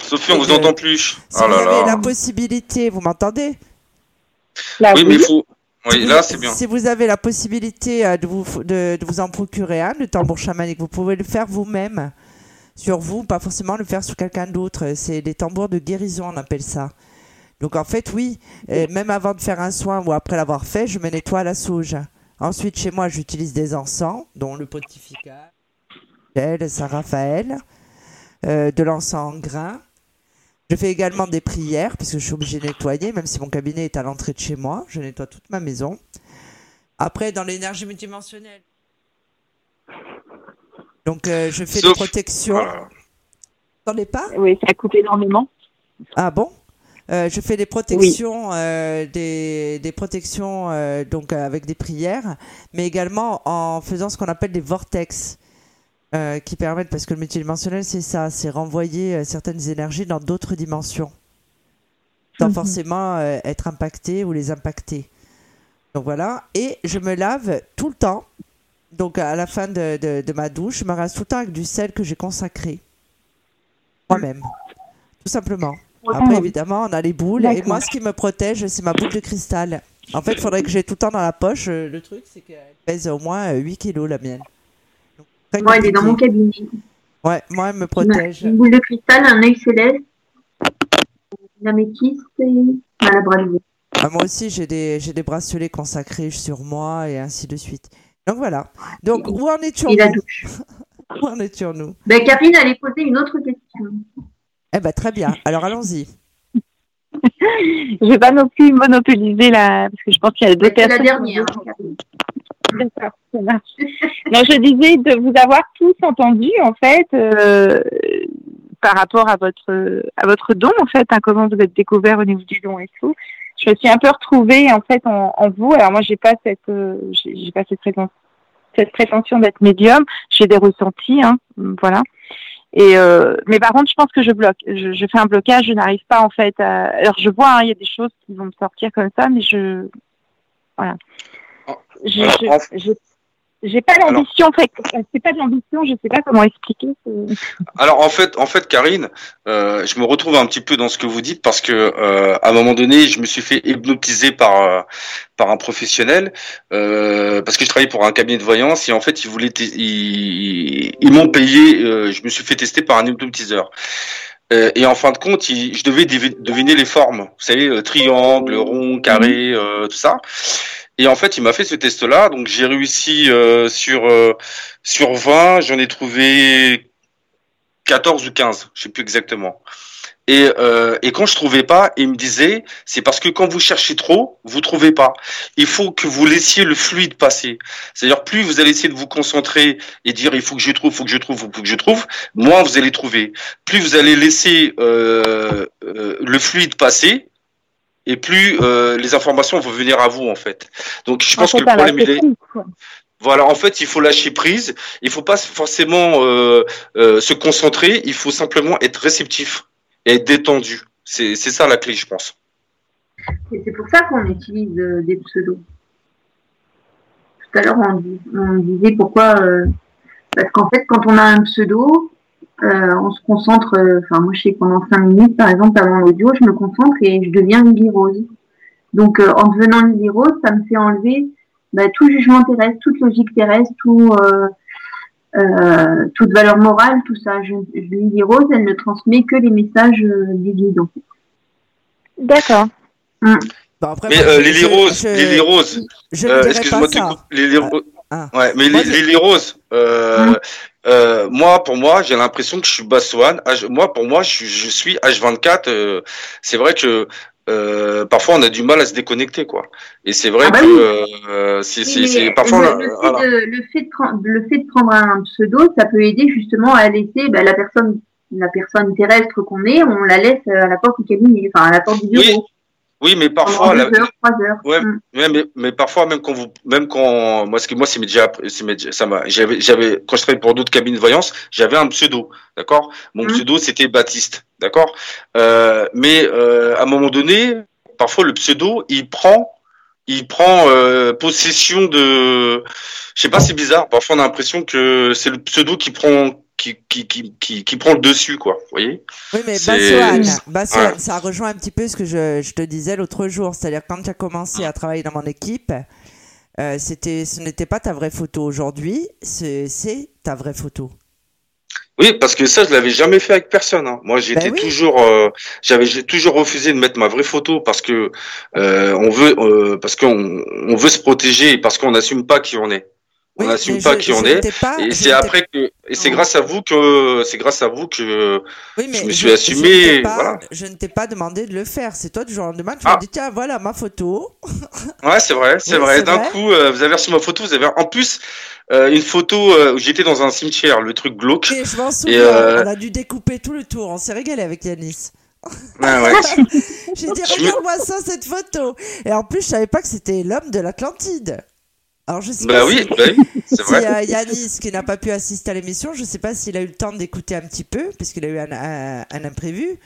Sophie, on vous entend plus. Si Oh vous là avez là. la possibilité, vous m'entendez? Là, Oui, mais il faut. Oui, là, c'est bien. Si vous avez la possibilité euh, de vous, de, de vous en procurer un, le tambour chamanique, vous pouvez le faire vous-même sur vous, pas forcément le faire sur quelqu'un d'autre. C'est des tambours de guérison, on appelle ça. Donc en fait, oui, euh, même avant de faire un soin ou après l'avoir fait, je me nettoie à la sauge. Ensuite, chez moi, j'utilise des encens, dont le pontificat, le Saint-Raphaël, euh, de l'encens en grains. Je fais également des prières, puisque je suis obligée de nettoyer, même si mon cabinet est à l'entrée de chez moi. Je nettoie toute ma maison. Après, dans l'énergie multidimensionnelle. Donc, euh, je fais Sauf- des protections. Voilà. Vous entendez pas? Oui, ça coupe énormément. Ah bon? Euh, je fais des protections, euh, des, des protections euh, donc euh, avec des prières, mais également en faisant ce qu'on appelle des vortex, euh, qui permettent, parce que le multidimensionnel c'est ça, c'est renvoyer euh, certaines énergies dans d'autres dimensions, sans Mhm. forcément euh, être impacté ou les impacter. Donc voilà, et je me lave tout le temps. Donc à la fin de, de- de ma douche, je me rase tout le temps avec du sel que j'ai consacré moi-même, tout simplement. Après, évidemment, on a les boules. Et moi, ce qui me protège, c'est ma boule de cristal. En fait, il faudrait que j'ai tout le temps dans la poche. Le truc, c'est qu'elle pèse au moins euh, 8 kilos, la mienne. Moi, elle est dans mon cabinet. Ouais, moi, elle me protège. Une boule de cristal, un œil céleste, une améthyste et un labrador. Ah, moi aussi, j'ai des, j'ai des bracelets consacrés sur moi et ainsi de suite. Donc voilà. Donc, où en es-tu Et la nous douche. Où en es-tu nous Ben, Karine allait poser une autre question. Eh ben, très bien. Alors, allons-y. Je vais pas non plus monopoliser la, parce que je pense qu'il y a deux Ben, C'est la personnes. dernière. hein. Non, je disais de vous avoir tous entendus en fait euh, par rapport à votre à votre don en fait, hein, comment vous êtes découvert au niveau du don et tout. Je me suis un peu retrouvée en fait en, vous. Alors moi j'ai pas cette euh, j'ai pas cette prétention cette prétention d'être médium. J'ai des ressentis, hein, voilà. Et euh, mais par contre, je pense que je bloque. Je, je fais un blocage. Je n'arrive pas en fait. À... Alors je vois, hein, il y a des choses qui vont me sortir comme ça, mais je voilà. Je- j'ai pas l'ambition, en fait, c'est pas de l'ambition, je sais pas comment expliquer. Alors en fait, en fait, Karine, euh, je me retrouve un petit peu dans ce que vous dites parce que euh, à un moment donné, je me suis fait hypnotiser par euh, par un professionnel euh, parce que je travaillais pour un cabinet de voyance et en fait, ils voulaient, ils, ils m'ont payé. euh, je me suis fait tester par un hypnotiseur. Euh, et en fin de compte, je devais devi- deviner les formes. Vous savez, euh, triangle, rond, carré, euh, tout ça. Et en fait, il m'a fait ce test-là. Donc, j'ai réussi euh, sur euh, sur 20, j'en ai trouvé 14 ou 15, je sais plus exactement. Et, euh, et quand je trouvais pas, il me disait, c'est parce que quand vous cherchez trop, vous trouvez pas. Il faut que vous laissiez le fluide passer. C'est-à-dire, plus vous allez essayer de vous concentrer et dire, il faut que je trouve, il faut que je trouve, il faut que je trouve, moins vous allez trouver. Plus vous allez laisser euh, euh, le fluide passer, et plus euh, les informations vont venir à vous, en fait. Donc, je En pense fait, que le problème, il est... Voilà, en fait, il faut lâcher prise. Il faut pas forcément euh, euh, se concentrer. Il faut simplement être réceptif et être détendu. C'est c'est ça la clé, je pense. Et c'est pour ça qu'on utilise euh, des pseudos. Tout à l'heure, on, dis- on disait pourquoi. euh, parce qu'en fait, quand on a un pseudo, euh, on se concentre. euh, Enfin, moi, je sais pendant cinq minutes, par exemple, avant l'audio, je me concentre et je deviens Lily Rose. Donc, euh, en devenant Lily Rose, ça me fait enlever bah, tout jugement terrestre, toute logique terrestre, tout, euh, euh, toute valeur morale, tout ça. Je, je- Lily Rose, elle ne transmet que les messages euh, du guidon. D'accord. Après, Mais euh, Lily Rose, je- Lily Rose, euh, excuse-moi. Lily Rose. Ah. Ouais, mais Moi, je- Lily Rose, euh, euh, moi, pour moi, j'ai l'impression que je suis Bassoane. Moi, pour moi, je, suis- je suis H24. euh, c'est vrai que euh, parfois, on a du mal à se déconnecter, quoi. Et c'est vrai Ah bah que oui. euh, c'est parfois. le, fait de, le, fait de, prendre- le fait de prendre un pseudo, ça peut aider justement à laisser bah, la personne la personne terrestre qu'on est, on la laisse à la porte du cabinet, enfin à la porte du bureau. Oui, mais pendant parfois, la- deux heures, trois heures. Ouais, Mm. Ouais, mais, mais parfois même quand vous, même quand moi, ce que moi, c'est déjà, c'est m'est déjà- ça m'a, j'avais, j'avais, quand je travaillais pour d'autres cabines de voyance, j'avais un pseudo, d'accord? Mon Mhm. pseudo c'était Baptiste, d'accord? Euh, mais euh, à un moment donné, parfois le pseudo, il prend, il prend euh, possession de, je sais pas, c'est bizarre. Parfois on a l'impression que c'est le pseudo qui prend, qui, qui, qui, qui, prend le dessus, quoi. Vous voyez. Oui, mais Bassoane, Bassoane, Ouais. ça rejoint un petit peu ce que je, je te disais l'autre jour. C'est-à-dire, quand tu as commencé à travailler dans mon équipe, euh, c'était, ce n'était pas ta vraie photo aujourd'hui, c'est, c'est ta vraie photo. Oui, parce que ça, je l'avais jamais fait avec personne. hein. Moi, j'étais Ben oui. toujours, euh, j'avais j'ai toujours refusé de mettre ma vraie photo parce que euh, on veut, euh, parce qu'on on veut se protéger et parce qu'on n'assume pas qui on est. On n'assume pas je- qui on je est. pas- Et je c'est après que, et c'est grâce à vous que, c'est grâce à vous que, Oui, mais je me je- suis je assumé, pas- voilà. Je ne t'ai pas demandé de le faire. C'est toi du jour au lendemain, tu Ah. m'as dit tiens, voilà ma photo. ouais, c'est vrai, c'est Oui, vrai. D'un coup, euh, vous avez reçu ma photo, vous avez en plus euh, une photo euh, où j'étais dans un cimetière, le truc glauque. Et je m'en souviens, on a dû découper tout le tour. On s'est régalé avec Yanis. Ouais, ouais. J'ai dit Je regarde-moi ça cette photo. Et en plus, je savais pas que c'était l'homme de l'Atlantide. Alors je sais bah pas oui, si- bah oui, c'est Si vrai. euh, Yanis qui n'a pas pu assister à l'émission, je ne sais pas s'il a eu le temps d'écouter un petit peu, puisqu'il a eu un, un- un imprévu.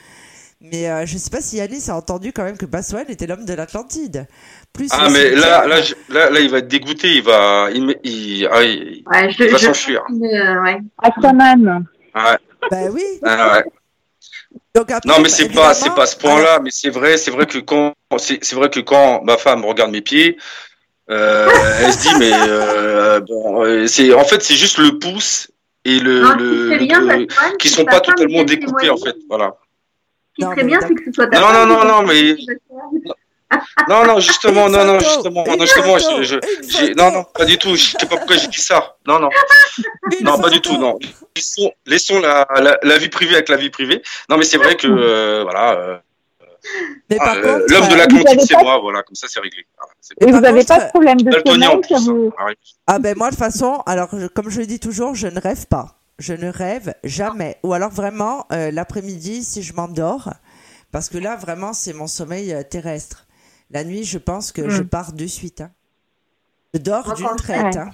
Mais euh, je ne sais pas si Yanis a entendu quand même que Baswan était l'homme de l'Atlantide. Plus Ah mais là, là, je- là, là, il va être dégoûté, il va, il, ah, il- Ouais, je, il va s'enfuir. euh, ouais. Aquaman. Ouais, Bah oui. ah, ouais. Donc après, Non mais c'est pas, c'est pas ce point-là, mais c'est vrai, c'est vrai que quand, c'est vrai que quand ma femme regarde mes pieds, euh, elle se dit mais euh, bon, euh, c'est, en fait c'est juste le pouce et le, Non, le- bien, le- qui sont pas totalement découpés en fait. Voilà. Ce qui Non, serait bien, c'est que ce soit ta Non, non, non, vienne mais-. Non, non, justement, non, non, justement, non, justement, je, je- non, non, pas du tout. Je sais pas pourquoi j'ai dit ça. Non, non, non, pas du tout, non. Laissons, laissons la, la, la vie privée avec la vie privée. Non, mais c'est vrai que, euh, voilà, euh, Mais par euh, contre, l'homme de euh, l'Atlantique, c'est pas- moi, voilà, comme ça, c'est réglé. Voilà, c'est Et vous n'avez pas de problème de sommeil vous... Ah. Ah ben moi de toute façon, alors je- comme je le dis toujours, je ne rêve pas. Je ne rêve jamais. Ou alors vraiment euh, l'après-midi si je m'endors, parce que là vraiment c'est mon sommeil euh, terrestre. La nuit, je pense que je Mm. pars de suite. hein. Je dors d'une traite. Hein.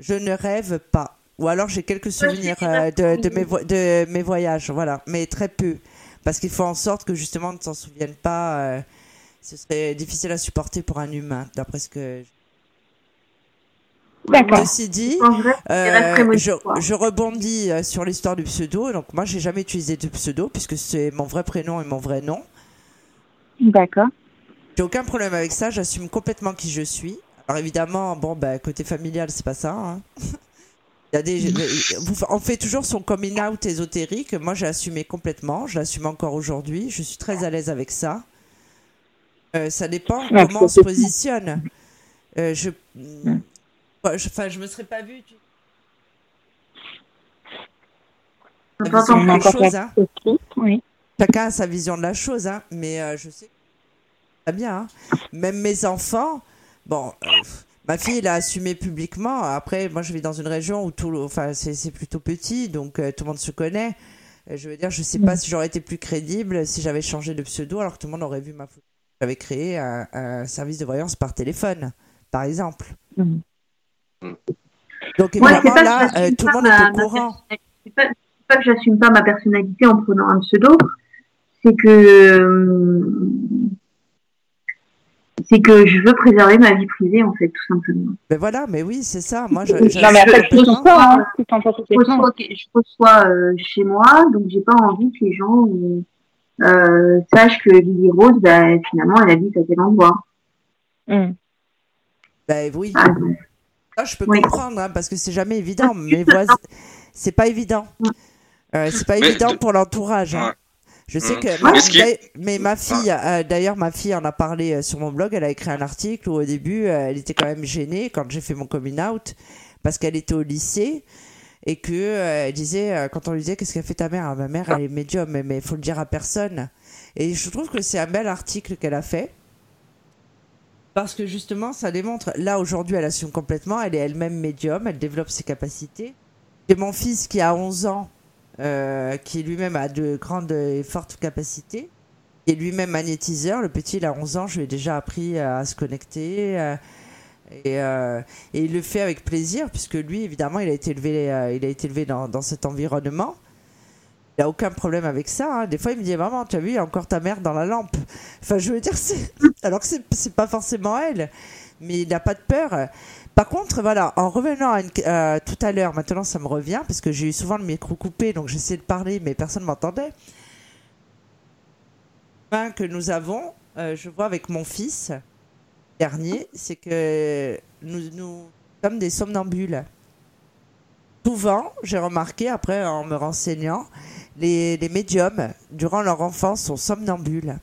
Je ne rêve pas. Ou alors j'ai quelques souvenirs euh, de, de d'après-midi. mes vo- de mes voyages, voilà, mais très peu. Parce qu'il faut en sorte que justement on ne s'en souvienne pas. euh, ce serait difficile à supporter pour un humain, d'après ce que. D'accord. Ceci dit, euh, je rebondis euh, sur l'histoire du pseudo. Donc moi, j'ai jamais utilisé de pseudo puisque c'est mon vrai prénom et mon vrai nom. D'accord. J'ai aucun problème avec ça. J'assume complètement qui je suis. Alors évidemment, bon, bah, côté familial, c'est pas ça. hein. Il y a des, vous- on fait toujours son coming out ésotérique. Moi, j'ai assumé complètement. Je l'assume encore aujourd'hui. Je suis très à l'aise avec ça. Euh, ça dépend Ouais, comment on se positionne. Euh, je, Ouais, je- enfin, je me serais pas vue. Tu... Vision de la chose, hein. Oui. Chacun a sa vision de la chose, hein, mais euh, je sais bien. hein. Même mes enfants, bon, euh, ma fille l'a assumé publiquement. Après, moi, je vis dans une région où tout, enfin, c'est plutôt petit, donc euh, tout le monde se connaît. Euh, je veux dire, je sais pas si j'aurais été plus crédible si j'avais changé de pseudo, alors que tout le monde aurait vu ma photo. J'avais créé un, un service de voyance par téléphone, par exemple. Mhm. Donc évidemment, là, euh, tout le monde est au courant. C'est pas, pas que j'assume pas ma personnalité en prenant un pseudo, c'est que c'est que je veux préserver ma vie privée en fait, tout simplement. Mais voilà, mais oui, c'est ça. Moi, je, Non, mais après, je- hein, Je reçois, je reçois euh, chez moi, donc j'ai pas envie que les gens euh, euh, sachent que Lily Rose, bah, finalement, elle habite à tel endroit. Hmm. Ben oui. Ah, donc, je peux Oui. comprendre, hein, parce que c'est jamais évident. Mes voisins, c'est pas évident. Euh, c'est pas Mais évident de- pour l'entourage. hein. Je sais Mhm. que. Mais ma- mais ma fille, euh, d'ailleurs, ma fille en a parlé euh, sur mon blog. Elle a écrit un article où au début, euh, elle était quand même gênée quand j'ai fait mon coming out parce qu'elle était au lycée et que euh, elle disait euh, quand on lui disait qu'est-ce qu'a fait ta mère, Ah, ma mère elle est médium, mais mais faut le dire à personne. Et je trouve que c'est un bel article qu'elle a fait. Parce que justement, ça démontre, là aujourd'hui, elle assume complètement, elle est elle-même médium, elle développe ses capacités. J'ai mon fils qui a 11 ans, euh, qui lui-même a de grandes et fortes capacités, est lui-même magnétiseur. Le petit, il a 11 ans, je lui ai déjà appris à se connecter. euh, et, euh, et il le fait avec plaisir, puisque lui, évidemment, il a été élevé, il a été élevé dans, dans cet environnement. Il n'a aucun problème avec ça. hein. Des fois, il me dit Maman, tu as vu, il y a encore ta mère dans la lampe. Enfin, je veux dire, alors que c'est pas forcément elle, mais il n'a pas de peur. Par contre, voilà, en revenant à euh, tout à l'heure, maintenant ça me revient, parce que j'ai eu souvent le micro coupé, donc j'essayais de parler, mais personne ne m'entendait. Un que nous avons, euh, je vois avec mon fils dernier, c'est que nous, sommes des somnambules. Souvent, j'ai remarqué, après en me renseignant, les médiums, durant leur enfance, sont somnambules.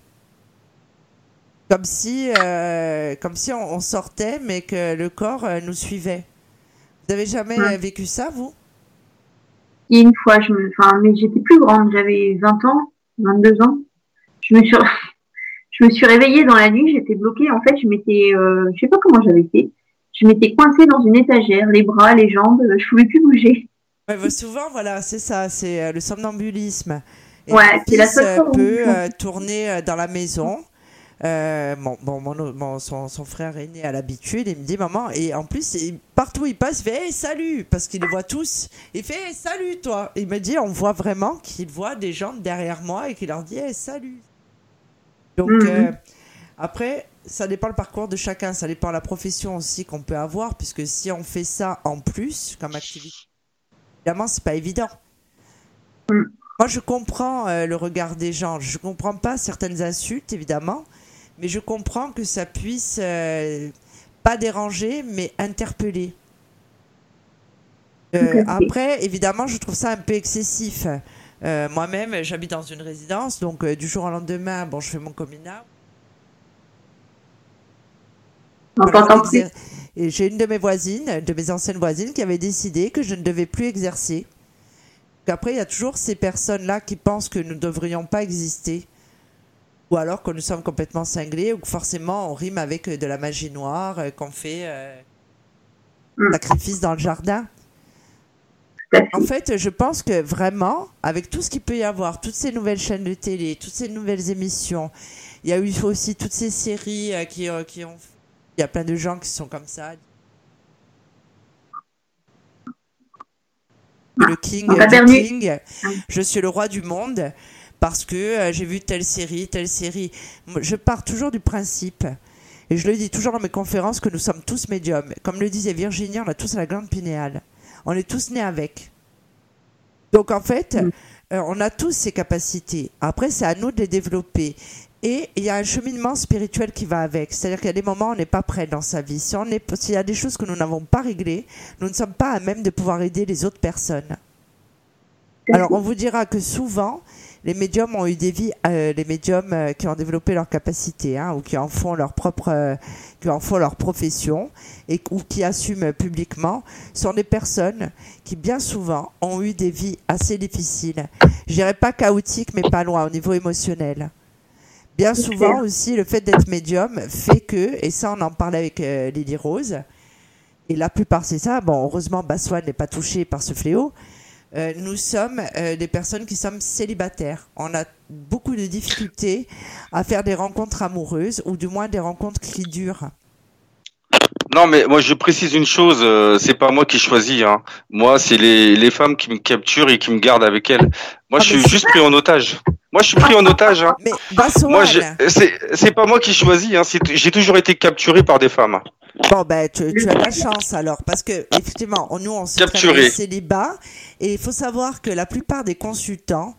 Comme si, euh, comme si on, on sortait, mais que le corps euh, nous suivait. Vous avez jamais Ouais. vécu ça, vous? Une fois, je me, enfin, mais j'étais plus grande, j'avais 20 ans, 22 ans. Je me suis, je me suis réveillée dans la nuit, j'étais bloquée. En fait, je m'étais, euh, je sais pas comment j'avais fait. Je m'étais coincée dans une étagère, les bras, les jambes, je pouvais plus bouger. Ouais, bah, souvent, voilà, c'est ça, c'est le somnambulisme. Et Ouais, c'est la seule peut tourner dans la maison. Euh, bon, bon, mon- mon- son, son frère aîné a l'habitude, il me dit maman, et en plus, il- partout où il passe, il fait hey, salut, parce qu'il les voit tous. Il fait hey, salut toi. Il me dit, on voit vraiment qu'il voit des gens derrière moi et qu'il leur dit hey, salut. Donc, Mhm. euh, après, ça dépend le parcours de chacun, ça dépend la profession aussi qu'on peut avoir, puisque si on fait ça en plus comme activité, évidemment, c'est pas évident. Mm. Moi, je comprends euh, le regard des gens. Je comprends pas certaines insultes, évidemment, mais je comprends que ça puisse euh, pas déranger, mais interpeller. Euh, après, évidemment, je trouve ça un peu excessif. Euh, Moi-même, j'habite dans une résidence, donc du jour au lendemain, bon, je fais mon Et j'ai une de mes voisines, de mes anciennes voisines, qui avait décidé que je ne devais plus exercer. Qu'après, il y a toujours ces personnes-là qui pensent que nous ne devrions pas exister. Ou alors que nous sommes complètement cinglés, ou que forcément on rime avec euh, de la magie noire, euh, qu'on fait euh, Mm. sacrifice dans le jardin. En fait, je pense que vraiment, avec tout ce qu'il peut y avoir, toutes ces nouvelles chaînes de télé, toutes ces nouvelles émissions, il y a eu aussi toutes ces séries qui, qui ont. Il y a plein de gens qui sont comme ça. Le king du king, je suis le roi du monde parce que euh, j'ai vu telle série, telle série. Je pars toujours du principe, et je le dis toujours dans mes conférences, que nous sommes tous médiums. Comme le disait Virginie, on a tous la glande pinéale. On est tous nés avec. Donc en fait, Mm. euh, on a tous ces capacités. Après, c'est à nous de les développer. Et il y a un cheminement spirituel qui va avec. C'est-à-dire qu'il y a des moments où on n'est pas prêt dans sa vie. Si on est, s'il y a des choses que nous n'avons pas réglées, nous ne sommes pas à même de pouvoir aider les autres personnes. Alors, on vous dira que souvent, les médiums ont eu des vies, euh, les médiums euh, qui ont développé leurs capacités, hein, ou qui en font leur propre, euh, qui en font leur profession, et ou qui assument publiquement, sont des personnes qui bien souvent ont eu des vies assez difficiles. Je dirais pas chaotiques, mais pas loin au niveau émotionnel. Bien souvent aussi, le fait d'être médium fait que, et ça on en parlait avec euh, Lily Rose, et la plupart c'est ça, bon heureusement Bassoine n'est pas touché par ce fléau, euh, nous sommes euh, des personnes qui sommes célibataires. On a beaucoup de difficultés à faire des rencontres amoureuses, ou du moins des rencontres qui durent. Non, mais moi je précise une chose, euh, c'est pas moi qui choisis. Hein. Moi, c'est les, les femmes qui me capturent et qui me gardent avec elles. Moi, Ah, je suis juste pris en otage. Moi, je suis pris en otage. Hein. Mais Moi, c'est c'est pas moi qui choisis. Hein. J'ai toujours été capturé par des femmes. Bon, ben, tu, tu as de la chance alors, parce que effectivement, nous, on se Capturé. célibat, et il faut savoir que la plupart des consultants,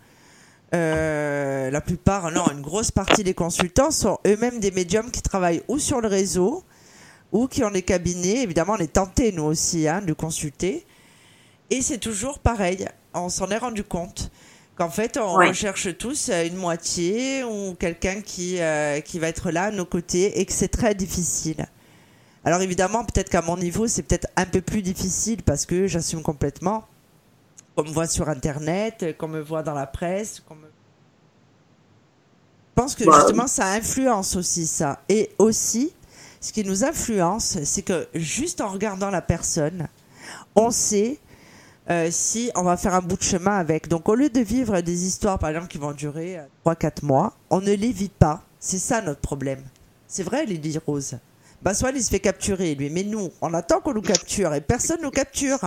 euh, la plupart, non, une grosse partie des consultants sont eux-mêmes des médiums qui travaillent ou sur le réseau, ou qui ont des cabinets. Évidemment, on est tentés, nous aussi, hein, de consulter. Et c'est toujours pareil, on s'en est rendu compte qu'en fait, on Ouais. recherche tous euh, une moitié ou quelqu'un qui, euh, qui va être là à nos côtés et que c'est très difficile. Alors évidemment, peut-être qu'à mon niveau, c'est peut-être un peu plus difficile parce que j'assume complètement qu'on me voit sur Internet, qu'on me voit dans la presse. qu'on me- Je pense que Bah, justement, ça influence aussi ça. Et aussi, ce qui nous influence, c'est que juste en regardant la personne, on sait euh, si on va faire un bout de chemin avec. Donc au lieu de vivre des histoires, par exemple, qui vont durer 3-4 mois, on ne les vit pas. C'est ça notre problème. C'est vrai, Lily Rose. Bassoine, il se fait capturer, lui. Mais nous, on attend qu'on nous capture et personne nous capture.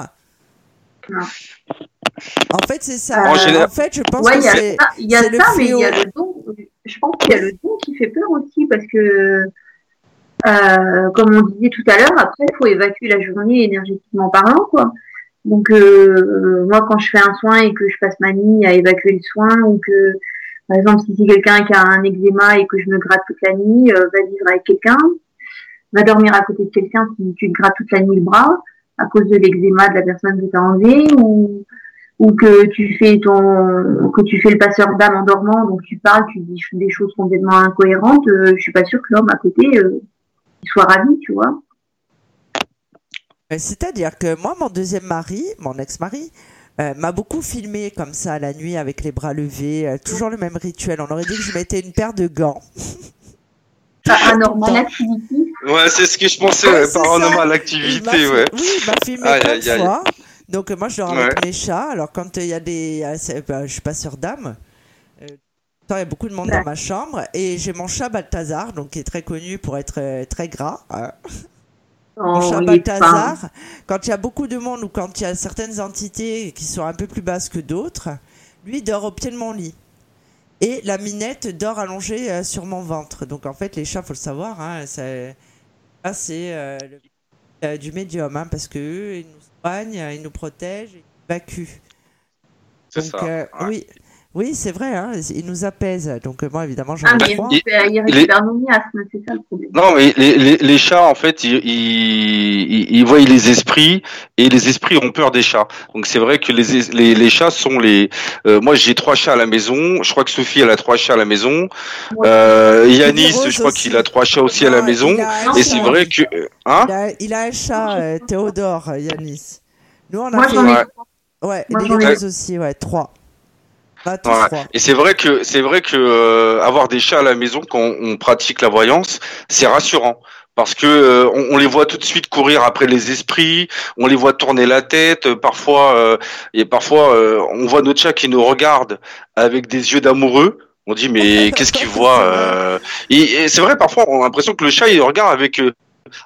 Non. En fait, c'est ça. En fait, je pense Ouais, que il y a c'est. ça, il y a c'est le ça, mais il y a fléau. le don. Je pense qu'il y a le don qui fait peur aussi parce que, euh, comme on disait tout à l'heure, après, il faut évacuer la journée énergétiquement parlant, quoi. Donc, euh, moi, quand je fais un soin et que je passe ma nuit à évacuer le soin, ou que, par exemple, si c'est quelqu'un qui a un eczéma et que je me gratte toute la nuit, euh, va vivre avec quelqu'un, va dormir à côté de quelqu'un si tu te grattes toute la nuit le bras à cause de l'eczéma de la personne que tu as enlevé, ou ou que tu fais ton que tu fais le passeur d'âme en dormant, donc tu parles, tu dis des choses complètement incohérentes, euh, je suis pas sûre que l'homme à côté euh, il soit ravi, tu vois. C'est-à-dire que moi, mon deuxième mari, mon ex-mari, euh, m'a beaucoup filmé comme ça la nuit avec les bras levés, euh, toujours le même rituel. On aurait dit que je mettais une paire de gants. Paranormal activity. Ouais, c'est ce que je pensais, Ouais, paranormal activité, ouais. Oui, il m'a filmé Aïe, aïe, fois. Donc moi, je dors avec Ouais. mes chats. Alors quand euh, il y a des... euh, bah, je suis pas sûre d'âme. Il y a beaucoup de monde dans ma chambre. Et j'ai mon chat Balthazar, donc qui est très connu pour être euh, très gras. hein. Mon Oh, chat est fin. Balthazar, quand il y a beaucoup de monde ou quand il y a certaines entités qui sont un peu plus basses que d'autres, lui dort au pied de mon lit. Et la minette dort allongée euh, sur mon ventre. Donc en fait, les chats, faut le savoir, hein, c'est ça, c'est euh, le- euh, du médium, hein, parce que eux, ils nous soignent, ils nous protègent, ils nous évacuent. C'est Donc, ça. euh, ouais. oui, Oui, c'est vrai, hein, il nous apaise. Donc euh, moi, évidemment, j'en Ah, ai mais trois. il, récupère- il récupère nos miasmes, c'est ça le problème. Non, mais les, les, les chats, en fait, ils, ils, ils- ils voient les esprits et les esprits ont peur des chats. Donc c'est vrai que les, es- les, les chats sont les. euh, moi, j'ai trois chats à la maison. Je crois que Sophie, elle a trois chats à la maison. Euh, Yanis, je crois qu'il a trois chats aussi à la maison. il a un Et chat. c'est vrai que, hein Il a, il a un chat, euh, Théodore, Yanis. Nous, on a Moi, fait... j'en ai Ouais. Ouais, Moi, les j'en ai- Roses aussi, ouais, trois. Pas tous. Et c'est vrai que c'est vrai que euh, avoir des chats à la maison quand on pratique la voyance, c'est rassurant parce que euh, on, on les voit tout de suite courir après les esprits, on les voit tourner la tête, euh, parfois euh, et parfois euh, on voit notre chat qui nous regarde avec des yeux d'amoureux. On dit mais qu'est-ce qu'il voit euh Et, et c'est vrai parfois on a l'impression que le chat il regarde avec euh,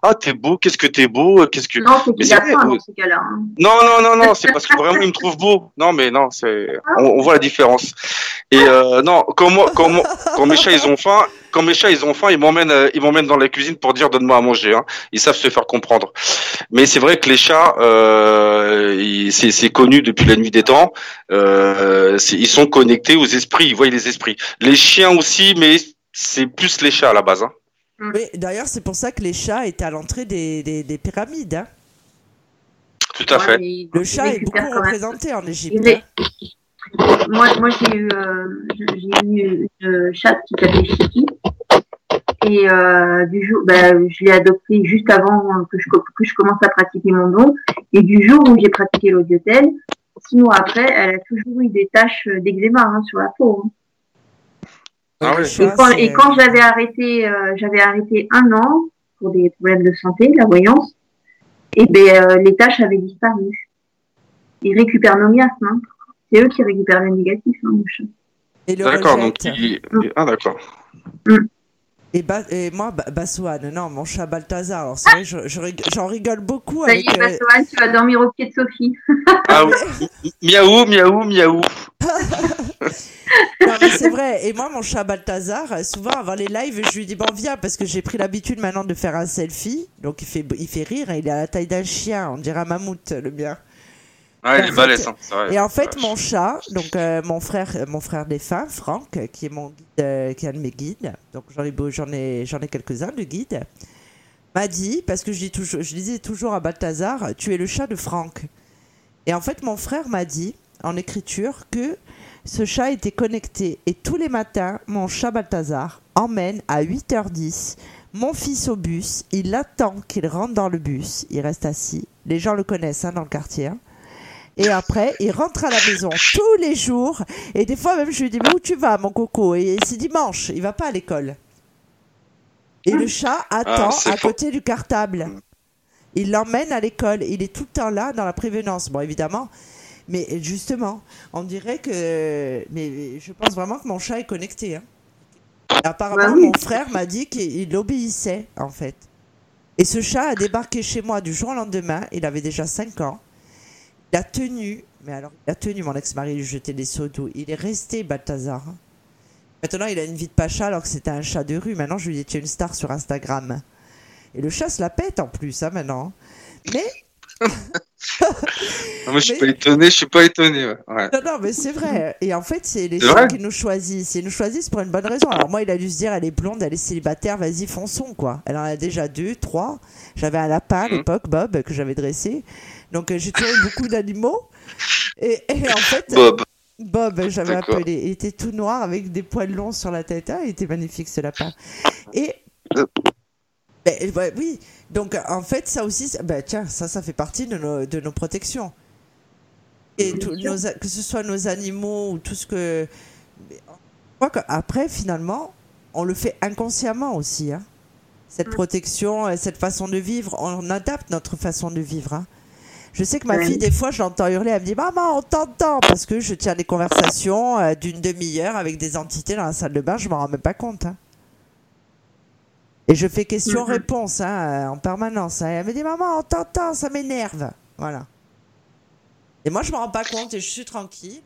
ah t'es beau, qu'est-ce que t'es beau, qu'est-ce que Non, c'est qu'il a faim dans ce cas-là. hein. non, non, non, non, c'est parce que vraiment il me trouve beau. Non, mais non, c'est on, on voit la différence. Et euh, non, quand moi, quand, moi- quand mes chats ils ont faim, quand mes chats ils ont faim, ils m'emmènent, euh, ils m'emmènent dans la cuisine pour dire donne-moi à manger. Hein. Ils savent se faire comprendre. Mais c'est vrai que les chats, euh, c'est connu depuis la nuit des temps. Euh, ils sont connectés aux esprits, ils voient les esprits. Les chiens aussi, mais c'est plus les chats à la base. Hein. Oui, d'ailleurs, c'est pour ça que les chats étaient à l'entrée des, des, des pyramides. hein. Tout à Ouais, fait. mais Le chat est beaucoup représenté en Égypte. Hein. Moi, moi j'ai eu, euh, j'ai eu une chatte qui s'appelait Chiki. Et euh, du jour, ben, je l'ai adoptée juste avant que je, co- que je commence à pratiquer mon don. Et du jour où j'ai pratiqué l'audiotel, six mois après, elle a toujours eu des taches d'eczéma hein, sur la peau. hein. Ah ouais. Et quand, et quand j'avais arrêté, euh, j'avais arrêté un an pour des problèmes de santé, la voyance, et ben euh, les taches avaient disparu. Ils récupèrent nos miasmes. Hein. C'est eux qui récupèrent le négatif. Hein, le D'accord. Donc rejette. il- ah d'accord. Et, Ba- et moi, Ba- Bassoane, non, mon chat Balthazar. Alors, c'est vrai, je- je j'en rigole beaucoup Ça y avec. est, euh, Bassoane, tu vas dormir au pied de Sophie. Ah oui. Miaou, miaou, miaou. Non, mais c'est vrai. Et moi, mon chat Balthazar, euh, souvent avant les lives, je lui dis bon viens parce que j'ai pris l'habitude maintenant de faire un selfie. Donc il fait, il fait rire. et Il est à la taille d'un chien. On dirait un mammouth, le mien. Ah, il est balèze, hein, c'est vrai. Et en fait, mon chat, donc euh, mon frère, euh, mon frère défunt, Franck, qui est mon guide, euh, qui est un de mes guides. Donc j'en ai, beau- j'en ai, j'en ai quelques-uns de guides. M'a dit parce que je dis toujours, je disais toujours à Balthazar, tu es le chat de Franck. Et en fait, mon frère m'a dit en écriture que ce chat était connecté et tous les matins, mon chat Balthazar emmène à 8h10 mon fils au bus. Il attend qu'il rentre dans le bus. Il reste assis. Les gens le connaissent hein, dans le quartier. hein. Et après, il rentre à la maison tous les jours. Et des fois même, je lui dis, mais où tu vas, mon coco? Et c'est dimanche, il va pas à l'école. Et le chat attend Ah, c'est à faux. côté du cartable. Il l'emmène à l'école. Il est tout le temps là dans la prévenance. Bon, évidemment. Mais justement, on dirait que. Mais je pense vraiment que mon chat est connecté. hein. Apparemment, Bah mon frère m'a dit qu'il obéissait, en fait. Et ce chat a débarqué chez moi du jour au lendemain. Il avait déjà 5 ans. Il a tenu, mais alors il a tenu mon ex-mari lui jeter des seaux d'eau. Il est resté Balthazar. Maintenant, il a une vie de pacha alors que c'était un chat de rue. Maintenant, je lui dis tu es une star sur Instagram. Et le chat se la pète en plus, hein, maintenant. Mais Ah, moi, je suis Mais- pas étonné, je suis pas étonné. ouais. Ouais. non, non, mais c'est vrai. Et en fait, c'est les vrai qui nous choisissent. Ils nous choisissent pour une bonne raison. Alors moi, il a dû se dire, elle est blonde, elle est célibataire, vas-y, fonçons, quoi. Elle en a déjà deux, trois. J'avais un lapin à Mhm. l'époque, Bob, que j'avais dressé. Donc euh, j'ai toujours eu beaucoup d'animaux. Et, et en fait, Bob. Bob, j'avais appelé. Il était tout noir avec des poils longs sur la tête. Ah, il était magnifique ce lapin. Et. Euh. Ben, ouais, oui, donc en fait, ça aussi, ben, tiens, ça, ça fait partie de nos, de nos protections. Et tout- nos a- que ce soit nos animaux ou tout ce que. qu'après, finalement, on le fait inconsciemment aussi. hein. Cette protection, euh, cette façon de vivre, on adapte notre façon de vivre. hein. Je sais que ma fille, des fois, je l'entends hurler, elle me dit Maman, on t'entend Parce que je tiens des conversations euh, d'une demi-heure avec des entités dans la salle de bain, je m'en rends même pas compte. hein. Et je fais question-réponse hein, euh, en permanence. hein. Elle me dit Maman, on t'entend, ça m'énerve. Voilà. Et moi, je me rends pas compte et je suis tranquille.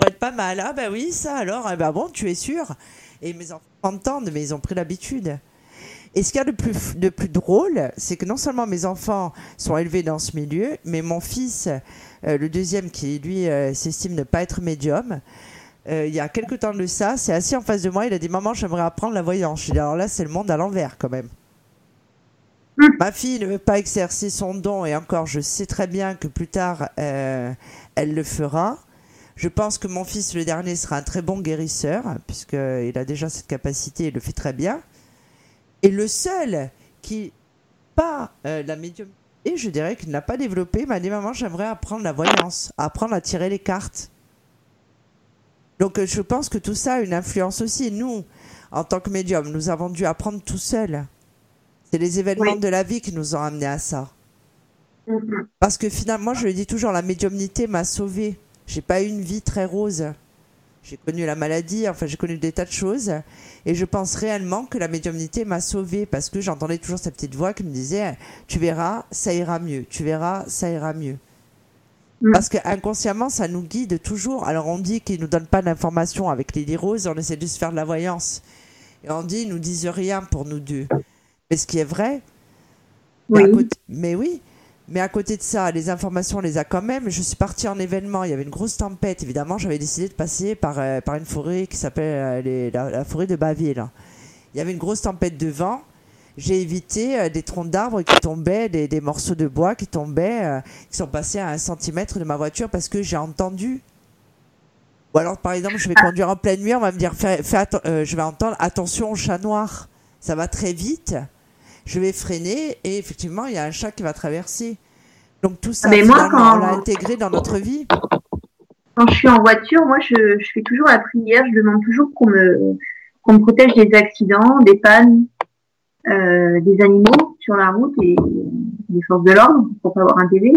Ça être pas mal. Ah, bah oui, ça alors. Eh ben bon, tu es sûr. Et mes enfants entendent, mais ils ont pris l'habitude. Et ce qu'il y a de plus, de plus drôle, c'est que non seulement mes enfants sont élevés dans ce milieu, mais mon fils, euh, le deuxième qui lui euh, s'estime ne pas être médium, euh, il y a quelque temps de ça, c'est assis en face de moi, il a dit Maman, j'aimerais apprendre la voyance. Je dit Alors là, c'est le monde à l'envers quand même. Ma fille ne veut pas exercer son don et encore, je sais très bien que plus tard, elle le fera. Je pense que mon fils, le dernier, sera un très bon guérisseur, puisqu'il a déjà cette capacité et le fait très bien. Et le seul qui, pas euh, la médiumnité, je dirais qu'il n'a pas développé, m'a dit Maman, j'aimerais apprendre la voyance, apprendre à tirer les cartes. Donc euh, je pense que tout ça a une influence aussi. Nous, en tant que médium, nous avons dû apprendre tout seul. C'est les événements de la vie qui nous ont amenés à ça. Mm-hmm. Parce que finalement, je le dis toujours, la médiumnité m'a sauvé. J'ai pas eu une vie très rose. J'ai connu la maladie, enfin j'ai connu des tas de choses. Et je pense réellement que la médiumnité m'a sauvée parce que j'entendais toujours cette petite voix qui me disait Tu verras, ça ira mieux. Tu verras, ça ira mieux. Mm. Parce que inconsciemment, ça nous guide toujours. Alors on dit qu'ils nous donnent pas d'informations avec les roses, on essaie de se faire de la voyance. Et on dit ils nous disent rien pour nous deux. Mais ce qui est vrai. mais oui, mais à côté de ça, les informations, on les a quand même. Je suis partie en événement, il y avait une grosse tempête, évidemment. J'avais décidé de passer par, euh, par une forêt qui s'appelle euh, la, forêt de Baville. Il y avait une grosse tempête de vent. J'ai évité euh, des troncs d'arbres qui tombaient, des, des, morceaux de bois qui tombaient, qui sont passés à un centimètre de ma voiture parce que j'ai entendu. Ou alors, par exemple, je vais conduire en pleine nuit, on va me dire, fais, je vais entendre, attention au chat noir. Ça va très vite je vais freiner et effectivement, il y a un chat qui va traverser. Donc tout ça, Mais moi, quand... on l'a intégré dans notre vie. Quand je suis en voiture, moi, je, fais toujours la prière. Je demande toujours qu'on me, qu'on me protège des accidents, des pannes, euh, des animaux sur la route et des forces de l'ordre pour pas avoir un TV.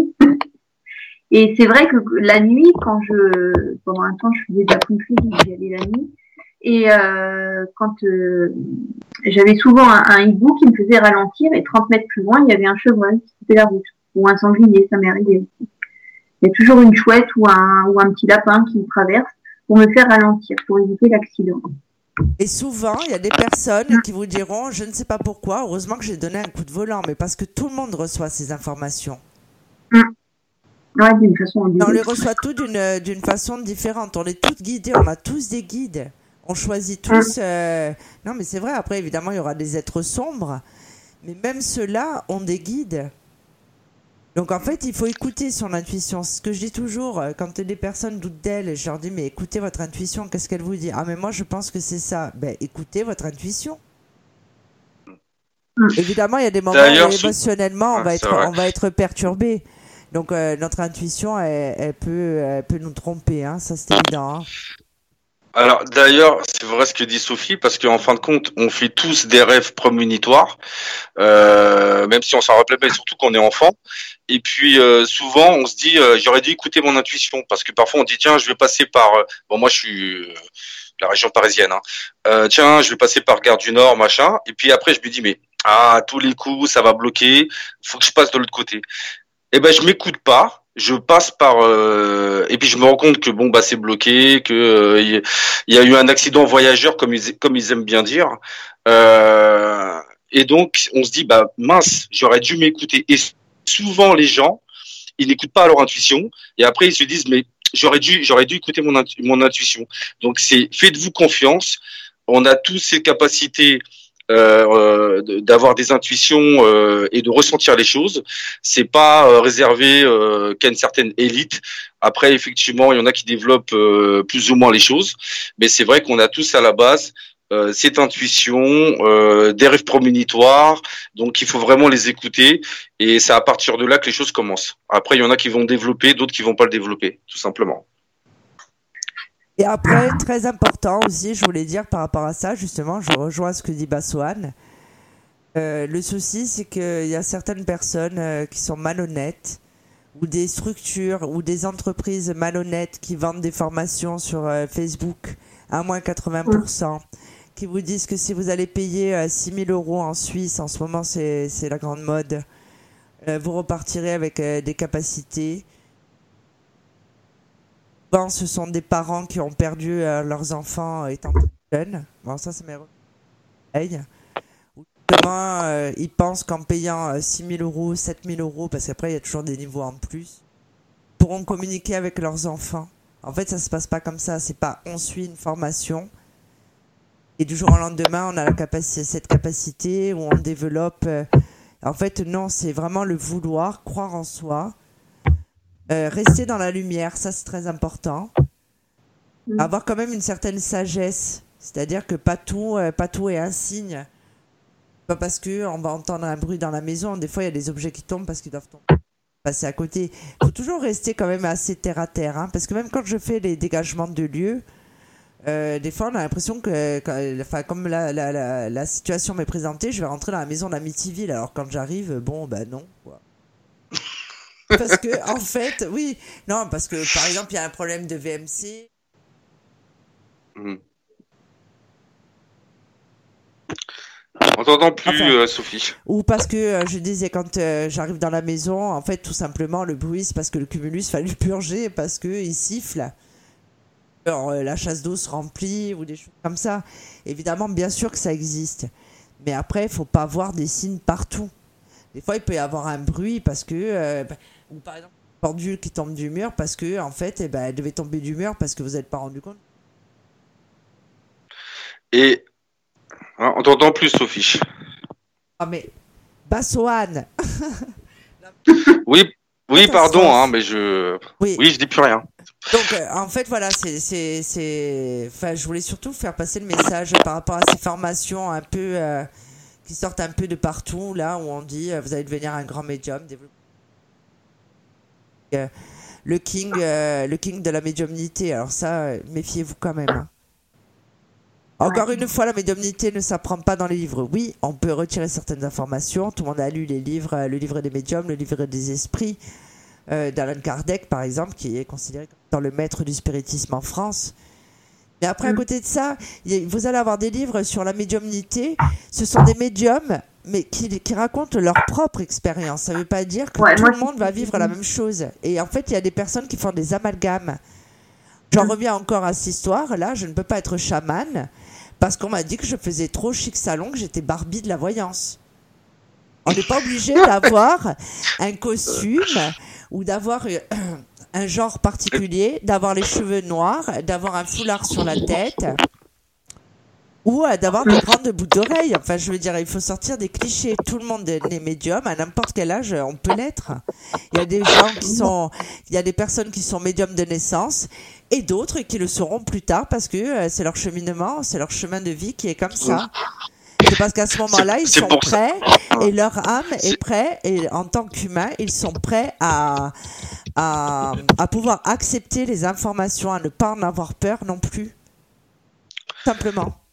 Et c'est vrai que la nuit, quand je, pendant un temps, je faisais de la country, j'y allais la nuit. Et euh, quand euh, j'avais souvent un, hibou qui me faisait ralentir, et 30 mètres plus loin, il y avait un chevreuil qui quittait la route, ou un sanglier, ça m'est arrivé aussi. Il y a toujours une chouette ou un, ou un petit lapin qui me traverse pour me faire ralentir, pour éviter l'accident. Et souvent, il y a des personnes qui vous diront, je ne sais pas pourquoi, heureusement que j'ai donné un coup de volant, mais parce que tout le monde reçoit ces informations. Mmh. Ouais, façon On les reçoit tous d'une façon différente. On est tous guidés, on a tous des guides. On choisit tous. Euh, non, mais c'est vrai. Après, évidemment, il y aura des êtres sombres, mais même ceux-là ont des guides. Donc en fait, il faut écouter son intuition. Ce que je dis toujours, euh, quand des personnes doutent d'elles, je leur dis mais écoutez votre intuition, qu'est-ce qu'elle vous dit? Ah mais moi je pense que c'est ça. Ben écoutez votre intuition. Mm. Évidemment, il y a des moments où émotionnellement on va être on va être perturbé. Donc euh, notre intuition, elle, peut elle peut nous tromper, hein, ça c'est évident. Hein. Alors d'ailleurs, c'est vrai ce que dit Sophie, parce qu'en fin de compte, on fait tous des rêves prémonitoires, euh, même si on s'en rappelle pas, et surtout qu'on est enfant. Et puis euh, souvent, on se dit, euh, j'aurais dû écouter mon intuition, parce que parfois on dit, tiens, je vais passer par, bon moi je suis la région parisienne, hein. tiens, je vais passer par Gare du Nord, machin. Et puis après, je me dis, mais ah, tous les coups, ça va bloquer, faut que je passe de l'autre côté. Eh ben, je m'écoute pas je passe par euh, et puis je me rends compte que bon bah c'est bloqué que il euh, y, a eu un accident voyageur comme ils comme ils aiment bien dire. Euh, et donc on se dit bah mince j'aurais dû m'écouter. Et souvent les gens ils n'écoutent pas leur intuition. Et après ils se disent mais j'aurais dû j'aurais dû écouter mon mon intuition. Donc c'est faites-vous confiance. On a tous ces capacités euh, euh, d'avoir des intuitions euh, et de ressentir les choses. C'est pas réservé qu'à une certaine élite. Après, effectivement, il y en a qui développent plus ou moins les choses, mais c'est vrai qu'on a tous à la base cette intuition, des rêves prominitoires, donc il faut vraiment les écouter et c'est à partir de là que les choses commencent. Après, il y en a qui vont développer, d'autres qui vont pas le développer, tout simplement. Et après, très important aussi, je voulais dire par rapport à ça, justement, je rejoins ce que dit Bassoane. Euh, le souci, c'est qu'il y a certaines personnes euh, qui sont malhonnêtes, ou des structures, ou des entreprises malhonnêtes qui vendent des formations sur euh, Facebook à moins 80%, qui vous disent que si vous allez payer 6000 euros en Suisse, en ce moment c'est la grande mode, vous repartirez avec des capacités ce sont des parents qui ont perdu euh, leurs enfants étant jeunes. Bon, ça, c'est mes demain, euh, ils pensent qu'en payant 6 000 euros, 7 000 euros, parce qu'après, il y a toujours des niveaux en plus, pourront communiquer avec leurs enfants. En fait, ça se passe pas comme ça. C'est pas on suit une formation et du jour au lendemain, on a cette capacité où on développe. euh, en fait, non, c'est vraiment le vouloir, croire en soi, euh, rester dans la lumière. Ça, c'est très important. Mm. Avoir quand même une certaine sagesse, c'est-à-dire que pas tout, euh, pas tout est un signe. Pas parce que on va entendre un bruit dans la maison. Des fois, il y a des objets qui tombent parce qu'ils doivent tomber passer à côté. Il faut toujours rester quand même assez terre à terre, hein, parce que même quand je fais les dégagements de lieux, euh, des fois on a l'impression que, enfin, comme la, la, la, la situation m'est présentée, je vais rentrer dans la maison d'Amityville, alors quand j'arrive, bon, bah non. quoi. parce que, en fait, oui, non, parce que par exemple, il y a un problème de VMC. On t'entend plus, Enfin. euh, Sophie. Ou parce que euh, je disais quand euh, j'arrive dans la maison, en fait tout simplement le bruit c'est parce que le cumulus fallait le purger parce que il siffle. Alors, la chasse d'eau se remplit ou des choses comme ça. Évidemment, bien sûr que ça existe. Mais après, il faut pas voir des signes partout. Des fois, il peut y avoir un bruit parce que, bah, ou par exemple, une pendule qui tombe du mur parce que, en fait, eh ben, elle devait tomber du mur parce que vous n'êtes pas rendu compte. Et hein, on t'entend plus, Sophie. Ah mais, Bassoane Oui, oui, Attends, pardon, hein, mais je, Oui. oui, je dis plus rien. Donc, euh, en fait, voilà, c'est, c'est, c'est, enfin, je voulais surtout faire passer le message par rapport à ces formations un peu euh, qui sortent un peu de partout, là où on dit euh, vous allez devenir un grand médium, développer- Euh, le king, euh, le king de la médiumnité. Alors ça, euh, méfiez-vous quand même. hein. Encore une fois, la médiumnité ne s'apprend pas dans les livres. Oui, on peut retirer certaines informations. Tout le monde a lu les livres, le livre des médiums, le livre des esprits euh, d'Alan Kardec, par exemple, qui est considéré comme étant le maître du spiritisme en France. Mais après, à Mm. côté de ça, vous allez avoir des livres sur la médiumnité. Ce sont des médiums, mais qui, qui racontent leur propre expérience. Ça ne veut pas dire que Ouais, tout moi, le monde va vivre la même chose. Et en fait, il y a des personnes qui font des amalgames. J'en Mm. reviens encore à cette histoire. Là, je ne peux pas être chamane parce qu'on m'a dit que je faisais trop chic salon, que j'étais Barbie de la voyance. On n'est pas obligé d'avoir un costume ou d'avoir euh, un genre particulier, d'avoir les cheveux noirs, d'avoir un foulard sur la tête ou euh, d'avoir des grandes boucles d'oreilles. Enfin, je veux dire, il faut sortir des clichés. Tout le monde est médium, à n'importe quel âge, on peut l'être. Il y a des gens qui sont, il y a des personnes qui sont médiums de naissance et d'autres qui le seront plus tard parce que euh, c'est leur cheminement, c'est leur chemin de vie qui est comme ça. C'est parce qu'à ce moment-là, ils sont prêts et leur âme est prête et en tant qu'humain, ils sont prêts à, à, à pouvoir accepter les informations, à ne pas en avoir peur non plus. Simplement.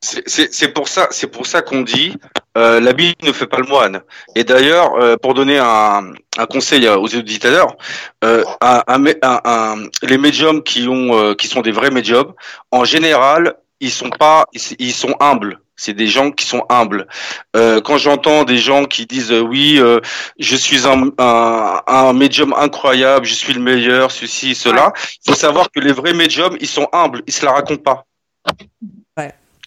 C'est- pour ça, c'est pour ça qu'on dit euh, l'habit ne fait pas le moine. Et d'ailleurs, euh, pour donner un, un conseil aux auditeurs, euh, un- un mé- un- un- les médiums qui ont, euh, qui sont des vrais médiums, en général, ils sont pas, ils, ils sont humbles. C'est des gens qui sont humbles. Euh, quand j'entends des gens qui disent euh, oui, euh, je suis un, un, un médium incroyable, je suis le meilleur, ceci, cela, il faut savoir que les vrais médiums, ils sont humbles, ils se la racontent pas.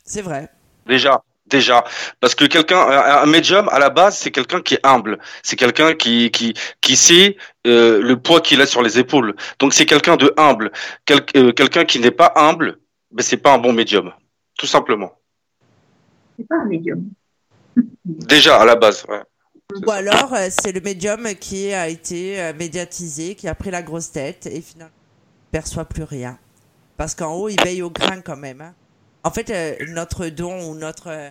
C'est vrai. Déjà, déjà, parce que quelqu'un, un un médium à la base, c'est quelqu'un qui est humble, c'est quelqu'un qui qui qui sait euh, le poids qu'il a sur les épaules. Donc c'est quelqu'un de humble. Quel- euh, quelqu'un qui n'est pas humble, ben c'est pas un bon médium, tout simplement. C'est pas un médium. Déjà à la base. Ouais. Ou alors, euh, c'est le médium qui a été médiatisé, qui a pris la grosse tête et finalement ne perçoit plus rien. Parce qu'en haut, il veille au grain quand même. hein. En fait, euh, notre don ou notre... euh,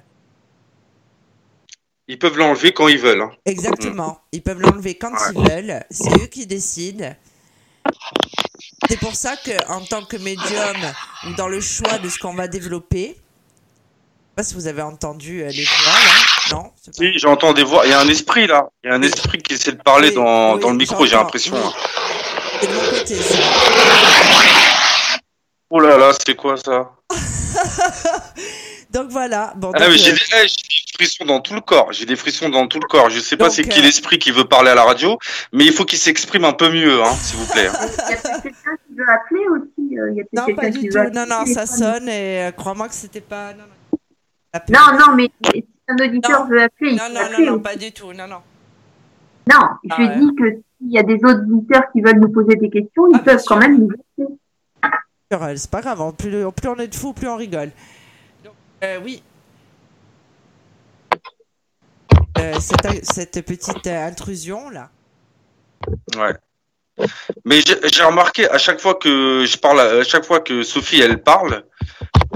Ils peuvent l'enlever quand ils veulent. hein. Exactement. Ils peuvent l'enlever quand ils veulent. C'est eux qui décident. C'est pour ça que, en tant que médium ou dans le choix de ce qu'on va développer, je sais pas si vous avez entendu euh, les voix là, non pas- Si, j'entends des voix. Il y a un esprit là. Il y a un Oui. esprit qui essaie de parler Oui, dans, oui, dans le micro. J'ai l'impression. oui. C'est de mon côté ça. Oh là là, c'est quoi ça Donc voilà. Bon, Ah, donc, mais j'ai euh, des, eh, j'ai des frissons dans tout le corps. J'ai des frissons dans tout le corps. Je sais pas c'est qui euh, l'esprit qui veut parler à la radio, mais il faut qu'il s'exprime un peu mieux, hein, s'il vous plaît. hein. Il y a peut-être quelqu'un qui veut appeler aussi. euh, Il y a peut-être Non, pas du tout. Non, non, ça sonne et euh, crois-moi que c'était pas. Non, non. Non, non, mais un auditeur Non. veut appeler, il Non, peut non, appeler. non, non, pas du tout. Non, non. Non, Ah je ouais. dis que s'il y a des auditeurs qui veulent nous poser des questions, ils Ah, peuvent quand même nous appeler. C'est pas grave, plus, plus on est de fous, plus on rigole. Donc, euh, oui. Euh, cette, cette petite euh, intrusion là. Ouais. Mais j'ai remarqué à chaque fois que je parle, à chaque fois que Sophie elle parle,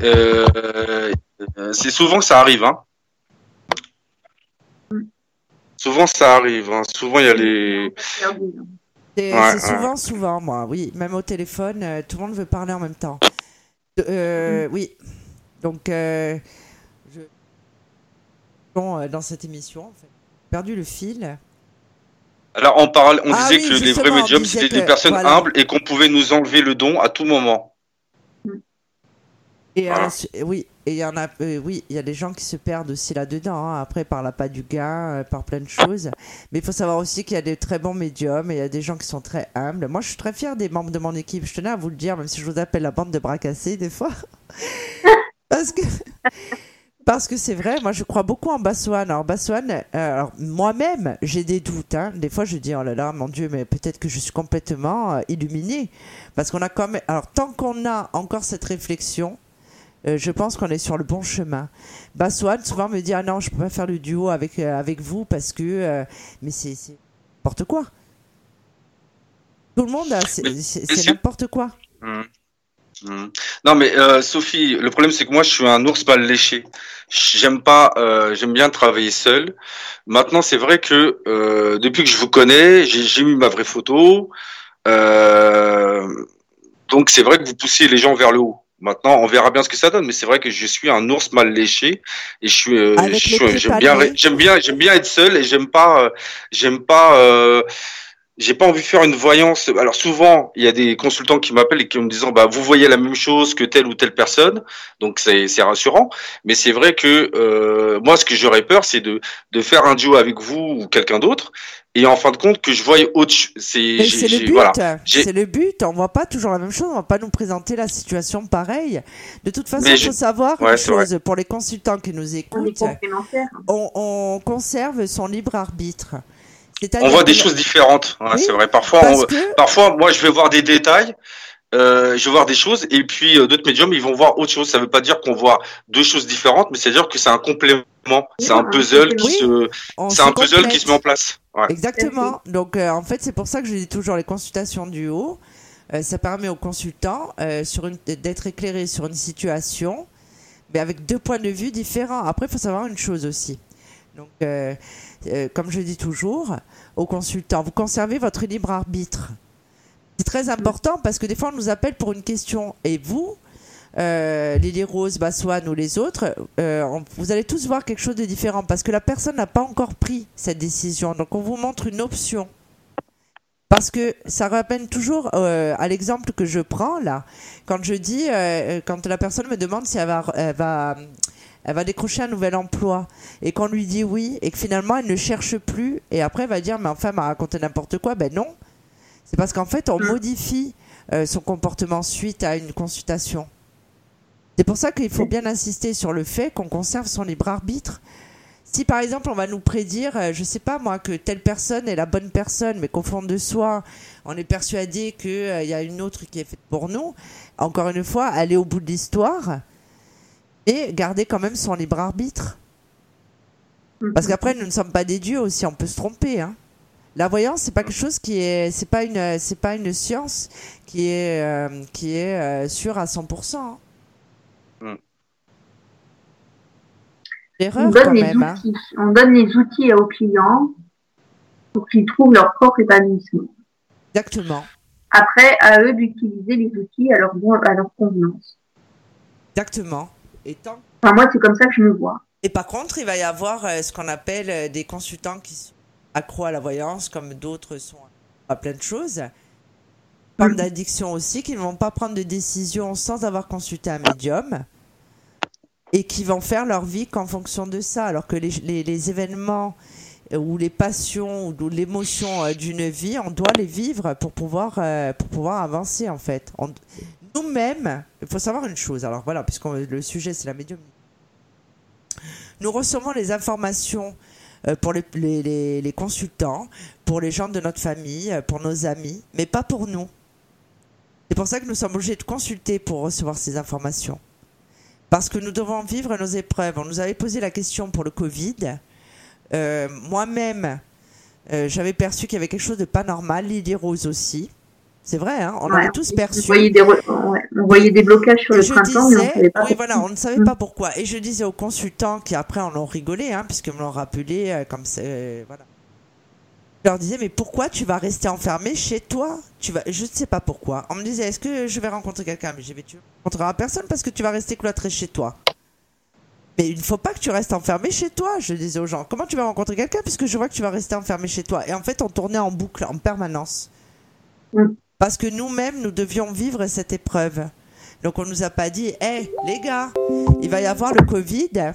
euh, c'est souvent que ça arrive. Hein. Souvent ça arrive. Hein. Souvent il y a les. C'est Ouais, c'est ouais. souvent, souvent, moi, oui. Même au téléphone, euh, tout le monde veut parler en même temps. Euh, Oui. Donc, euh, je... Bon, euh, dans cette émission, en fait, j'ai perdu le fil. Alors on parle, on Ah disait oui, que les vrais médiums c'était des personnes voilà. humbles et qu'on pouvait nous enlever le don à tout moment. Et euh, Voilà. su- oui, et il y en a, euh, oui, il y a des gens qui se perdent aussi là-dedans. hein, après, par l'appât du gain, euh, par plein de choses. Mais il faut savoir aussi qu'il y a des très bons médiums et il y a des gens qui sont très humbles. Moi, je suis très fière des membres de mon équipe. Je tenais à vous le dire, même si je vous appelle la bande de bras cassés des fois, parce que. Parce que c'est vrai, moi je crois beaucoup en Bassoane. Alors Bassoane, euh, alors moi-même j'ai des doutes. hein. Des fois je dis oh là là mon Dieu, mais peut-être que je suis complètement euh, illuminée. Parce qu'on a quand même, alors tant qu'on a encore cette réflexion, euh, je pense qu'on est sur le bon chemin. Bassoane souvent me dit ah non je peux pas faire le duo avec euh, avec vous parce que euh, mais c'est n'importe quoi. Tout le monde a- c'est n'importe quoi. Hmm. Hmm. Non mais Sophie, le problème c'est que moi je suis un ours mal léché. J'aime pas, j'aime bien travailler seul. Maintenant c'est vrai que depuis que je vous connais, j'ai mis ma vraie photo. Donc c'est vrai que vous poussez les gens vers le haut. Maintenant on verra bien ce que ça donne, mais c'est vrai que je suis un ours mal léché et je suis, euh, j'aime bien, j'aime bien, j'aime bien être seul et j'aime pas, euh, j'aime pas. euh, j'ai pas envie de faire une voyance. Alors souvent, il y a des consultants qui m'appellent et qui me disent bah vous voyez la même chose que telle ou telle personne, donc c'est c'est rassurant. Mais c'est vrai que euh, moi, ce que j'aurais peur, c'est de de faire un duo avec vous ou quelqu'un d'autre, et en fin de compte que je voie autre. C'est c'est le but. voilà. C'est le but. On voit pas toujours la même chose. On va pas nous présenter la situation pareille. De toute façon, il faut savoir Ouais, une vrai. chose pour les consultants qui nous écoutent. On, on conserve son libre arbitre. On voit des que- choses différentes. Ouais, Oui, c'est vrai. Parfois, Parce on- que parfois, moi, je vais voir des détails. Euh, je vais voir des choses et puis euh, d'autres médiums ils vont voir autre chose. Ça veut pas dire qu'on voit deux choses différentes, mais c'est à dire que c'est un complément, c'est un puzzle qui Oui. se, c'est un puzzle complète. qui se met en place. Ouais. Exactement. Donc, euh, en fait, c'est pour ça que je dis toujours les consultations du haut. Euh, ça permet aux consultants euh, sur une- d'être éclairés sur une situation, mais avec deux points de vue différents. Après, il faut savoir une chose aussi. Donc, euh, comme je dis toujours aux consultants, vous conservez votre libre arbitre. C'est très important parce que des fois, on nous appelle pour une question. Et vous, euh, Lily Rose, Bassoane ou les autres, euh, vous allez tous voir quelque chose de différent parce que la personne n'a pas encore pris cette décision. Donc on vous montre une option. Parce que ça ramène toujours à l'exemple que je prends là, quand je dis, quand la personne me demande si elle va, elle va décrocher un nouvel emploi et qu'on lui dit oui et que finalement elle ne cherche plus et après elle va dire mais enfin m'a raconté n'importe quoi, ben non. C'est parce qu'en fait on Mm. modifie euh, son comportement suite à une consultation. C'est pour ça qu'il faut bien insister sur le fait qu'on conserve son libre arbitre. Si par exemple on va nous prédire, euh, je sais pas moi, que telle personne est la bonne personne, mais qu'au fond de soi, on est persuadé qu'il y a une autre qui est faite pour nous, encore une fois, aller au bout de l'histoire et garder quand même son libre arbitre. Parce qu'après, nous ne sommes pas des dieux aussi, on peut se tromper. Hein. La voyance, c'est pas quelque chose qui est, c'est pas une, c'est pas une science qui est, euh, qui est euh, sûre à 100%. hein. Mm. On L'erreur donne, quand les même. hein. outils. on donne les outils aux clients pour qu'ils trouvent leur propre épanouissement. Exactement. Après, à eux d'utiliser les outils à leur, bon- à leur convenance. Exactement. Et, tant- Enfin, moi, c'est comme ça que je me vois. et par contre, il va y avoir euh, ce qu'on appelle euh, des consultants qui sont accros à la voyance, comme d'autres sont à plein de choses. Comme Mm. d'addiction aussi, qui ne vont pas prendre de décision sans avoir consulté un médium et qui vont faire leur vie qu'en fonction de ça. Alors que les, les- les événements euh, ou les passions ou l'émotion d'une vie, on doit les vivre pour pouvoir, pour pouvoir avancer en fait. On- Nous-mêmes, il faut savoir une chose. Alors voilà, puisque le sujet c'est la médium. nous recevons les informations euh, pour les, consultants, pour les gens de notre famille, euh, pour nos amis, mais pas pour nous. C'est pour ça que nous sommes obligés de consulter pour recevoir ces informations. Parce que nous devons vivre nos épreuves. On nous avait posé la question pour le Covid. Euh, Moi-même, j'avais perçu qu'il y avait quelque chose de pas normal. Lily Rose aussi. C'est vrai, hein on Ouais, avait tous perçu. On voyait, des, re- ouais, on voyait des blocages sur Et le je printemps, mais on disais, savait pas. oui, voilà, on ne savait pas pourquoi. Et je disais aux consultants qui après en ont rigolé, hein, puisqu'ils me l'ont rappelé, euh, comme c'est, euh, voilà. Je leur disais, mais pourquoi tu vas rester enfermé chez toi? Tu vas, je ne sais pas pourquoi. On me disait, est-ce que je vais rencontrer quelqu'un? Mais j'ai tu ne rencontreras personne parce que tu vas rester cloîtré chez toi. Mais il ne faut pas que tu restes enfermé chez toi, je disais aux gens. Comment tu vas rencontrer quelqu'un puisque je vois que tu vas rester enfermé chez toi? Et en fait, on tournait en boucle, en permanence. Mm. Parce que nous-mêmes, nous devions vivre cette épreuve. Donc on nous a pas dit, hé les gars, il va y avoir le Covid.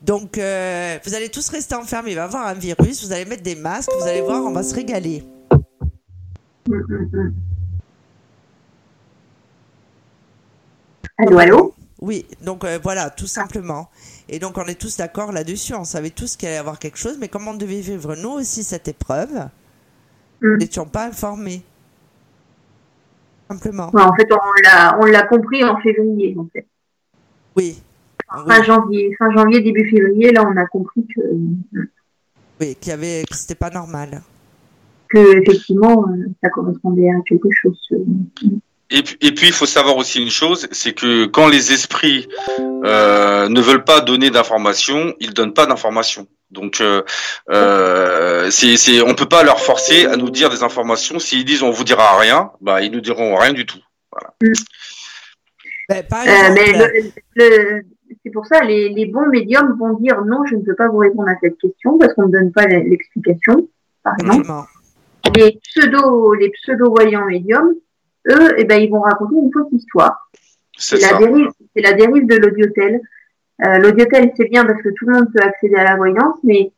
Donc euh, vous allez tous rester enfermés, il va y avoir un virus, vous allez mettre des masques, vous allez voir, on va se régaler. Allô, allô? Oui, donc euh, voilà, tout simplement. Et donc on est tous d'accord là-dessus, on savait tous qu'il allait y avoir quelque chose, mais comme on devait vivre nous aussi cette épreuve, Mm. nous n'étions pas informés. Simplement. Ouais, En fait, on l'a, on l'a compris en février, en fait. Oui. Oui, Fin janvier, fin janvier, début février, là, on a compris que, oui, qu'il y avait, que c'était pas normal. que effectivement, euh, ça correspondait à quelque chose. euh, Et, puis- et puis, il faut savoir aussi une chose, c'est que quand les esprits euh, ne veulent pas donner d'informations, ils donnent pas d'informations. Donc, euh, euh, c'est, c'est, on peut pas leur forcer à nous dire des informations. S'ils disent on vous dira rien, bah ils nous diront rien du tout. Ben, par Euh, exemple, mais le- le- c'est pour ça, les, les bons médiums vont dire non, je ne peux pas vous répondre à cette question parce qu'on ne donne pas l'explication, par exemple. Les pseudo, les pseudo voyants médiums, eux, eh ben, ils vont raconter une fausse histoire. C'est C'est la dérive, c'est la dérive de l'audiotel. Euh, l'audiotel, c'est bien parce que tout le monde peut accéder à la voyance, mais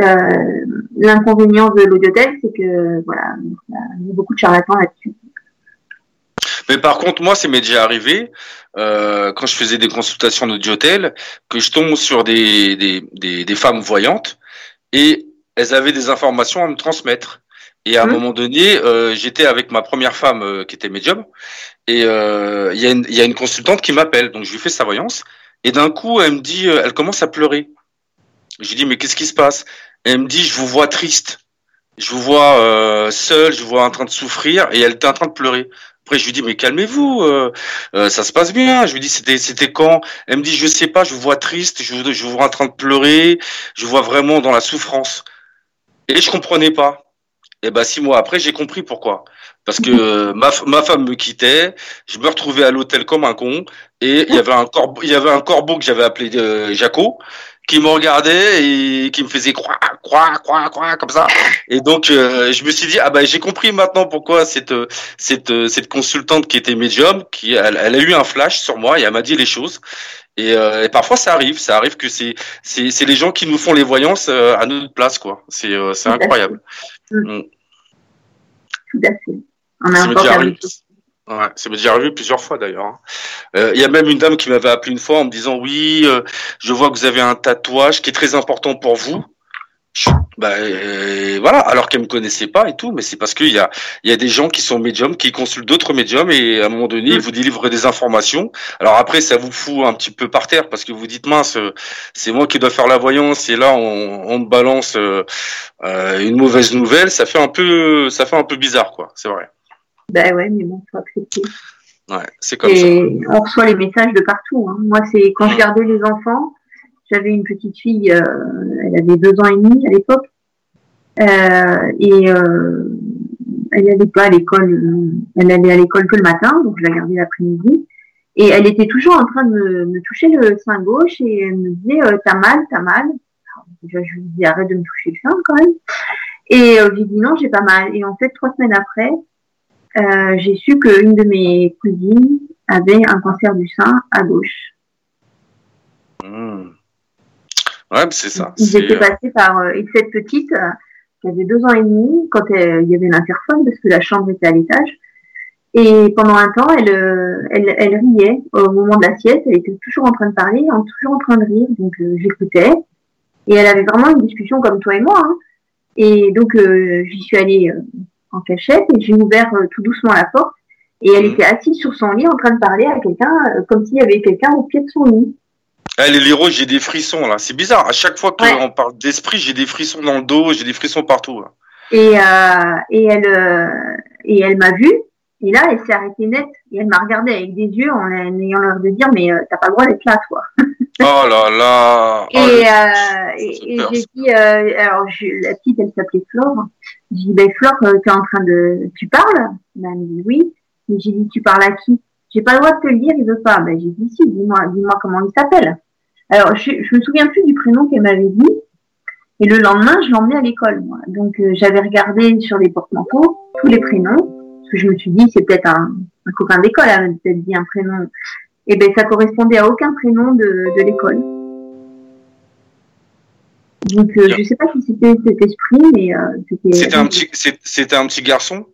euh, l'inconvénient de l'audiotel, c'est que voilà, il y a beaucoup de charlatans là-dessus. Mais par contre, moi, c'est m'est déjà arrivé euh, quand je faisais des consultations d'audiotel que je tombe sur des, des, des, des femmes voyantes et elles avaient des informations à me transmettre. Et à un Mhm. moment donné, euh, j'étais avec ma première femme euh, qui était médium et euh, y, il y a une consultante qui m'appelle, donc je lui fais sa voyance et d'un coup, elle me dit, euh, elle commence à pleurer. Je lui dis, mais qu'est-ce qui se passe? Elle me dit, je vous vois triste, je vous vois euh, seul, je vous vois en train de souffrir et elle était en train de pleurer. Après, je lui dis, mais calmez-vous, euh, euh, ça se passe bien. Je lui dis, c'était, c'était quand? Elle me dit, je sais pas, je vous vois triste, je vous, je vous vois en train de pleurer, je vous vois vraiment dans la souffrance. Et je comprenais pas. Et ben six mois après, j'ai compris pourquoi. Parce que euh, ma, ma femme me quittait, je me retrouvais à l'hôtel comme un con, et il y avait un corbeau, il y avait un corbeau que j'avais appelé euh, Jaco, qui me regardait et qui me faisait croix, croix, croix, croix, comme ça. Et donc, euh, je me suis dit, ah ben, j'ai compris maintenant pourquoi cette, euh, cette, euh, cette consultante qui était médium, qui, elle, elle a eu un flash sur moi et elle m'a dit les choses. Et, euh, et parfois, ça arrive, ça arrive que c'est, c'est, c'est les gens qui nous font les voyances euh, à notre place, quoi. C'est, euh, c'est incroyable. Tout à fait. On a Ça encore arrivé. Ouais, ça m'est déjà arrivé plusieurs fois d'ailleurs. hein. Euh, Il y a même une dame qui m'avait appelé une fois en me disant oui, euh, je vois que vous avez un tatouage qui est très important pour vous. Je- bah, euh, voilà, alors qu'elle me connaissait pas et tout, mais c'est parce qu'il y a, il y a des gens qui sont médiums, qui consultent d'autres médiums et à un moment donné, Mm. ils vous délivrent des informations. Alors après, ça vous fout un petit peu par terre parce que vous dites mince, euh, c'est moi qui dois faire la voyance et là on, on me balance euh, une mauvaise nouvelle, ça fait un peu, ça fait un peu bizarre quoi. C'est vrai. Ben ouais, mais bon, faut accepter. Ouais, c'est comme ça. Et on reçoit les messages de partout. hein. Moi, c'est quand je gardais les enfants, j'avais une petite fille, euh, elle avait deux ans et demi à l'époque, euh, et euh, elle n'allait pas à l'école, elle allait à l'école que le matin, donc je la gardais l'après-midi. Et elle était toujours en train de me, me toucher le sein gauche et elle me disait t'as mal, t'as mal. Alors, déjà, je lui dis arrête de me toucher le sein quand même. Et lui dis non, j'ai pas mal. Et en fait, trois semaines après, euh, j'ai su qu'une de mes cousines avait un cancer du sein à gauche. Hmm. Ouais, c'est ça. Ils étaient euh, passés par euh, et cette petite qui avait deux ans et demi quand elle- il y avait l'interphone parce que la chambre était à l'étage Et pendant un temps, elle, elle, elle riait au moment de la sieste. Elle était toujours en train de parler, en- toujours en train de rire. Donc euh, j'écoutais. Et elle avait vraiment une discussion comme toi et moi. hein. Et donc euh, j'y suis allée euh, en cachette et j'ai ouvert euh, tout doucement la porte. Et elle Mhm. était assise sur son lit en train de parler à quelqu'un, euh, comme s'il y avait quelqu'un au pied de son lit. Eh, les héros, j'ai des frissons là. C'est bizarre. À chaque fois qu'on Ouais. parle d'esprit, j'ai des frissons dans le dos, j'ai des frissons partout. là. Et, euh, et elle, euh, et elle m'a vue. Et là, elle s'est arrêtée net. Et elle m'a regardé avec des yeux en, ayant l'air de dire, mais euh, t'as pas le droit d'être là, toi. Oh là là. Et, Oh, euh, et, j'ai dit, euh, alors je- la petite, elle s'appelait Flore. J'ai dit, ben Flore, euh, t'es en train de, tu parles? Ben, Elle me dit oui. Et j'ai dit, tu parles à qui? J'ai pas le droit de te le dire, il veut pas. Ben j'ai dit si, dis-moi, dis-moi comment il s'appelle. Alors je, je me souviens plus du prénom qu'elle m'avait dit. Et le lendemain, je l'emmenais à l'école, moi. Donc euh, j'avais regardé sur les porte-manteaux tous les prénoms, parce que je me suis dit, c'est peut-être un, copain d'école, elle m'a peut-être dit un prénom. Et ben ça correspondait à aucun prénom de, de l'école. Donc euh, je sais pas si c'était cet esprit, mais euh, c'était. C'était un petit, c'est- c'était un petit garçon?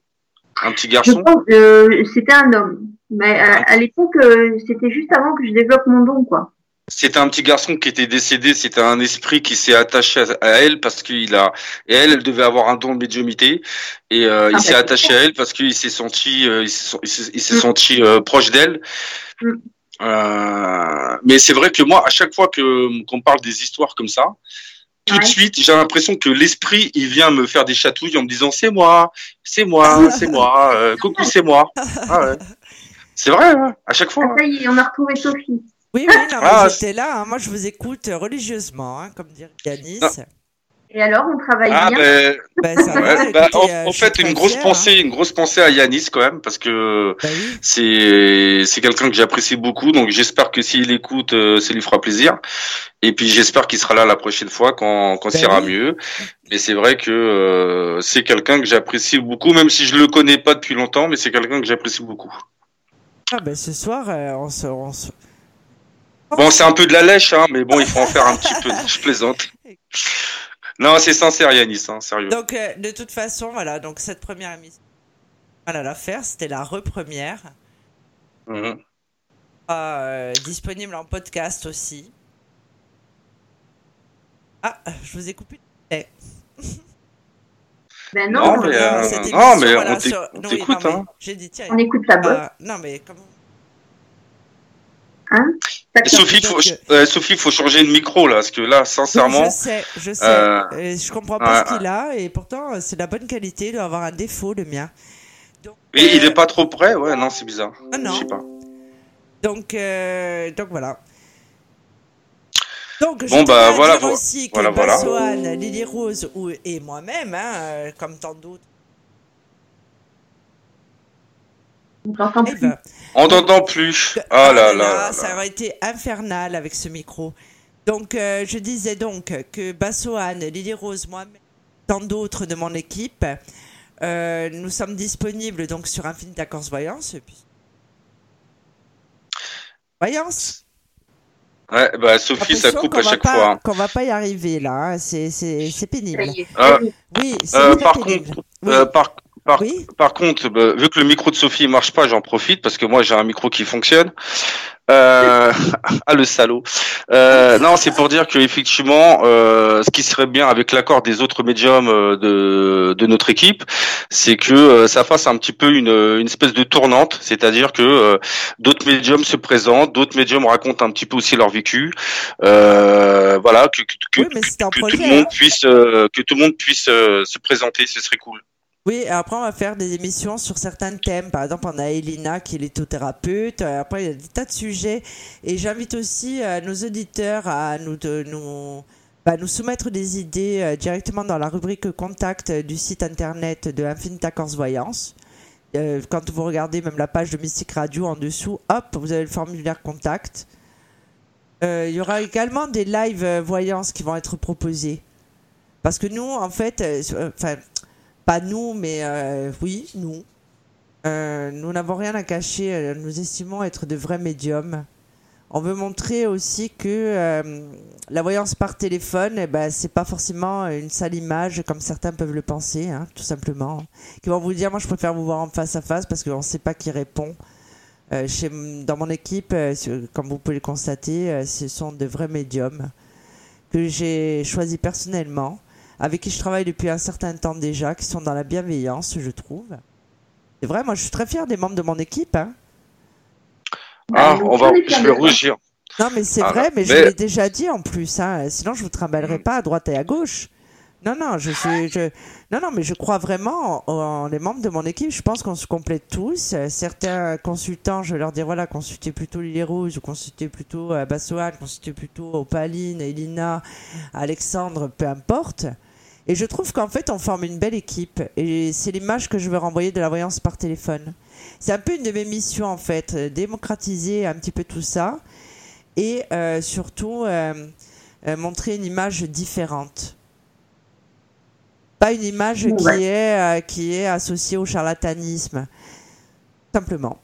Un petit garçon? euh, c'était un homme. Mais à, à l'époque, euh, c'était juste avant que je développe mon don, quoi. C'était un petit garçon qui était décédé. C'était un esprit qui s'est attaché à, elle parce qu'il a et elle, elle devait avoir un don de médiumité et euh, Ah, il s'est bah, attaché à elle parce qu'il s'est senti, euh, il s'est Mm. senti euh, proche d'elle. Mm. Euh, mais c'est vrai que moi, à chaque fois que qu'on parle des histoires comme ça, tout de suite, j'ai l'impression que l'esprit, il vient me faire des chatouilles en me disant c'est moi, c'est moi, c'est moi, euh, coucou, c'est moi. Ah ouais. C'est vrai, hein, à chaque fois. Ah, ça y est, on a retrouvé Sophie. Oui, oui, non, mais Ah, j'étais là. hein. Moi, je vous écoute religieusement, hein, comme dirait Yanis. Et alors, on travaille Ah, bien. ben, ça va, ouais, bah, écoutez, en, euh, en fait, une grosse fière, pensée, une grosse pensée à Yanis quand même, parce que hein. Oui. c'est c'est quelqu'un que j'apprécie beaucoup, donc j'espère que s'il écoute, euh, ça lui fera plaisir. Et puis j'espère qu'il sera là la prochaine fois quand quand ça ira oui. mieux. Mais c'est vrai que euh, c'est quelqu'un que j'apprécie beaucoup, même si je le connais pas depuis longtemps, mais c'est quelqu'un que j'apprécie beaucoup. Ah, ben ce soir, euh, on se. On se... Bon, c'est un peu de la lèche, hein, mais bon, il faut en faire un petit peu. Je plaisante. Non, c'est sincère, Yanis, hein, sérieux. Donc, euh, de toute façon, voilà. Donc, cette première émission, voilà, la faire, c'était la repremière. Mhm. Euh, disponible en podcast aussi. Ah, je vous ai coupé. Eh, Ben Non, non, mais, euh, non, mais voilà, on sur- t'écoute, mais hein. J'ai dit, tiens, on écoute la euh, non, mais comment D'accord. Sophie, faut, Donc, euh, Sophie, faut changer de micro là, parce que là, sincèrement, Je sais, je sais. euh, je comprends pas ouais, ce qu'il a et pourtant euh, c'est de la bonne qualité. Il doit avoir un défaut, le mien. Donc, et il euh, est pas trop près, ouais, non, c'est bizarre. Ah non. Je sais pas. Donc, euh, donc voilà. Donc, je Bon, bah, voilà, aussi que voilà, voilà. Bassoane, Lily Rose ou, et moi-même, hein, euh, comme tant d'autres, On t'entend plus. Eve, On t'entend plus. Ah là là. ça là. aurait été infernal avec ce micro. Donc, euh, je disais donc que Bassoane, Lily Rose, moi-même, tant d'autres de mon équipe, euh, nous sommes disponibles donc sur Infinite Accords Voyance. puis- Voyance Ouais, bah Sophie, ça coupe à chaque pas- fois. hein. Qu'on va pas y arriver là, hein. c'est c'est- c'est Ça pénible. Euh, Oui, c'est Euh, pénible. contre, Oui. euh, par, par, Oui. par contre, bah, vu que le micro de Sophie marche pas, j'en profite parce que moi j'ai un micro qui fonctionne. Euh, ah le salaud. Euh, non, c'est pour dire que effectivement, euh, ce qui serait bien avec l'accord des autres médiums de, de notre équipe, c'est que ça fasse un petit peu une, une espèce de tournante, c'est-à-dire que d'autres médiums se présentent, d'autres médiums racontent un petit peu aussi leur vécu. Euh, voilà, que, Oui, tout le monde puisse que tout le monde puisse se présenter, ce serait cool. Oui, et après on va faire des émissions sur certains thèmes. Par exemple, on a Elina qui est lithothérapeute. Euh, Après, il y a des tas de sujets. Et j'invite aussi euh, nos auditeurs à nous, bah, soumettre des idées euh, directement dans la rubrique contact du site internet de Infinite Accords Voyance. Quand vous regardez même la page de Mystique Radio en dessous, hop, vous avez le formulaire contact. Il y aura également des live euh, voyances qui vont être proposés. Parce que nous, en fait, enfin, pas nous, mais euh, oui, nous. Euh, nous n'avons rien à cacher. euh, Nous estimons être de vrais médiums. on veut montrer aussi que euh, la voyance par téléphone, eh ben, c'est pas forcément une sale image comme certains peuvent le penser, hein, tout simplement. Qui vont vous dire, moi je préfère vous voir en face à face parce qu'on ne sait pas qui répond. Euh, chez, dans mon équipe, euh, comme vous pouvez le constater, euh, ce sont de vrais médiums que j'ai choisis personnellement, avec qui je travaille depuis un certain temps déjà, qui sont dans la bienveillance, je trouve. C'est vrai, moi je suis très fier des membres de mon équipe. Hein. Ah, on va, je vais rougir. Non, mais c'est Ah, vrai, mais, je l'ai déjà dit en plus. Hein. Sinon, je vous trimballerai pas à droite et à gauche. Non, non, je suis, je... non, non, mais je crois vraiment en, en les membres de mon équipe. Je pense qu'on se complète tous. Certains consultants, je vais leur dire voilà, consultez plutôt Lily Rouge, ou consultez plutôt euh, Bassoane, consultez plutôt Opaline, Elina, Alexandre, peu importe. Et je trouve qu'en fait, on forme une belle équipe. Et c'est l'image que je veux renvoyer de la voyance par téléphone. C'est un peu une de mes missions, en fait, euh, démocratiser un petit peu tout ça et euh, surtout euh, euh, montrer une image différente. Pas une image qui, est, euh, qui est associée au charlatanisme. Simplement.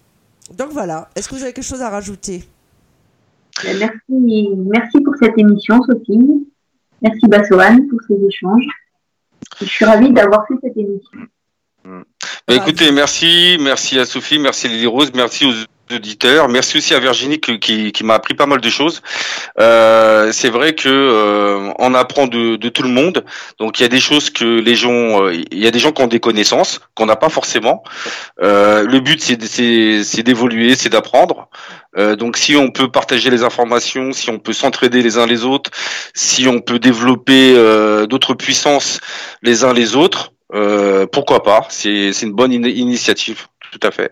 Donc voilà. Est-ce que vous avez quelque chose à rajouter? Merci, merci pour cette émission, Sophie. Merci Bassoane pour ces échanges. Je suis ravie d'avoir fait cette émission. Bah, écoutez, merci, merci à Sophie, merci à Lily Rose, merci aux auditeurs, merci aussi à Virginie que- qui, qui m'a appris pas mal de choses. Euh, c'est vrai que euh, on apprend de, de tout le monde, donc il y a des choses que les gens, euh, il y a des gens qui ont des connaissances qu'on n'a pas forcément. Euh, le but c'est d'évoluer, c'est d'apprendre. Euh, donc si on peut partager les informations, si on peut s'entraider les uns les autres, si on peut développer d'autres puissances les uns les autres, pourquoi pas C'est une bonne in- initiative, tout à fait.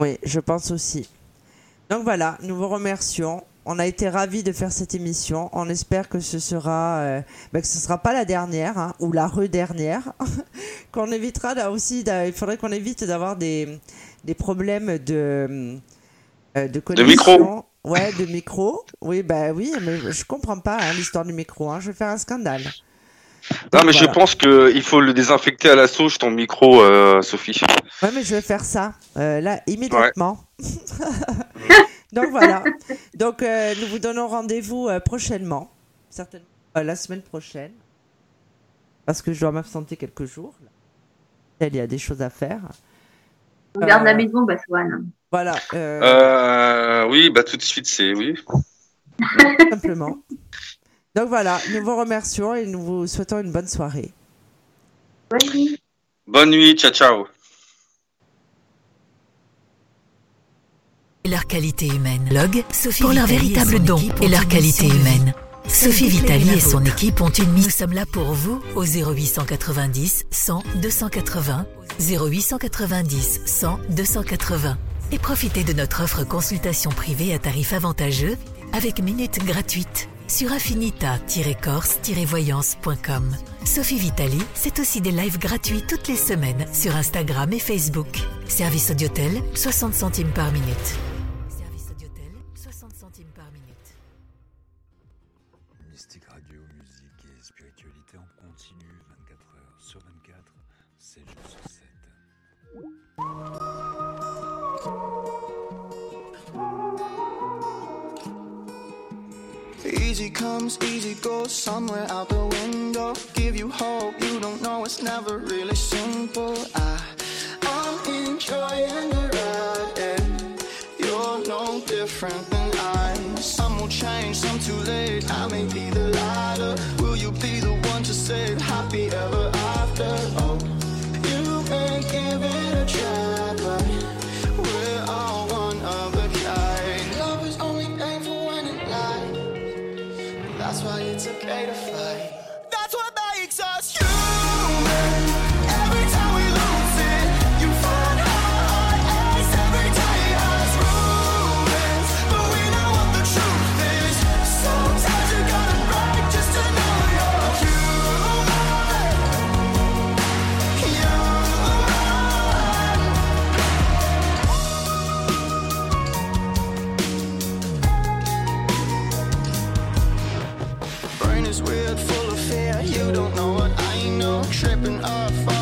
Oui, je pense aussi. Donc voilà, nous vous remercions. On a été ravis de faire cette émission. On espère que ce sera, euh, ben, que ce sera pas la dernière hein, ou la re-dernière. qu'on évitera là aussi. Il faudrait qu'on évite d'avoir des, des problèmes de euh, de connexion. micro. Ouais, de micro. Oui, bah oui, mais je comprends pas hein, l'histoire du micro. Hein. Je vais faire un scandale. Non, mais je pense que il faut le désinfecter à la sauge ton micro, euh, Sophie. Ouais, mais je vais faire ça euh, là immédiatement. Donc voilà. Donc euh, nous vous donnons rendez-vous euh, prochainement, certainement euh, la semaine prochaine, parce que je dois m'absenter quelques jours. Il y a des choses à faire. On garde la maison, Bassoane. Voilà, euh, Euh, oui, bah tout de suite, c'est oui. simplement. Donc voilà, nous vous remercions et nous vous souhaitons une bonne soirée. Bonne nuit. Bonne nuit, ciao, ciao. et leur qualité humaine. Log, Sophie pour leur véritable don et leur qualité humaine. Sophie Vitali et son équipe ont une mission. Nous sommes là pour vous au 0890 100 280 0890 100 280 et profitez de notre offre consultation privée à tarif avantageux avec minutes gratuites sur affinita-corse-voyance.com. Sophie Vitali, c'est aussi des lives gratuits toutes les semaines sur Instagram et Facebook. Service Audiotel, 60 centimes par minute. Easy comes, easy goes, somewhere out the window. Give you hope, you don't know it's never really simple. I, I'm enjoying the ride, and you're no different than I. Some will change, some too late. I may be the latter. Will you be the one to say happy ever after? Oh, you may give it a try, but we're all afraid of. of fun.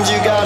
Sometimes you got